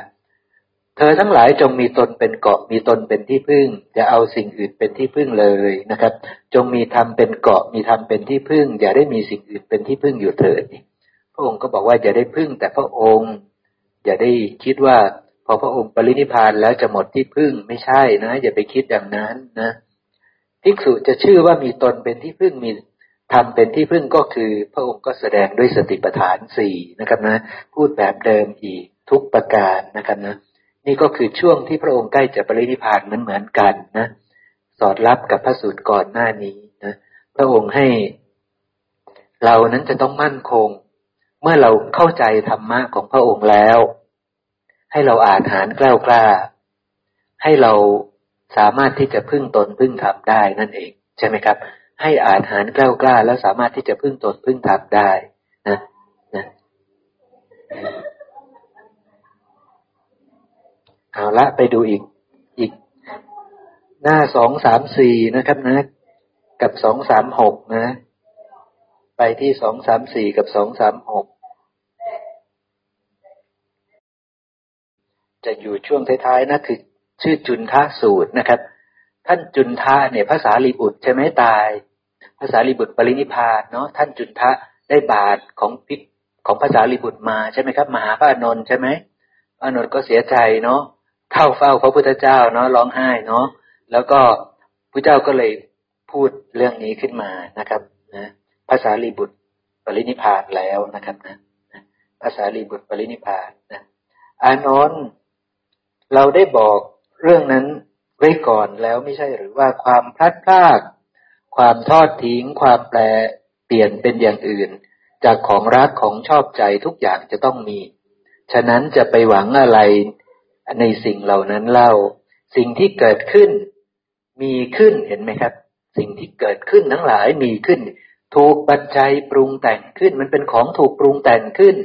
เธอทั้งหลายจงมีตนเป็นเกาะมีตนเป็นที่พึ่งอย่าเอาสิ่งอื่นเป็นที่พึ่งเลยนะครับ จงมีธรรมเป็นเกาะมีธรรมเป็นที่พึ่ง อย่าได้มีสิ่งอื่นเป็นที่พึ่งอยู่เถิดพระองค์ก็บอกว่าอย่าได้พึ่ง แต่พระองค์อย่าได้คิดว่า พอพระองค์ปรินิพานแล้วจะหมดที่พึ่งไม่ใช่นะ อย่าไปคิดอย่างนั้นนะภิกษุจะชื่อว่ามีตนเป็นที่พึ่งมีทำเป็นที่พึ่งก็คือ พระองค์ก็แสดงด้วยสติปัฏฐานสี่นะครับนะ พูดแบบเดิมอีกทุกประการนะครับนะ นี่ก็คือช่วงที่พระองค์ใกล้จะปรินิพานเหมือนเหมือนกันนะ สอดรับกับพระสูตรก่อนหน้านี้นะพระองค์ให้ เรานั้นจะต้องมั่นคง เมื่อเราเข้าใจธรรมะของพระองค์แล้ว ให้เราอ่านหารกล้ากล้า ให้เราสามารถที่จะพึ่งตนพึ่งธรรมได้นั่นเอง ใช่ไหมครับ ให้อ่านหารกล้ากล้า แล้วสามารถที่จะพึ่งตนพึ่งธรรมได้นะนะ เอาละไปดูอีกอีก หน้าสองสามสี่นะครับนะ กับสองสามหกนะ ไปที่สองสามสี่กับสองสามหกจะอยู่ช่วงท้ายๆนะคือชื่อจุนทะสูตรนะครับ ท่านจุนทะเนี่ยภาษาลีบุตรใช่ไหมตาย ภาษาลีบุตรปรินิพานเนาะท่านจุนทะได้บาทของพิษของภาษาลีบุตรมาใช่ไหมครับมหาพระอนนท์ใช่ไหมพระนนท์ก็เสียใจเนาะ เข้าเฝ้าพระพุทธเจ้าเนาะร้องไห้เนาะแล้วก็พระเจ้าก็เลยพูดเรื่องนี้ขึ้นมานะครับนะภาษาลีบุตรปรินิพานแล้วนะครับนะภาษาลีบุตรปรินิพานนะอานนท์เราได้บอกเรื่องนั้นไว้ก่อนแล้วไม่ใช่หรือว่าความพลัดพราก ความทอดทิ้ง ความแปรเปลี่ยนเป็นอย่างอื่น จากของรักของชอบใจทุกอย่างจะต้องมี ฉะนั้นจะไปหวังอะไร ในสิ่งเหล่านั้นเล่า สิ่งที่เกิดขึ้น มีขึ้นเห็นไหมครับ สิ่งที่เกิดขึ้นทั้งหลายมีขึ้น ถูกปัจจัยปรุงแต่งขึ้น มันเป็นของถูกปรุงแต่งขึ้น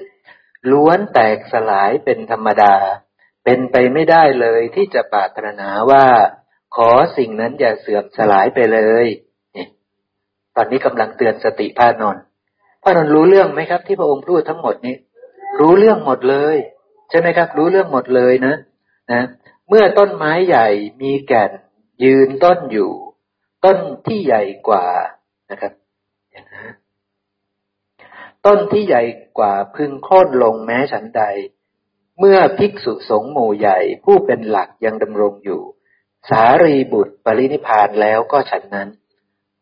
ล้วนแตกสลายเป็นธรรมดา เป็นไปไม่ได้เลยที่จะปรารถนาว่า ขอสิ่งนั้นอย่าเสื่อมสลายไปเลยตอนนี้กำลังเตือนสติพระนนท์พระนนท์รู้เรื่องไหมครับ ที่พระองค์พูดทั้งหมดนี้ รู้เรื่องหมดเลย ใช่ไหมครับ รู้เรื่องหมดเลยนะ นะเมื่อต้นไม้ใหญ่มีแก่นยืนต้นอยู่ ต้นที่ใหญ่กว่านะครับต้นที่ใหญ่กว่าพึงโค่นลงแม้ฉันใด เมื่อภิกษุสงฆ์หมู่ใหญ่ผู้เป็นหลักยังดำรงอยู่ สารีบุตรปรินิพานแล้วก็ฉันนั้น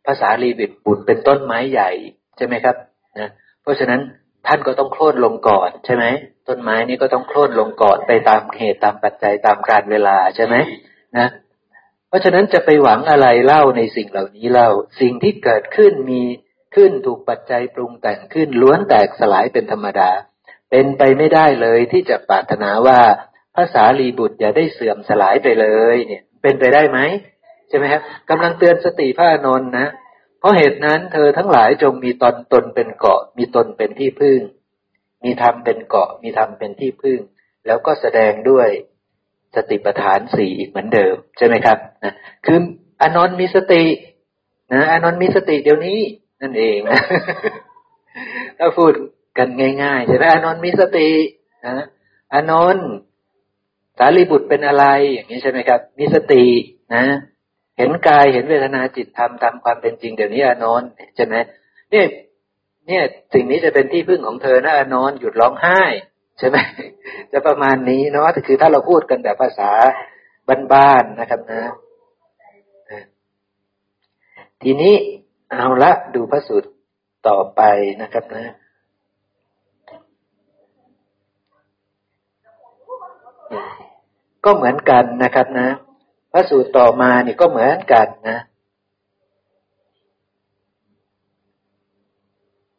ภาษาลีบิดบุตรเป็นต้นไม้ใหญ่ใช่ไหมครับนะเพราะฉะนั้น ท่านก็ต้องโค่นลงก่อนใช่ไหมต้นไม้นี้ก็ต้องโค่นลงก่อนไปตามเหตุตามปัจจัยตามกาลเวลาใช่ไหมนะเพราะฉะนั้นจะไปหวังอะไรเล่าในสิ่งเหล่านี้เล่าสิ่งที่เกิดขึ้นมีขึ้นถูกปัจจัยปรุงแต่งขึ้นล้วนแตกสลายเป็นธรรมดา เป็นไปไม่ได้เลยที่จะปรารถนาว่าภาษาลีบุตรอย่าได้เสื่อมสลายไปเลย เนี่ย เป็นไปได้ไหมใช่ไหมครับกำลังเตือนสติพระนนท์นะ เพราะเหตุนั้นเธอทั้งหลายจงมีตนตนเป็นเกาะ มีตนเป็นที่พึ่ง มีธรรมเป็นเกาะ มีธรรมเป็นที่พึ่ง แล้วก็แสดงด้วยสติปัฏฐานสี่อีกเหมือนเดิมใช่ไหมครับนะคืออนนท์มีสตินะอนนท์มีสติเดี๋ยวนี้นั่นเองนะถ้าพูดกันง่ายๆใช่ไหมอนนท์มีสตินะอนนท์สารีบุตรเป็นอะไรอย่างนี้ใช่ไหมครับ มีสตินะ เห็นกายเห็นเวทนาจิตธรรมตามความเป็นจริงเดี๋ยวนี้อนนท์ใช่ไหมเนี่ยเนี่ยสิ่งนี้จะเป็นที่พึ่งของเธอนะอนนท์หยุดร้องไห้ใช่ไหมจะประมาณนี้เนาะแต่คือถ้าเราพูดกันแบบภาษาบ้านๆนะครับนะ ทีนี้เอาละดูพระสูตรต่อไปนะครับนะก็เหมือนกันนะครับนะ พระสูตรต่อมาเนี่ยก็เหมือนกันนะ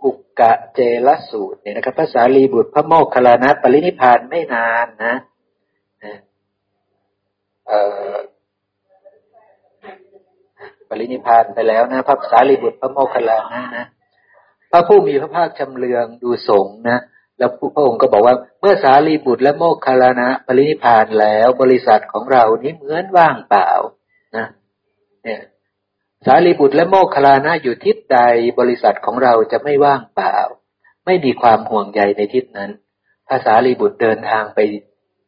อุกกะเจลสูตรเนี่ยนะครับภาษาลีบุตรพระโมคคัลลานะปรินิพานไม่นานนะปรินิพานไปแล้วนะพระสารีบุตรพระโมคคัลลานะนะพระผู้มีพระภาคจำเรืองดูสงนะ แล้วพระองค์ก็บอกว่าเมื่อสารีบุตรและโมคคลานะปรินิพานแล้วบริษัทของเรานี้เหมือนว่างเปล่านะเนี่ยสารีบุตรและโมคคลานะอยู่ทิศใดบริษัทของเราจะไม่ว่างเปล่า ไม่มีความห่วงใยในทิศนั้นภาษาลีบุตรเดินทางไป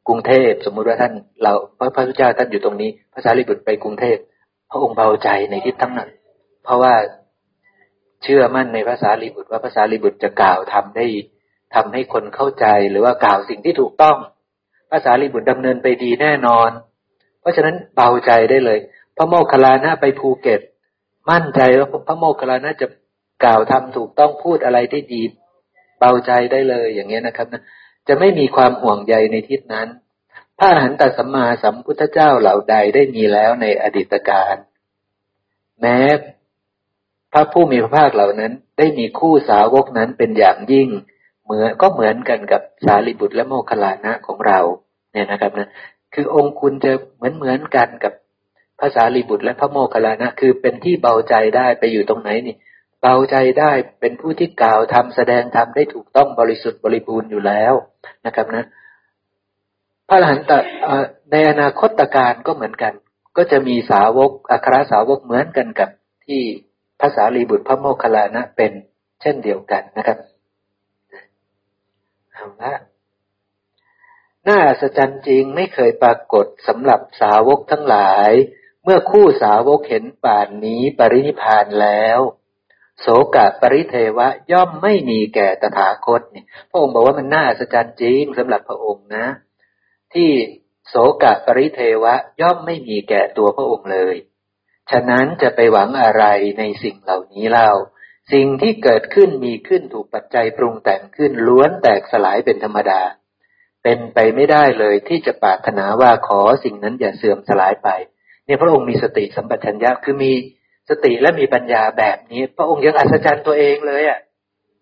กรุงเทพสมมุติว่าท่าน เราพระพุทธเจ้าท่านอยู่ตรงนี้ภาษาลีบุตรไปกรุงเทพพระองค์เบาใจในทิศทั้งนั้น เพราะว่าเชื่อมั่นในภาษาลีบุตรว่าภาษาลีบุตรจะกล่าวทำได้ ทำให้คนเข้าใจหรือว่ากล่าวสิ่งที่ถูกต้องภาษาลีบุตรดำเนินไปดีแน่นอน เพราะฉะนั้นเบาใจได้เลย พระโมคคัลลานะไปภูเก็ต มั่นใจว่าพระโมคคัลลานะจะกล่าวทำถูกต้องพูดอะไรที่ดี เบาใจได้เลยอย่างเงี้ยนะครับนะจะไม่มีความห่วงใยในทิศนั้นพระอรหันตสัมมาสัมพุทธเจ้าเหล่าใดได้มีแล้วในอดีตการแม้พระผู้มีพระภาคเหล่านั้น ได้มีคู่สาวกนั้นเป็นอย่างยิ่ง เหมือนก็เหมือนกันกับสารีบุตรและโมคคลานะของเราเนี่ยนะครับนะคือองค์คุณจะเหมือนเหมือนกันกับภาษาลีบุตรและพระโมคคัลลานะคือเป็นที่เบาใจได้ไปอยู่ตรงไหนนี่เบาใจได้เป็นผู้ที่กล่าวทำแสดงทำได้ถูกต้องบริสุทธิ์บริบูรณ์อยู่แล้วนะครับนะพระอรหันตในอนาคตการก็เหมือนกัน ก็จะมีสาวกอัครสาวกเหมือนกันกับที่ภาษาลีบุตรพระโมคคัลลานะเป็นเช่นเดียวกันนะครับ เอาละน่าอัศจรรย์จริงไม่เคยปรากฏสำหรับสาวกทั้งหลาย เมื่อคู่สาวกเห็นป่านนี้ปรินิพานแล้วโสกะปริเทวะย่อมไม่มีแก่ตถาคตเนี่ยพระองค์บอกว่ามันน่าอัศจรรย์จริงสำหรับพระองค์นะ ที่โสกะปริเทวะย่อมไม่มีแก่ตัวพระองค์เลย ฉะนั้นจะไปหวังอะไรในสิ่งเหล่านี้เล่า สิ่งที่เกิดขึ้นมีขึ้นถูกปัจจัยปรุงแต่งขึ้นล้วนแตกสลายเป็นธรรมดา เป็นไปไม่ได้เลยที่จะปรารถนาว่าขอสิ่งนั้นอย่าเสื่อมสลายไป เนี่ยพระองค์มีสติสัมปชัญญะคือมีสติและมีปัญญาแบบนี้ พระองค์ยังอัศจรรย์ตัวเองเลยอะ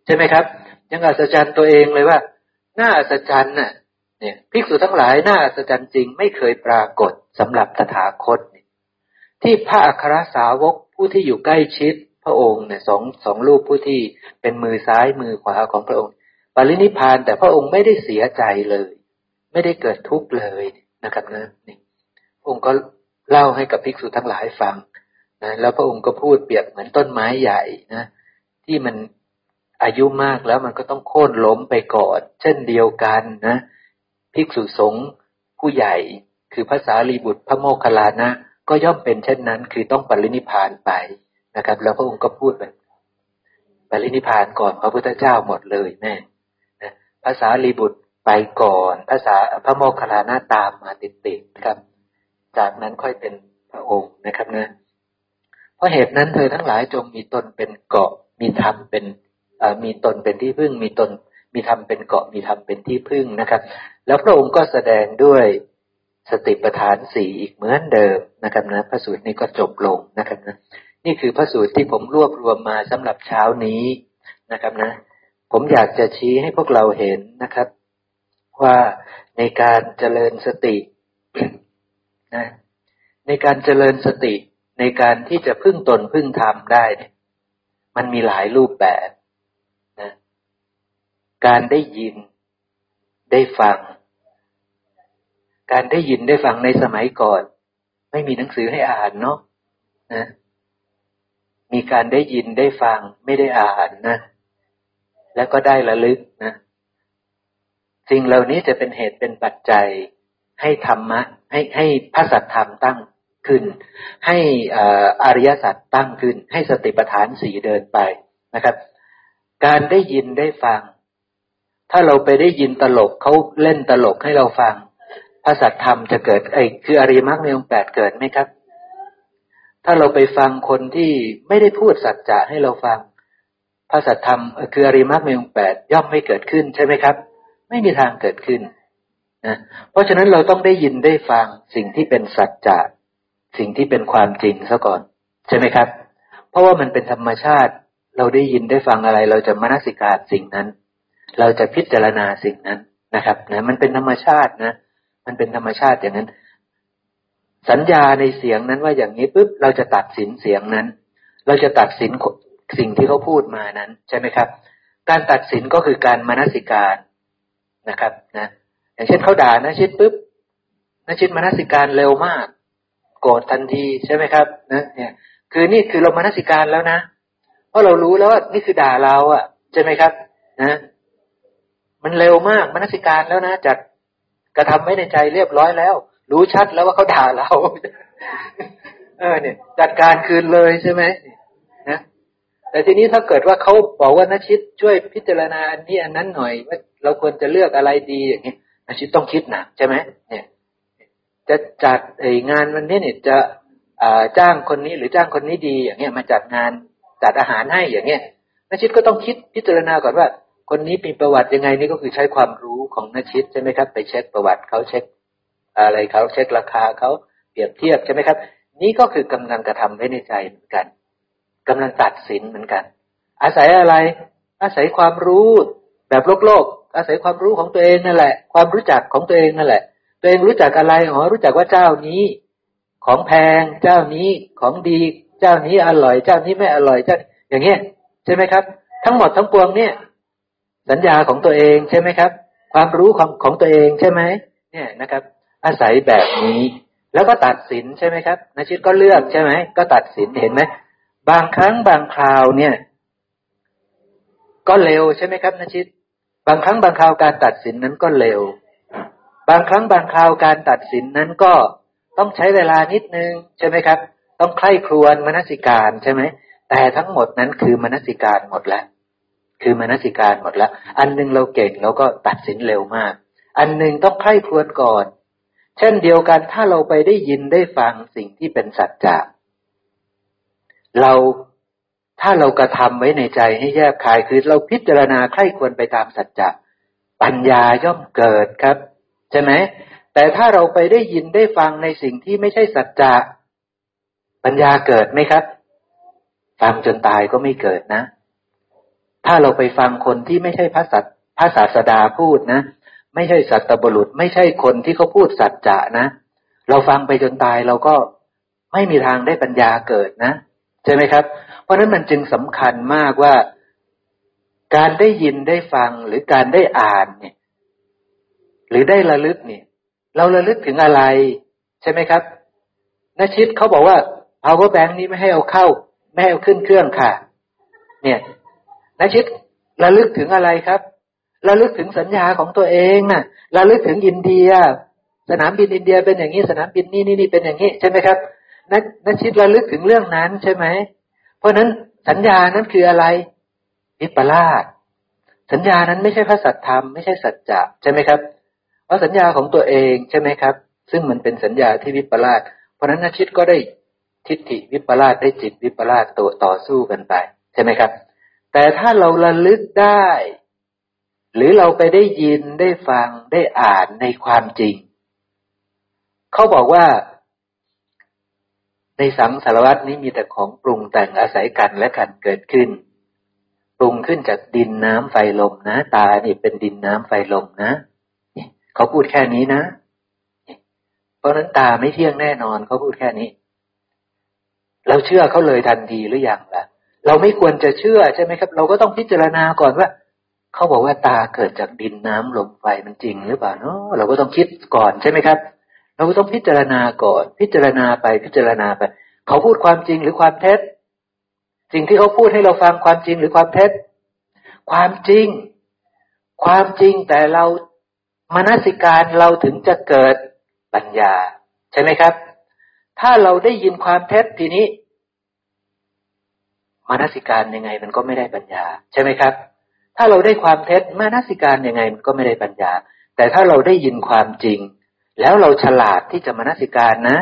ใช่ไหมครับ ยังอัศจรรย์ตัวเองเลยว่าน่าอัศจรรย์น่ะเนี่ยภิกษุทั้งหลายน่าอัศจรรย์จริงไม่เคยปรากฏสำหรับตถาคตที่พระอัครสาวกผู้ที่อยู่ใกล้ชิด พระองค์เนี่ยสองสองรูปผู้ที่เป็นมือซ้ายมือขวาของพระองค์ปรินิพานแต่พระองค์ไม่ได้เสียใจเลย ไม่ได้เกิดทุกข์เลยนะครับนะนี่พระองค์ก็เล่าให้กับภิกษุทั้งหลายฟังนะแล้วพระองค์ก็พูดเปรียบเหมือนต้นไม้ใหญ่นะที่มันอายุมากแล้วมันก็ต้องโค่นล้มไปก่อนเช่นเดียวกันนะภิกษุสงฆ์ผู้ใหญ่ คือภาษาลีบุตรพระโมคคัลลานะ ก็ย่อมเป็นเช่นนั้น คือต้องปรินิพานไป นะครับ แล้วพระองค์ก็พูดแบบปรินิพานก่อนพระพุทธเจ้าหมดเลยแม่นะภาษาลีบุตรไปก่อนภาษาพระโมคคัลลานะตามมาติดๆนะครับ จากนั้นค่อยเป็นพระองค์นะครับนะเพราะเหตุนั้นเธอทั้งหลายจงมีตนเป็นเกาะมีธรรมเป็นมีตนเป็นที่พึ่งมีตนมีธรรมเป็นเกาะมีธรรมเป็นที่พึ่งนะครับ แล้วพระองค์ก็แสดงด้วยสติปัฏฐานสี่อีกเหมือนเดิมนะครับนะพระสูตรนี้ก็จบลงนะครับนะ นี่คือพระสูตรที่ผมรวบรวมมาสำหรับเช้านี้นะครับนะ ผมอยากจะชี้ให้พวกเราเห็นนะครับ ว่าในการเจริญสตินะในการเจริญสติในการที่จะพึ่งตนพึ่งธรรมได้เนี่ยมันมีหลายรูปแบบนะการได้ยินได้ฟัง การได้ยินได้ฟังในสมัยก่อน ไม่มีหนังสือให้อ่านเนาะนะ มีการได้ยินได้ฟังไม่ได้อ่านนะ แล้วก็ได้ระลึกนะสิ่งเหล่านี้จะเป็นเหตุเป็นปัจจัยให้ธรรมะ ให้ให้พระสัทธรรมตั้งขึ้น ให้อริยสัจตั้งขึ้น ให้สติปัฏฐานสี่เดินไปนะครับ การได้ยินได้ฟัง ถ้าเราไปได้ยินตลกเขาเล่นตลกให้เราฟังพระสัตธรรมจะเกิดไอ้คืออริมักในองค์แปดเกิดไหมครับ ถ้าเราไปฟังคนที่ไม่ได้พูดสัจจะให้เราฟังพระสัตธรรมคืออริมักในองแปดย่อมไม่เกิดขึ้นใช่ไหมครับ ไม่มีทางเกิดขึ้นนะเพราะฉะนั้นเราต้องได้ยินได้ฟังสิ่งที่เป็นสัจจะสิ่งที่เป็นความจริงซะก่อน ใช่ไหมครับ เพราะว่ามันเป็นธรรมชาติ เราได้ยินได้ฟังอะไร เราจะมนสิการสิ่งนั้น เราจะพิจารณาสิ่งนั้นนะครับนะมันเป็นธรรมชาตินะ มันเป็นธรรมชาติอย่างนั้น สัญญาในเสียงนั้นว่าอย่างนี้ปุ๊บเราจะตัดสินเสียงนั้น เราจะตัดสินสิ่งที่เขาพูดมานั้นใช่ไหมครับ การตัดสินก็คือการมนสิการนะครับนะอย่างเช่นเขาด่านะชิดปุ๊บนะชิดมนสิการเร็วมาก โกรธทันทีใช่ไหมครับนะเนี่ยคือนี่คือเรามนสิการแล้วนะ เพราะเรารู้แล้วว่านี่คือด่าเราอะใช่ไหมครับนะมันเร็วมากมนสิการแล้วนะจากกระทำไว้ในใจเรียบร้อยแล้ว รู้ชัดแล้วว่าเขาด่าเรา เออ เนี่ย จัดการคืนเลยใช่ไหมนะแต่ทีนี้ถ้าเกิดว่าเขาบอกว่านชิตช่วยพิจารณาอันนี้อันนั้นหน่อยว่าเราควรจะเลือกอะไรดีอย่างนี้นชิตต้องคิดหนักใช่ไหมเนี่ย จะจัดไองานวันนี้เนี่ยจะจ้างคนนี้หรือจ้างคนนี้ดีอย่างเงี้ยมาจัดงานจัดอาหารให้อย่างเงี้ยนชิตก็ต้องคิดพิจารณาก่อนว่า คนนี้มีประวัติยังไงนี่ก็คือใช้ความรู้ของนชิตใช่ไหมครับ ไปเช็คประวัติเขาเช็ค อะไรเขาเช็คราคาเขาเปรียบเทียบใช่ไหมครับ นี่ก็คือกำลังกระทำไว้ในใจเหมือนกันกำลังตัดสินเหมือนกัน อาศัยอะไร อาศัยความรู้แบบโลกโลก อาศัยความรู้ของตัวเองนั่นแหละ ความรู้จักของตัวเองนั่นแหละ ตัวเองรู้จักอะไรอ๋อรู้จักว่าเจ้านี้ ของแพงเจ้านี้ของดี เจ้านี้อร่อย เจ้านี้ไม่อร่อยเจ้าอย่างเงี้ยใช่ไหมครับ ทั้งหมดทั้งปวงเนี่ย สัญญาของตัวเองใช่ไหมครับ ความรู้ของของตัวเองใช่ไหมเนี่ยนะครับ อาศัยแบบนี้ แล้วก็ตัดสินใช่ไหมครับนาชิตก็เลือกใช่ไหมก็ตัดสินเห็นไหมบางครั้งบางคราวเนี่ย ก็เร็วใช่ไหมครับนาชิต บางครั้งบางคราวการตัดสินนั้นก็เร็ว บางครั้งบางคราวการตัดสินนั้นก็ต้องใช้เวลานิดนึงใช่ไหมครับ ต้องใคร่ครวญมนสิการใช่ไหมแต่ทั้งหมดนั้นคือมนสิการหมดแล้วคือมนสิการหมดแล้ว อันนึงเราเก่งเราก็ตัดสินเร็วมาก อันนึงต้องใคร่ครวญก่อน เช่นเดียวกันถ้าเราไปได้ยินได้ฟังสิ่งที่เป็นสัจจะเราถ้าเรากระทำไว้ในใจให้แยบคายคือเราพิจารณาใคร่ควรไปตามสัจจะปัญญาย่อมเกิดครับ ใช่ไหมแต่ถ้าเราไปได้ยินได้ฟังในสิ่งที่ไม่ใช่สัจจะปัญญาเกิดไหมครับ ฟังจนตายก็ไม่เกิดนะ ถ้าเราไปฟังคนที่ไม่ใช่พระสัพระศาสดาพูดนะ ไม่ใช่สัตบุรุษ ไม่ใช่คนที่เขาพูดสัจจะนะ เราฟังไปจนตายเราก็ไม่มีทางได้ปัญญาเกิดนะ ใช่ไหมครับ เพราะนั้นมันจึงสำคัญมากว่า การได้ยินได้ฟังหรือการได้อ่านเนี่ย หรือได้ระลึกเนี่ย เราระลึกถึงอะไร ใช่ไหมครับนชิตเขาบอกว่า power bank นี้ไม่ให้เอาเข้า ไม่ให้เอาขึ้นเครื่องค่ะ เนี่ยนชิตระลึกถึงอะไรครับ ระลึกถึงสัญญาของตัวเองนะ่ะระลึกถึงอินเดีย สนามบินอินเดียเป็นอย่างนี้สนามบินนี่นี่นี่เป็นอย่างนี้ใช่ไหมครับนักนักชิดระลึกถึงเรื่องนั้นใช่ไหมเพราะนั้นสัญญานั้นคืออะไรวิปลาสสัญญานั้นไม่ใช่พระสัจธรรมไม่ใช่สัจจะใช่ไหมครับ เพราะสัญญาของตัวเองใช่ไหมครับ ซึ่งมันเป็นสัญญาที่วิปลาสเพราะนั้นนักชิดก็ได้ทิฏฐิวิปลาสได้จิตวิปลาสตัวต่อสู้กันไป ใช่ไหมครับ แต่ถ้าเราระลึกได้ หรือเราไปได้ยินได้ฟังได้อ่านในความจริง เขาบอกว่า ในสังสารวัตนี้มีแต่ของปรุงแต่งอาศัยกันและกันเกิดขึ้น ปรุงขึ้นจากดินน้ำไฟลมนะ ตานี่เป็นดินน้ำไฟลมนะเขาพูดแค่นี้นะ เพราะนั้นตาไม่เที่ยงแน่นอนเขาพูดแค่นี้ เราเชื่อเขาเลยทันทีหรืออยังล่ะ เราไม่ควรจะเชื่อใช่ไหมครับ เราก็ต้องพิจารณาก่อนว่า เขาบอกว่าตาเกิดจากดินน้ำลมไฟมันจริงหรือเปล่าเนาะเราก็ต้องคิดก่อนใช่ไหมครับ เราก็ต้องพิจารณาก่อน พิจารณาไปพิจารณาไปเขาพูดความจริงหรือความเท็จ สิ่งที่เขาพูดให้เราฟังความจริงหรือความเท็จ ความจริง ความจริงแต่เรามนสิการเราถึงจะเกิดปัญญา ใช่ไหมครับ ถ้าเราได้ยินความเท็จทีนี้มนสิการยังไงมันก็ไม่ได้ปัญญา ใช่ไหมครับ ถ้าเราได้ความเท็จมานสิการยังไงมันก็ไม่ได้ปัญญา แต่ถ้าเราได้ยินความจริง แล้วเราฉลาดที่จะมานสิการนะ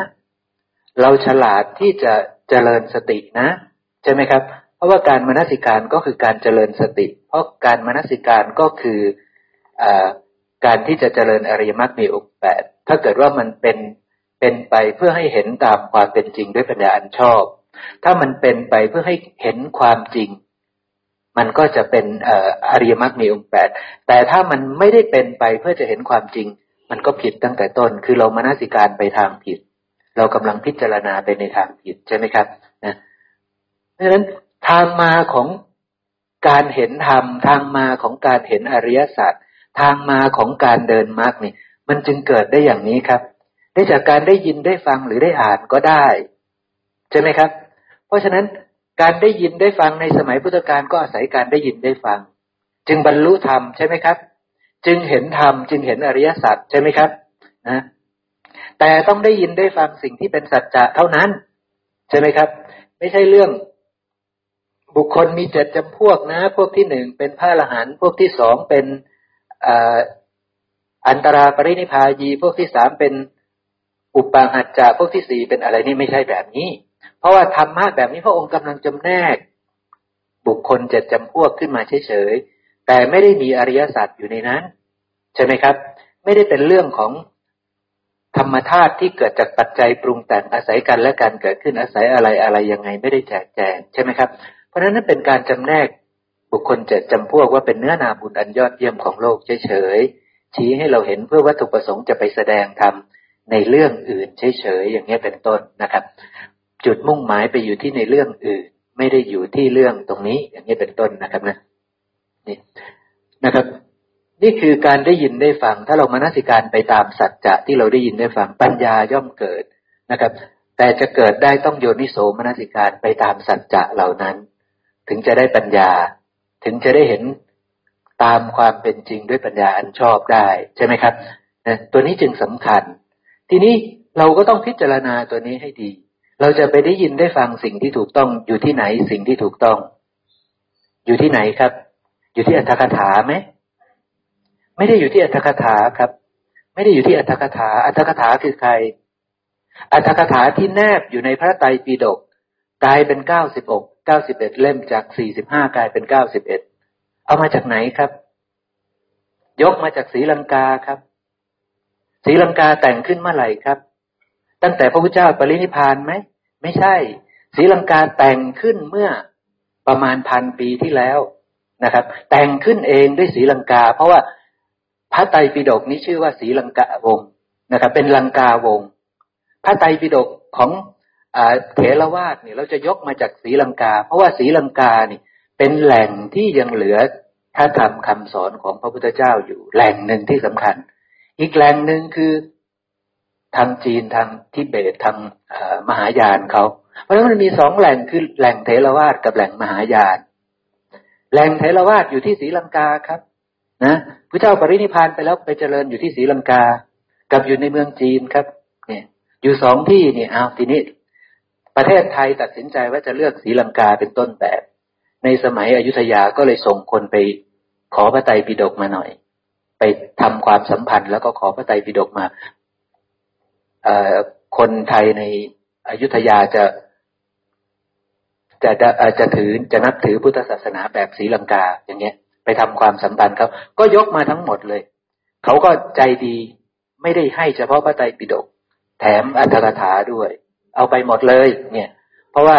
เราฉลาดที่จะเจริญสตินะ ใช่ไหมครับ เพราะว่าการมานสิการก็คือการเจริญสติ เพราะการมานสิการก็คืออการที่จะเจริญอริยมรรคมีองค์แปดถ้าเกิดว่ามันเป็นเป็นไปเพื่อให้เห็นตามความเป็นจริงด้วยปัญญาอันชอบ ถ้ามันเป็นไปเพื่อให้เห็นความจริง มันก็จะเป็นอริยมรรคมีองค์แปดแต่ถ้ามันไม่ได้เป็นไปเพื่อจะเห็นความจริง มันก็ผิดตั้งแต่ต้น คือเรามานาสิการไปทางผิด เรากำลังพิจารณาไปในทางผิดใช่ไหมครับนะเพราะฉะนั้นทางมาของการเห็นธรรมทางมาของการเห็นอริยสัจทางมาของการเดินมรรคนี่ มันจึงเกิดได้อย่างนี้ครับ ได้จากการได้ยินได้ฟังหรือได้อ่านก็ได้ ใช่ไหมครับ เพราะฉะนั้น การได้ยินได้ฟังในสมัยพุทธกาลก็อาศัยการได้ยินได้ฟัง จึงบรรลุธรรมใช่ไหมครับ จึงเห็นธรรมจึงเห็นอริยสัจใช่ไหมครับนะแต่ต้องได้ยินได้ฟังสิ่งที่เป็นสัจจะเท่านั้น ใช่ไหมครับ ไม่ใช่เรื่องบุคคลมีเจ็ดจำพวกนะ พวกที่หนึ่งเป็นพระอรหันต์พวกที่สองเป็นอันตราปรินิพายี พวกที่สามเป็นอุปาหัจจะพวกที่สี่เป็นอะไรนี่ไม่ใช่แบบนี้ เพราะว่าธรรมะแบบนี้พระองค์กำลังจำแนก บุคคลจ็ดจำพวกขึ้นมาเฉยๆแต่ไม่ได้มีอริยสัจอยู่ในนั้น ใช่ไหมครับ ไม่ได้เป็นเรื่องของธรรมธาตุที่เกิดจากปัจจัยปรุงแต่งอาศัยกันและการเกิดขึ้นอาศัยอะไรอะไรยังไงไม่ได้แจกแจงใช่ไหมครับ เพราะฉะนั้นเป็นการจำแนกบุคคลจ็ดจำพวกว่าเป็นเนื้อนาบุญอันยอดเยี่ยมของโลกเฉยๆชี้ให้เราเห็นเพื่อวัตถุประสงค์จะไปแสดงธรรมในเรื่องอื่นเฉยๆอย่างนี้เป็นต้นนะครับ จุดมุ่งหมายไปอยู่ที่ในเรื่องอื่น ไม่ได้อยู่ที่เรื่องตรงนี้ อย่างนี้เป็นต้นนะครับนะนี่นะครับ นี่คือการได้ยินได้ฟัง ถ้าเรามานาสิการไปตามสัจจะที่เราได้ยินได้ฟังปัญญาย่อมเกิดนะครับ แต่จะเกิดได้ต้องโยนิโสมนสิการไปตามสัจจะเหล่านั้น ถึงจะได้ปัญญา ถึงจะได้เห็นตามความเป็นจริงด้วยปัญญาอันชอบได้ใช่ไหมครับนะตัวนี้จึงสำคัญ ทีนี้เราก็ต้องพิจารณาตัวนี้ให้ดี เราจะไปได้ยินได้ฟังสิ่งที่ถูกต้องอยู่ที่ไหนสิ่งที่ถูกต้อง อยู่ที่ไหนครับ อยู่ที่อัตถกถาไหมไม่ได้อยู่ที่อัตถกถาครับ ไม่ได้อยู่ที่อัตถกถา อัตถกถาคือใคร อัตถกถาที่แนบอยู่ในพระไตรปิฎกกลายเป็นเก้าสิบอกเก้าสิบเอ็ดเล่มจากสี่สิบห้ากลายเป็นเก้าสิบเอ็ดเอามาจากไหนครับ ยกมาจากศรีลังกาครับศรีลังกาแต่งขึ้นเมื่อไหร่ครับ ตั้งแต่พระพุทธเจ้าปรินิพานไหม ไม่ใช่ศรีลังกาแต่งขึ้นเมื่อประมาณพันปีที่แล้วนะครับ แต่งขึ้นเองด้วยสีลังกา เพราะว่าพระไตรปิฎกนี้ชื่อว่าสีลังกาวงนะครับ เป็นลังกาวง พระไตรปิฎกของเถรวาทเนี่ยเราจะยกมาจากสีลังกา เพราะว่าสีลังกานี่เป็นแหล่งที่ยังเหลือพระธรรมคำสอนของพระพุทธเจ้าอยู่ แหล่งหนึ่งที่สำคัญ อีกแหล่งหนึ่งคือ ทางจีนทางทิเบตทางมหายานเขาเพราะฉะนั้นมันมีสองแหล่งคือแหล่งเทรวาสกับแหล่งมหายาน แหล่งเทรวาสอยู่ที่ศรีลังกาครับนะพระเจ้าปรินิพานไปแล้วไปเจริญอยู่ที่ศรีลังกา กับอยู่ในเมืองจีนครับ เนี่ย อยู่สองที่เนี่ยเอาทีนี้ประเทศไทยตัดสินใจว่าจะเลือกศรีลังกาเป็นต้นแบบ ในสมัยอยุธยาก็เลยส่งคนไปขอพระไตรปิฎกมาหน่อย ไปทำความสัมพันธ์แล้วก็ขอพระไตรปิฎกมา คนไทยในอยุธยาจะจะจะถือจะนับถือพุทธศาสนาแบบศรีลังกาอย่างเงี้ย ไปทำความสัมพันธ์เขาก็ยกมาทั้งหมดเลย เขาก็ใจดีไม่ได้ให้เฉพาะพระไตรปิฎกแถมอัตถกถาด้วย เอาไปหมดเลย เนี่ย เพราะว่า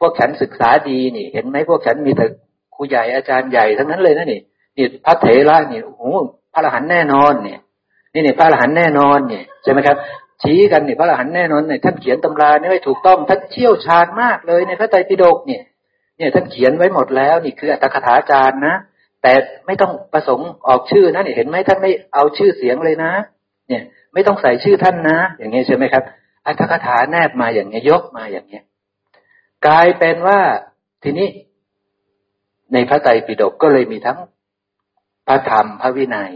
พวกฉันศึกษาดีนี่ เห็นไหมพวกฉันมีแต่ครูใหญ่อาจารย์ใหญ่ทั้งนั้นเลยนะนี่นี่พระเถระนี่โอ้พระอรหันต์แน่นอนเนี่ยนี่เนี่ยพระอรหันต์แน่นอนเนี่ยใช่ไหมครับ ชี้กันเนี่ยพระอรหันต์แน่นอนเนี่ยท่านเขียนตำราเนี่ยไว้ถูกต้องท่านเชี่ยวชาญมากเลยในพระไตรปิฎกเนี่ย เนี่ยท่านเขียนไว้หมดแล้วนี่คืออัตถคถาจารย์นะแต่ไม่ต้องประสงค์ออกชื่อนะเนี่ยเห็นไหมท่านไม่เอาชื่อเสียงเลยนะ เนี่ย ไม่ต้องใส่ชื่อท่านนะ อย่างเงี้ยใช่ไหมครับอัตถคถาแนบมาอย่างเงี้ยยกมาอย่างเงี้ยกลายเป็นว่าทีนี้ ในพระไตรปิฎกก็เลยมีทั้งพระธรรมพระวินัย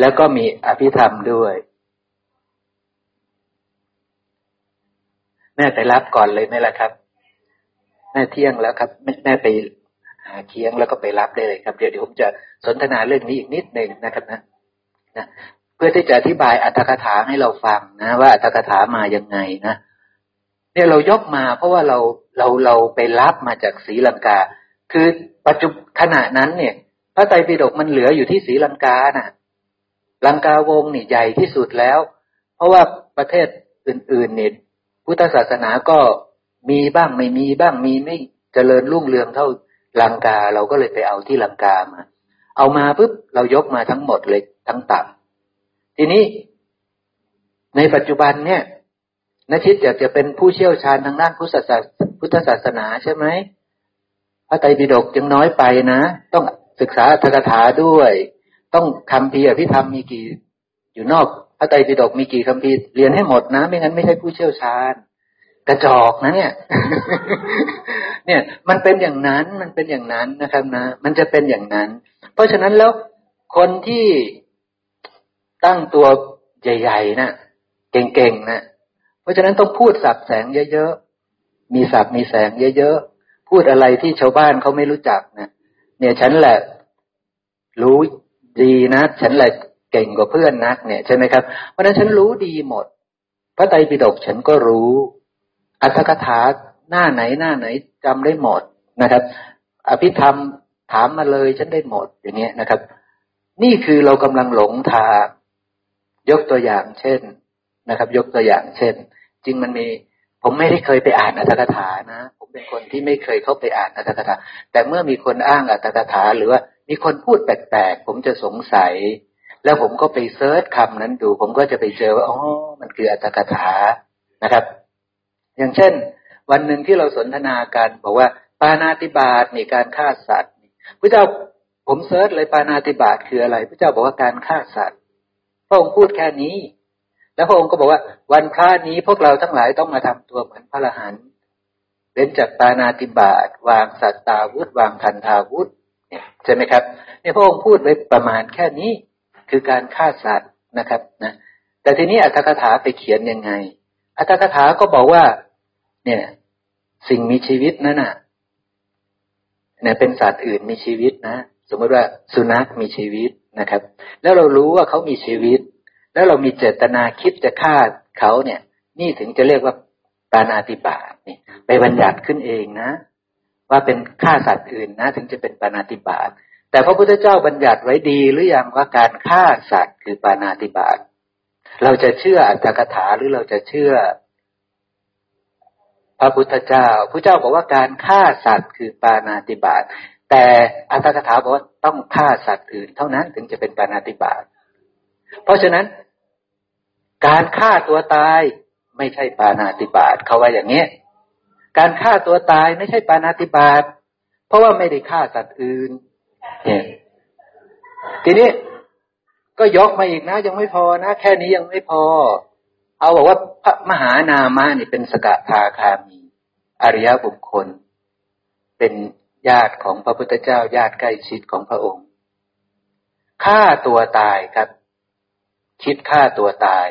แล้วก็มีอภิธรรมด้วย แม่ไปรับก่อนเลยไหมล่ะครับ แม่เที่ยงแล้วครับ แม่ไปหาเคียงแล้วก็ไปรับได้เลยครับเดี๋ยวเดี๋ยวผมจะสนทนาเรื่องนี้อีกนิดหนึ่งนะครับนะนะเพื่อที่จะอธิบายอัตถกถาให้เราฟังนะ ว่าอัตถกถามายังไงนะเนี่ยเรายกมา เพราะว่าเราเราเราไปรับมาจากศรีลังกา คือปัจจุบขณะนั้นเนี่ย พระไตรปิฎกมันเหลืออยู่ที่ศรีลังกานะ่ะ ลังกาวงนี่ใหญ่ที่สุดแล้ว เพราะว่าประเทศอื่นๆเนี่ย พุทธศาสนาก็มีบ้างไม่มีบ้างมีไม่เจริญรุ่งเรืองเท่าลังกาเราก็เลยไปเอาที่ลังกามา เอามาปุ๊บเรายกมาทั้งหมดเลยทั้งตับทีนี้ ในปัจจุบันเนี่ยนชิตอยากจะเป็นผู้เชี่ยวชาญทางด้านพุทธศาสพุทธศาสนาใช่ไหมพระไตรปิฎกยังน้อยไปนะ ต้องศึกษาธกถาด้วย ต้องคำพีอภิธรรมมีกี่อยู่นอก พระไตรปิฎกมีกี่คำพีเรียนให้หมดนะ ไม่งั้นไม่ใช่ผู้เชี่ยวชาญกระจอกนะเนี่ย เนี่ย มันเป็นอย่างนั้นมันเป็นอย่างนั้นนะครับนะ มันจะเป็นอย่างนั้น เพราะฉะนั้นแล้วคนที่ตั้งตัวใหญ่ๆนะเก่งๆนะเพราะฉะนั้นต้องพูดสับแสงเยอะๆมีสับมีแสงเยอะๆพูดอะไรที่ชาวบ้านเขาไม่รู้จักนะเนี่ยฉันแหละ รู้ดีนะ ฉันแหละ เก่งกว่าเพื่อนนักเนี่ยใช่ไหมครับ เพราะนั้นฉันรู้ดีหมด พระไตรปิฎกฉันก็รู้ อัตถกถาหน้าไหนหน้าไหนจำได้หมดนะครับ อภิธรรมถามมาเลยฉันได้หมดอย่างเงี้ยนะครับ นี่คือเรากำลังหลงทางยกตัวอย่างเช่นนะครับ ยกตัวอย่างเช่น จริงมันมีผมไม่ได้เคยไปอ่านอัตถกถานะ ผมเป็นคนที่ไม่เคยเข้าไปอ่านอัตถกถาแต่เมื่อมีคนอ้างอัตถกถา หรือว่ามีคนพูดแปลกๆผมจะสงสัย แล้วผมก็ไปเซิร์ชคำนั้นดู ผมก็จะไปเจอว่าอ๋อมันคืออัตถกถานะครับ อย่างเช่น วันหนึ่งที่เราสนทนากันบอกว่า ปานาติบาตมีการฆ่าสัตว์พระเจ้าผมเซิร์ชเลยปานาติบาตคืออะไรพระเจ้าบอกว่าการฆ่าสัตว์พระองค์พูดแค่นี้ แล้วพระองค์ก็บอกว่า วันพระนี้พวกเราทั้งหลายต้องมาทำตัวเหมือนพระอรหันต์เว้นจากปานาติบาตวางสัตตาวุธวางทันทาวุธใช่ไหมครับเนี่ยพระองค์พูดไว้ประมาณแค่นี้ คือการฆ่าสัตว์นะครับนะแต่ทีนี้อัตถกถาไปเขียนยังไง อัตถกถาก็บอกว่า เนี่ย สิ่งมีชีวิตนั่นน่ะเนี่ยเป็นสัตว์อื่นมีชีวิตนะสมมติว่าสุนัขมีชีวิตนะครับ แล้วเรารู้ว่าเขามีชีวิต แล้วเรามีเจตนาคิดจะฆ่าเขาเนี่ย นี่ถึงจะเรียกว่าปานาติบาตนี่ไปบัญญัติขึ้นเองนะ ว่าเป็นฆ่าสัตว์อื่นนะ ถึงจะเป็นปานาติบาต แต่พระพุทธเจ้าบัญญัติไว้ดีหรือยังว่าการฆ่าสัตว์คือปานาติบาตเราจะเชื่ออัตถกถาหรือเราจะเชื่อ พระพุทธเจ้าพระเจ้าบอกว่าการฆ่าสัตว์คือปานาติบาตแต่อัตถกถาบอกว่าต้องฆ่าสัตว์อื่น เท่านั้นถึงจะเป็นปานาติบาตเพราะฉะนั้น การฆ่าตัวตายไม่ใช่ปานาติบาตเขาว่าอย่างนี้การฆ่าตัวตายไม่ใช่ปานาติบาตเพราะว่าไม่ได้ฆ่าสัตว์อื่น เนี่ย ทีนี้ก็ยกมาอีกนะ ยังไม่พอนะ แค่นี้ยังไม่พอ เอาบอกว่าพระมหานามานี่เป็นสกทาคามี อริยบุคคล เป็นญาติของพระพุทธเจ้า ญาติใกล้ชิดของพระองค์ฆ่าตัวตายครับ คิดฆ่าตัวตาย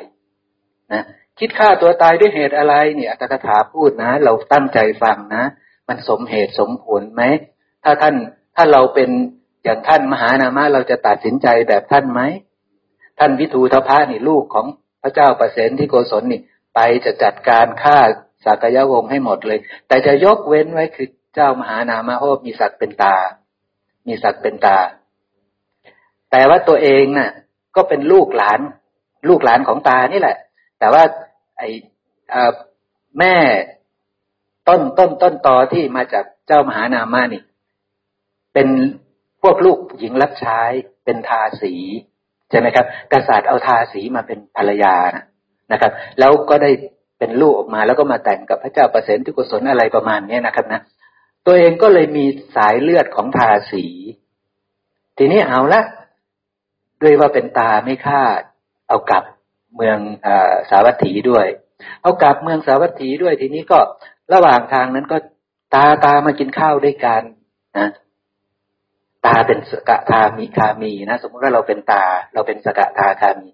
นะคิดฆ่าตัวตายด้วยเหตุอะไรเนี่ยอัตถกถาพูดนะ เราตั้งใจฟังนะ มันสมเหตุสมผลไหม ถ้าท่านถ้าเราเป็น อย่างท่านมหานามาเราจะตัดสินใจแบบท่านไหม ท่านวิทูทพะนี่ลูกของพระเจ้าประเสนที่โกศลนี่ ไปจะจัดการฆ่าสากยวงศ์ให้หมดเลย แต่จะยกเว้นไว้คือเจ้ามหานามาโฮมีศักดิ์เป็นตา มีศักดิ์เป็นตา แต่ว่าตัวเองน่ะ ก็เป็นลูกหลาน ลูกหลานของตานี่แหละ แต่ว่าไอ้แม่ต้นต้นต้นตอที่มาจากเจ้ามหานามานี่ เป็น พวกลูกหญิงรับใช้เป็นทาสีใช่ไหมครับ กษัตริย์เอาทาสีมาเป็นภรรยานะนะครับ แล้วก็ได้เป็นลูกออกมาแล้วก็มาแต่งกับพระเจ้าประเสนที่กุศลอะไรประมาณนี้นะครับนะ ตัวเองก็เลยมีสายเลือดของทาสี ทีนี้เอาละด้วยว่าเป็นตาไม่ฆ่าเอากลับเมืองอสาวัตถีด้วย เอากลับเมืองสาวัตถีด้วยทีนี้ก็ระหว่างทางนั้นก็ตาตามากินข้าวด้วยกันนะ ตาเป็นสกทามีคามีนะสมมติว่าเราเป็นตา เราเป็นสกทาคามี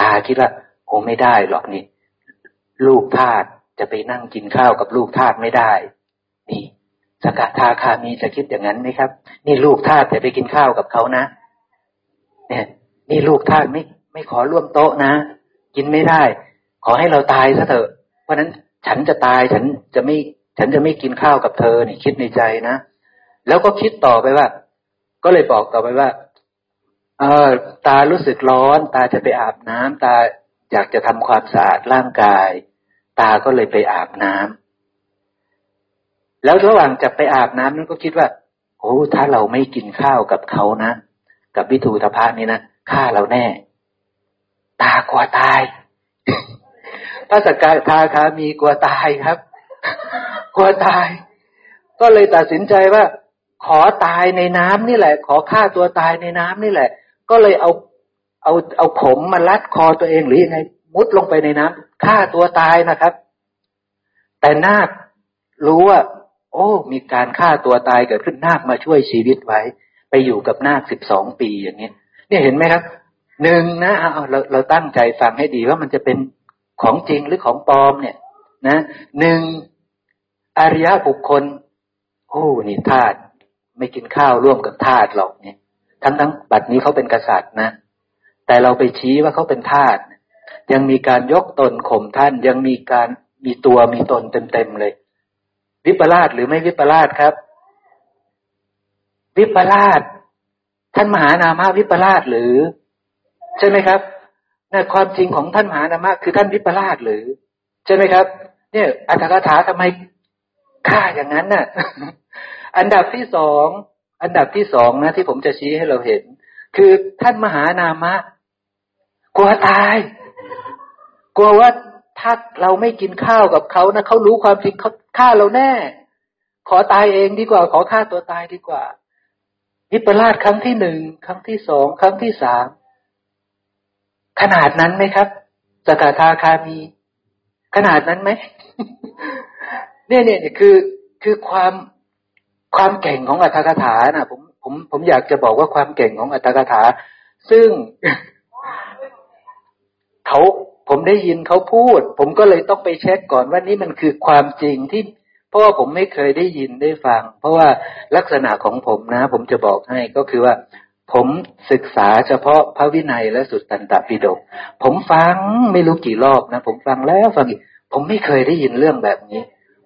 ตาคิดว่าคงไม่ได้หรอกนี่ ลูกทาสจะไปนั่งกินข้าวกับลูกทาสไม่ได้ นี่สกทาคามีจะคิดอย่างนั้นไหมครับ นี่ลูกทาสจะไปกินข้าวกับเขานะ เนี่ย นี่ลูกทาสไม่ไม่ขอร่วมโต๊ะนะ กินไม่ได้ ขอให้เราตายซะเถอะ เพราะนั้นฉันจะตายฉันจะไม่ ฉันจะไม่กินข้าวกับเธอนี่คิดในใจนะแล้วก็คิดต่อไปว่า ก็เลยบอกต่อไปว่า เออตารู้สึกร้อน ตาจะไปอาบน้ำตาอยากจะทำความสะอาดร่างกาย ตาก็เลยไปอาบน้ำแล้วระหว่างจะไปอาบน้ำนั้นก็คิดว่า โอ้ถ้าเราไม่กินข้าวกับเขานะกับวิทูตภานี่นะฆ่าเราแน่ ตากลัวตายถ้าสกทาคามีกลัวตายครับ กลัวตาย ก็เลยตัดสินใจว่า ขอตายในน้ำนี่แหละ ขอฆ่าตัวตายในน้ำนี่แหละ ก็เลยเอาเอาเอาผมมาลัดคอตัวเองหรือยังไง มุดลงไปในน้ำฆ่าตัวตายนะครับ แต่นาครู้ว่า โอ้ มีการฆ่าตัวตายเกิดขึ้นนาคมาช่วยชีวิตไว้ ไปอยู่กับนาคสิบสองปีอย่างนี้เนี่ยเห็นไหมครับหนึ่งนะเอาเราเราตั้งใจฟังให้ดีว่ามันจะเป็นของจริงหรือของปลอมเนี่ย นะหนึ่งอริยบุคคล โอ้นี่ธาตุ ไม่กินข้าวร่วมกับทาสหรอกเนี่ย ทั้งทั้งบัดนี้เขาเป็นกษัตริย์นะ แต่เราไปชี้ว่าเขาเป็นทาสยังมีการยกตนข่มท่านยังมีการมีตัวมีตนเต็มๆเลย วิปลาสหรือไม่วิปลาสครับ วิปลาสท่านมหานามาวิปลาสหรือ ใช่ไหมครับนี่ความจริงของท่านมหานามาคือท่านวิปลาสหรือ ใช่ไหมครับ เนี่ยอัตถกถาทำไมฆ่าอย่างนั้นน่ะ อันดับที่สองอันดับที่สองนะที่ผมจะชี้ให้เราเห็น คือท่านมหานามะ กลัวตาย กลัวว่าถ้าเราไม่กินข้าวกับเขานะเขารู้ความจริงเขาฆ่าเราแน่ ขอตายเองดีกว่า ขอฆ่าตัวตายดีกว่าวิปลาสครั้งที่หนึ่งครั้งที่สองครั้งที่สามขนาดนั้นไหมครับสกทาคามี ขนาดนั้นไหมเนี่ยเนี่ยคือคือความ ความเก่งของอัตถกถานะผมผมผมอยากจะบอกว่าความเก่งของอัตถกถา ซึ่งเขาผมได้ยินเขาพูด ผมก็เลยต้องไปเช็คก่อนว่านี่มันคือความจริงที่เพราะว่าผมไม่เคยได้ยินได้ฟัง เพราะว่าลักษณะของผมนะ ผมจะบอกให้ก็คือว่า ผมศึกษาเฉพาะพระวินัยและสุตตันตปิฎกผมฟังไม่รู้กี่รอบนะผมฟังแล้วฟังอีกผมไม่เคยได้ยินเรื่องแบบนี้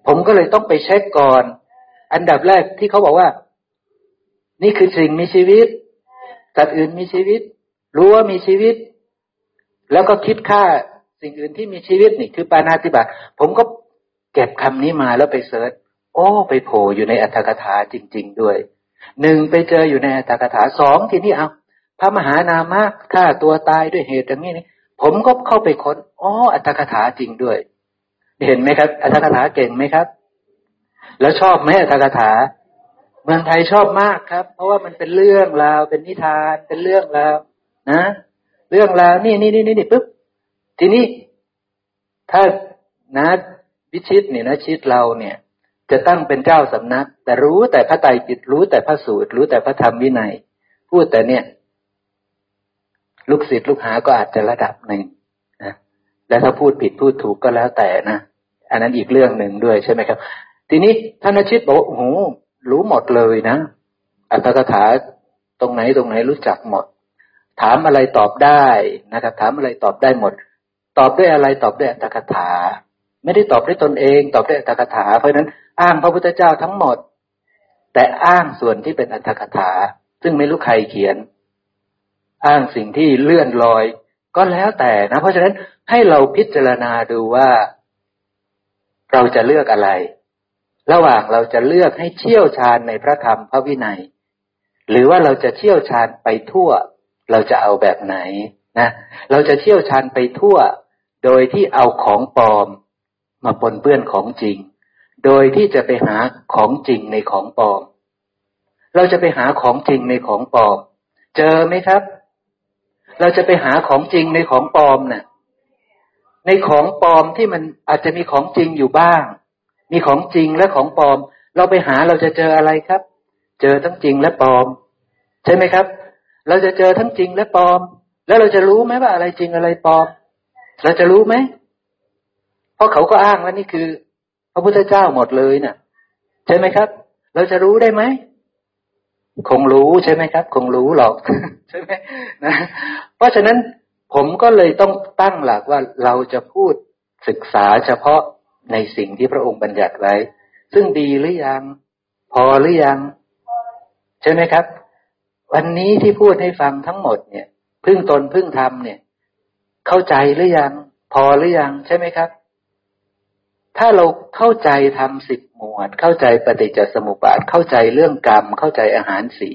ผมก็เลยต้องไปเช็คก่อน อันดับแรกที่เขาบอกว่า นี่คือสิ่งมีชีวิตสัตว์อื่นมีชีวิต รู้ว่ามีชีวิต แล้วก็คิดค่าสิ่งอื่นที่มีชีวิตนี่คือปานาติบาผมก็เก็บคำนี้มาแล้วไปเสิร์ชโอ้ไปโผล่อยู่ในอัตถกถาจริง ๆ ด้วยหนึ่งไปเจออยู่ในอัตถกถาสองทีนี้เอาพระมหานามะฆ่าตัวตายด้วยเหตุอย่างนี้นี่ผมก็เข้าไปค้นอ๋ออัตถกถาจริงด้วย เห็นไหมครับอัตถกถาเก่งไหมครับ แล้วชอบไหมอัตถกถา เมืองไทยชอบมากครับ เพราะว่ามันเป็นเรื่องราวเป็นนิทานเป็นเรื่องราวนะเรื่องราวนี่นี่นี่นี่ปุ๊บทีนี้ถ้านะวิชิตเนี่ยนะชิตเราเนี่ย จะตั้งเป็นเจ้าสำนัก แต่รู้แต่พระไตรปิฎกรู้แต่พระสูตร รู้แต่พระธรรมวินัย พูดแต่เนี่ย ลูกศิษย์ลูกหาก็อาจจะระดับหนึ่งนะแล้วถ้าพูดผิดพูดถูกก็แล้วแต่นะอันนั้นอีกเรื่องหนึ่งด้วยใช่ไหมครับ ทีนี้ท่านอาชิตบอกโอ้โหรู้หมดเลยนะอัตถกถาตรงไหนตรงไหนรู้จักหมด ถามอะไรตอบได้นะครับ ถามอะไรตอบได้หมด ตอบด้วยอะไรตอบด้วยอัตถกถา ไม่ได้ตอบด้วยตนเอง ตอบด้วยอัตถกถา เพราะฉะนั้น อ้างพระพุทธเจ้าทั้งหมด แต่อ้างส่วนที่เป็นอัตถกถา ซึ่งไม่รู้ใครเขียน อ้างสิ่งที่เลื่อนลอย ก็แล้วแต่นะ เพราะฉะนั้นให้เราพิจารณาดูว่า เราจะเลือกอะไร ระหว่างเราจะเลือกให้เชี่ยวชาญในพระธรรมพระวินัย หรือว่าเราจะเชี่ยวชาญไปทั่ว เราจะเอาแบบไหนนะเราจะเชี่ยวชาญไปทั่ว โดยที่เอาของปลอม มาปนเปื้อนของจริง โดยที่จะไปหาของจริงในของปลอม เราจะไปหาของจริงในของปลอม เจอไหมครับ เราจะไปหาของจริงในของปลอมเนะ่ะในของปลอมที่มันอาจจะมีของจริงอยู่บ้าง มีของจริงและของปลอม เราไปหาเราจะเจออะไรครับ เจอทั้งจริงและปลอม ใช่ไหมครับ เราจะเจอทั้งจริงและปลอม แล้วเราจะรู้ไหมว่าอะไรจริงอะไรปลอม เราจะรู้ไหมเพราะเขาก็อ้างว่านี่คือ พระพุทธเจ้าหมดเลยเนะ่ะ ใช่ไหมครับ เราจะรู้ได้ไหมคงรู้ใช่ไหมครับ คงรู้หรอกใช่ไหมนะเพราะฉะนั้นผมก็เลยต้องตั้งหลักว่าเราจะพูดศึกษาเฉพาะ ในสิ่งที่พระองค์บัญญัติไว้ ซึ่งดีหรือยัง พอหรือยัง ใช่ไหมครับ วันนี้ที่พูดให้ฟังทั้งหมดเนี่ย พึ่งตนพึ่งทำเนี่ย เข้าใจหรือยัง พอหรือยัง ใช่ไหมครับ ถ้าเราเข้าใจทำสิบหมวด เข้าใจปฏิจจสมุปบาทเข้าใจเรื่องกรรม เข้าใจอาหารสี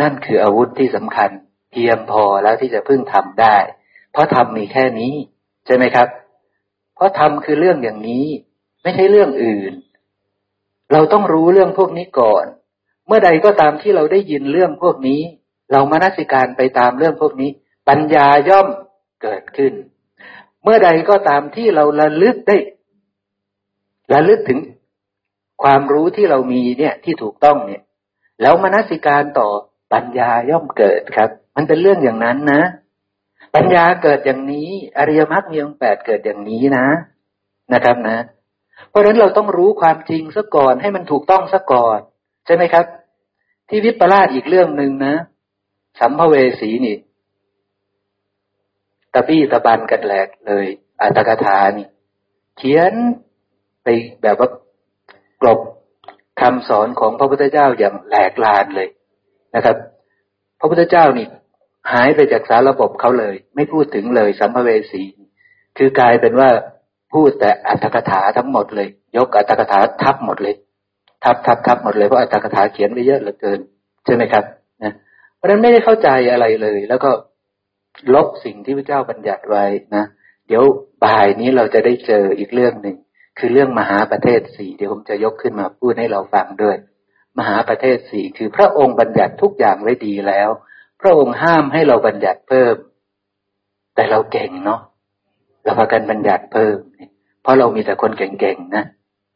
นั่นคืออาวุธที่สำคัญ เพียงพอแล้วที่จะพึ่งทำได้ เพราะทำมีแค่นี้ ใช่ไหมครับ เพราะทำคือเรื่องอย่างนี้ ไม่ใช่เรื่องอื่น เราต้องรู้เรื่องพวกนี้ก่อน เมื่อใดก็ตามที่เราได้ยินเรื่องพวกนี้ เรามานัสิการไปตามเรื่องพวกนี้ ปัญญาย่อมเกิดขึ้น เมื่อใดก็ตามที่เราระลึกได้ระลึกถึงความรู้ที่เรามีเนี่ยที่ถูกต้องเนี่ย แล้วมนสิการต่อปัญญาย่อมเกิดครับ มันเป็นเรื่องอย่างนั้นนะ ปัญญาเกิดอย่างนี้ อริยมรรคมีองค์แปดเกิดอย่างนี้นะนะครับนะ เพราะฉะนั้นเราต้องรู้ความจริงซะก่อนให้มันถูกต้องซะก่อน ใช่ไหมครับ ที่วิปลาสอีกเรื่องหนึ่งนะสัมภเวสีนี่ตะบี้ตะบันกันแหลกเลยอัตกถานี่ เขียนไปแบบว่ากลบคำสอนของพระพุทธเจ้าอย่างแหลกลานเลยนะครับ พระพุทธเจ้านี่ หายไปจากสารระบบเขาเลย ไม่พูดถึงเลยสัมภเวสีคือกลายเป็นว่าพูดแต่อัตถกถาทั้งหมดเลย ยกอัตถกถาทับหมดเลย ทับทับทับหมดเลยเพราะอัตถกถาเขียนไว้เยอะเหลือเกิน ใช่ไหมครับนะเพราะฉะนั้นไม่ได้เข้าใจอะไรเลย แล้วก็ลบสิ่งที่พระเจ้าบัญญัติไว้นะเดี๋ยวบ่ายนี้เราจะได้เจออีกเรื่องหนึ่งคือเรื่องมหาประเทศสี่เดี๋ยวผมจะยกขึ้นมาพูดให้เราฟังด้วย มหาประเทศสี่คือพระองค์บัญญัติทุกอย่างไว้ดีแล้ว พระองค์ห้ามให้เราบัญญัติเพิ่ม แต่เราเก่งเนาะเราพากันบัญญัติเพิ่มเพราะเรามีแต่คนเก่งๆนะ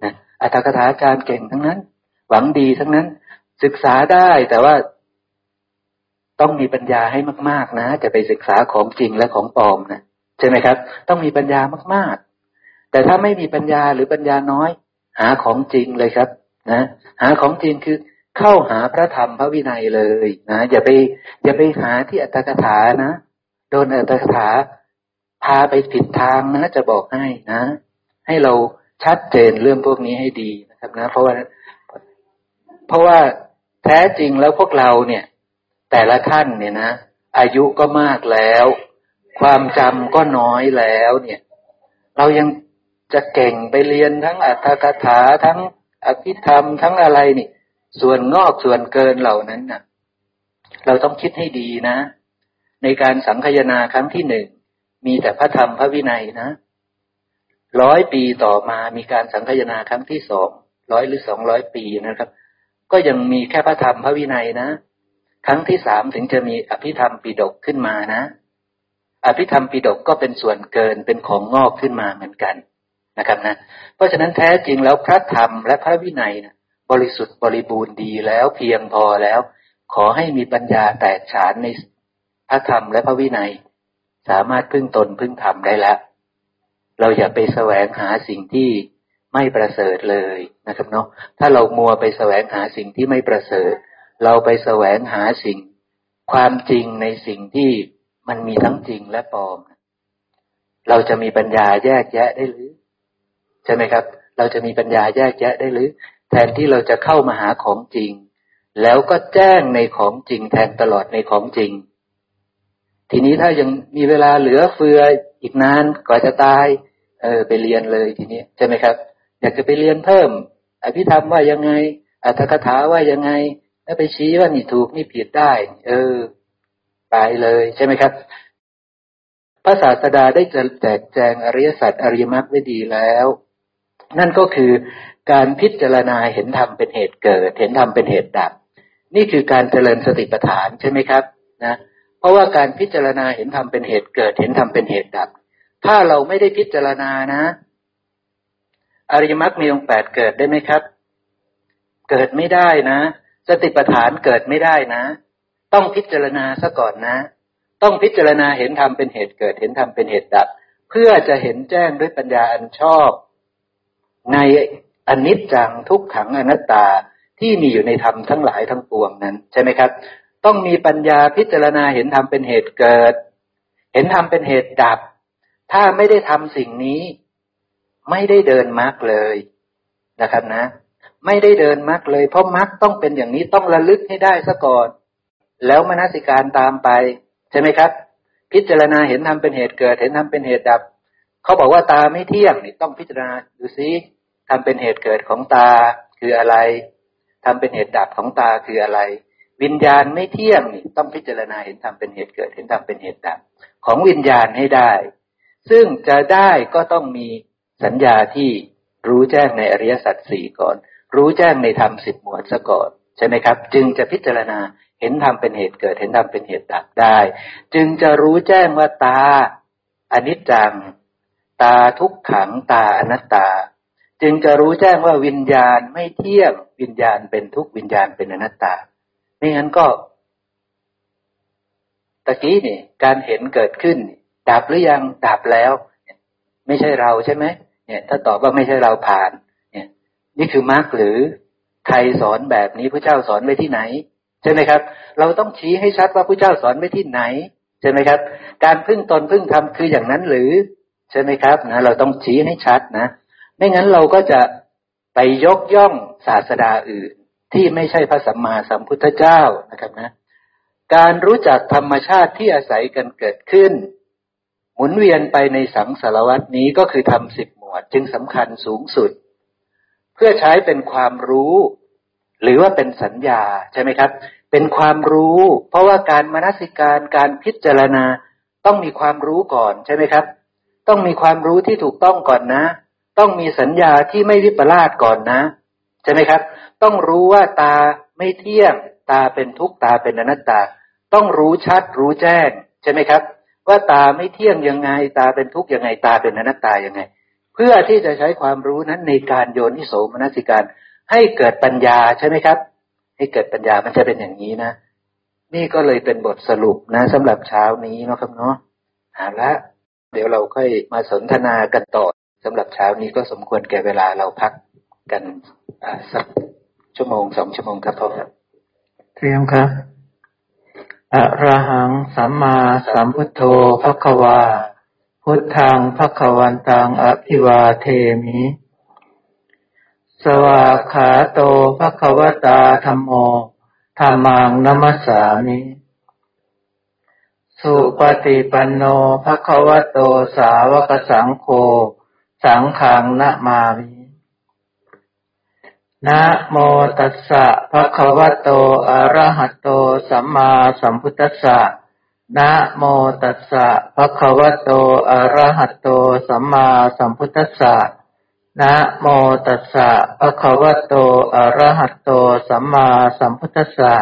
นะอัตถกถาอาจารย์เก่งทั้งนั้น หวังดีทั้งนั้น ศึกษาได้แต่ว่า ต้องมีปัญญาให้มาก ๆ นะ จะไปศึกษาของจริงและของปลอมนะใช่ไหมครับ ต้องมีปัญญามากๆ แต่ถ้าไม่มีปัญญาหรือปัญญาน้อย หาของจริงเลยครับ นะ หาของจริงคือ เข้าหาพระธรรมพระวินัยเลยนะอย่าไป อย่าไปหาที่อัตถกถานะโดนอัตถกถาพาไปผิดทางนะจะบอกให้นะ ให้เราชัดเจนเรื่องพวกนี้ให้ดีนะครับนะ เพราะว่า เพราะว่าแท้จริงแล้วพวกเราเนี่ย แต่ละท่านเนี่ยนะอายุก็มากแล้ว ความจำก็น้อยแล้วเนี่ย เรายังจะเก่งไปเรียนทั้งอัตถกถาทั้งอภิธรรมทั้งอะไรนี่ ส่วนงอกส่วนเกินเหล่านั้นน่ะ เราต้องคิดให้ดีนะ ในการสังคยนาครั้งที่หนึ่งมีแต่พระธรรมพระวินัยนะร้อยปีต่อมามีการสังคยนาครั้งที่สองร้อยหรือสองร้อยปีนะครับ ก็ยังมีแค่พระธรรมพระวินัยนะ ครั้งที่สามถึงจะมีอภิธรรมปิดกขึ้นมานะ อภิธรรมปิดกก็เป็นส่วนเกินเป็นของงอกขึ้นมาเหมือนกันนะครับนะ เพราะฉะนั้นแท้จริงแล้วพระธรรมและพระวินัยนะ บริสุทธิ์บริบูรณ์ดีแล้วเพียงพอแล้ว ขอให้มีปัญญาแตกฉานในพระธรรมและพระวินัย สามารถพึ่งตนพึ่งธรรมได้แล้วเราอย่าไปแสวงหาสิ่งที่ไม่ประเสริฐเลยนะครับเนาะถ้าเรามัวไปแสวงหาสิ่งที่ไม่ประเสริฐ เราไปแสวงหาสิ่ง ความจริงในสิ่งที่มันมีทั้งจริงและปลอม เราจะมีปัญญาแยกแยะได้หรือ ใช่ไหมครับ เราจะมีปัญญาแยกแยะได้หรือ แทนที่เราจะเข้ามาหาของจริง แล้วก็แจ้งในของจริง แทนตลอดในของจริง ทีนี้ถ้ายังมีเวลาเหลือเฟืออีกนานกว่าจะตาย เออ ไปเรียนเลยทีนี้ใช่ไหมครับ อยากจะไปเรียนเพิ่ม อภิธรรมว่ายังไงอัตถกถาว่ายังไง แล้วไปชี้ว่านี่ถูกนี่ผิดได้ เออ ไปเลยใช่ไหมครับพระศาสดาได้จะแจกแจงอริยสัจอริยมรรคไว้ดีแล้ว นั่นก็คือการพิจารณาเห็นธรรมเป็นเหตุเกิด เห็นธรรมเป็นเหตุดับ นี่คือการเจริญสติปัฏฐานใช่ไหมครับนะเพราะว่าการพิจารณาเห็นธรรมเป็นเหตุเกิด เห็นธรรมเป็นเหตุดับ ถ้าเราไม่ได้พิจารณานะอริยมรรคมีองค์แปดเกิดได้ไหมครับ เกิดไม่ได้นะ สติปัฏฐานเกิดไม่ได้นะ ต้องพิจารณาซะก่อนนะ ต้องพิจารณาเห็นธรรมเป็นเหตุเกิด เห็นธรรมเป็นเหตุดับ เพื่อจะเห็นแจ้งด้วยปัญญาอันชอบ ในอนิจจังทุกขังอนัตตาที่มีอยู่ในธรรมทั้งหลายทั้งปวงนั้น ใช่ไหมครับ ต้องมีปัญญาพิจารณาเห็นธรรมเป็นเหตุเกิด เห็นธรรมเป็นเหตุดับ ถ้าไม่ได้ทำสิ่งนี้ ไม่ได้เดินมรรคเลยนะครับนะ ไม่ได้เดินมรรคเลย เพราะมรรคต้องเป็นอย่างนี้ต้องระลึกให้ได้ซะก่อน แล้วมนสิการตามไป ใช่ไหมครับ พิจารณาเห็นทำเป็นเหตุเกิด เห็นทำเป็นเหตุดับ เขาบอกว่าตาไม่เที่ยงนี่ต้องพิจารณาดูซิทำเป็นเหตุเกิดของตาคืออะไรทำเป็นเหตุดับของตาคืออะไร วิญญาณไม่เที่ยงนี่ต้องพิจารณาเห็นทำเป็นเหตุเกิด เห็นทำเป็นเหตุดับของวิญญาณให้ได้ ซึ่งจะได้ก็ต้องมีสัญญาที่รู้แจ้งในอริยสัจสี่ก่อน รู้แจ้งในธรรมสิบหมวดซะก่อนใช่ไหมครับ จึงจะพิจารณาเห็นธรรมเป็นเหตุเกิด เห็นธรรมเป็นเหตุดับได้ จึงจะรู้แจ้งว่าตาอนิจจัง ตาทุกขังตาอนัตตา จึงจะรู้แจ้งว่าวิญญาณไม่เที่ยงวิญญาณเป็นทุกวิญญาณเป็นอนัตตาไม่งั้นก็ตะกี้นี่ การเห็นเกิดขึ้น ดับหรือยังดับแล้ว ไม่ใช่เราใช่ไหมเนี่ย ถ้าตอบว่าไม่ใช่เราผ่าน เนี่ย นี่คือมรรคหรือใครสอนแบบนี้พระเจ้าสอนไว้ที่ไหน ใช่ไหมครับ เราต้องชี้ให้ชัดว่าพระเจ้าสอนไว้ที่ไหน ใช่ไหมครับ การพึ่งตนพึ่งทำคืออย่างนั้นหรือ ใช่ไหมครับนะเราต้องชี้ให้ชัดนะ ไม่งั้นเราก็จะไปยกย่องศาสดาอื่น ที่ไม่ใช่พระสัมมาสัมพุทธเจ้านะครับนะ การรู้จักธรรมชาติที่อาศัยกันเกิดขึ้น หมุนเวียนไปในสังสารวัตนี้ก็คือทำสิบหมวด จึงสำคัญสูงสุด เพื่อใช้เป็นความรู้ หรือว่าเป็นสัญญาใช่ไหมครับ เป็นความรู้ เพราะว่าการมนสิการการพิจารณาต้องมีความรู้ก่อนใช่ไหมครับ ต้องมีความรู้ที่ถูกต้องก่อนนะ ต้องมีสัญญาที่ไม่วิปลาสก่อนนะใช่ไหมครับ ต้องรู้ว่าตาไม่เที่ยงตาเป็นทุกตาเป็นอนัตตา ต้องรู้ชัดรู้แจ้งใช่ไหมครับ ว่าตาไม่เที่ยงยังไง ตาเป็นทุกยังไงตาเป็นอนัตตายังไง เพื่อที่จะใช้ความรู้นั้นในการโยนิโสมนสิการ ให้เกิดปัญญาใช่ไหมครับ ให้เกิดปัญญามันจะเป็นอย่างนี้นะนี่ก็เลยเป็นบทสรุปนะสำหรับเช้านี้นะครับเนาะหาละ เดี๋ยวเราค่อยมาสนทนากันต่อสำหรับเช้านี้ก็สมควรแก่เวลาเราพักกันสักชั่วโมงสองชั่วโมงครับพ่อเตรียมครับอะระหังสัมมาสัมพุทโธภควา พุทธังภควันตังอภิวาเทมิ สวาขาโตภควตาธรรมโมธรรมังนัมสามิ สุปฏิปันโนภะควโตสาวกสังโฆสังฆังนะมามินะโมตัสสะภะคะวะโตอะระหะโตสัมมาสัมพุทธัสสะนะโมตัสสะภะคะวะโตอะระหะโตสัมมาสัมพุทธัสสะนะโมตัสสะภะคะวะโตอะระหะโตสัมมาสัมพุทธัสสะ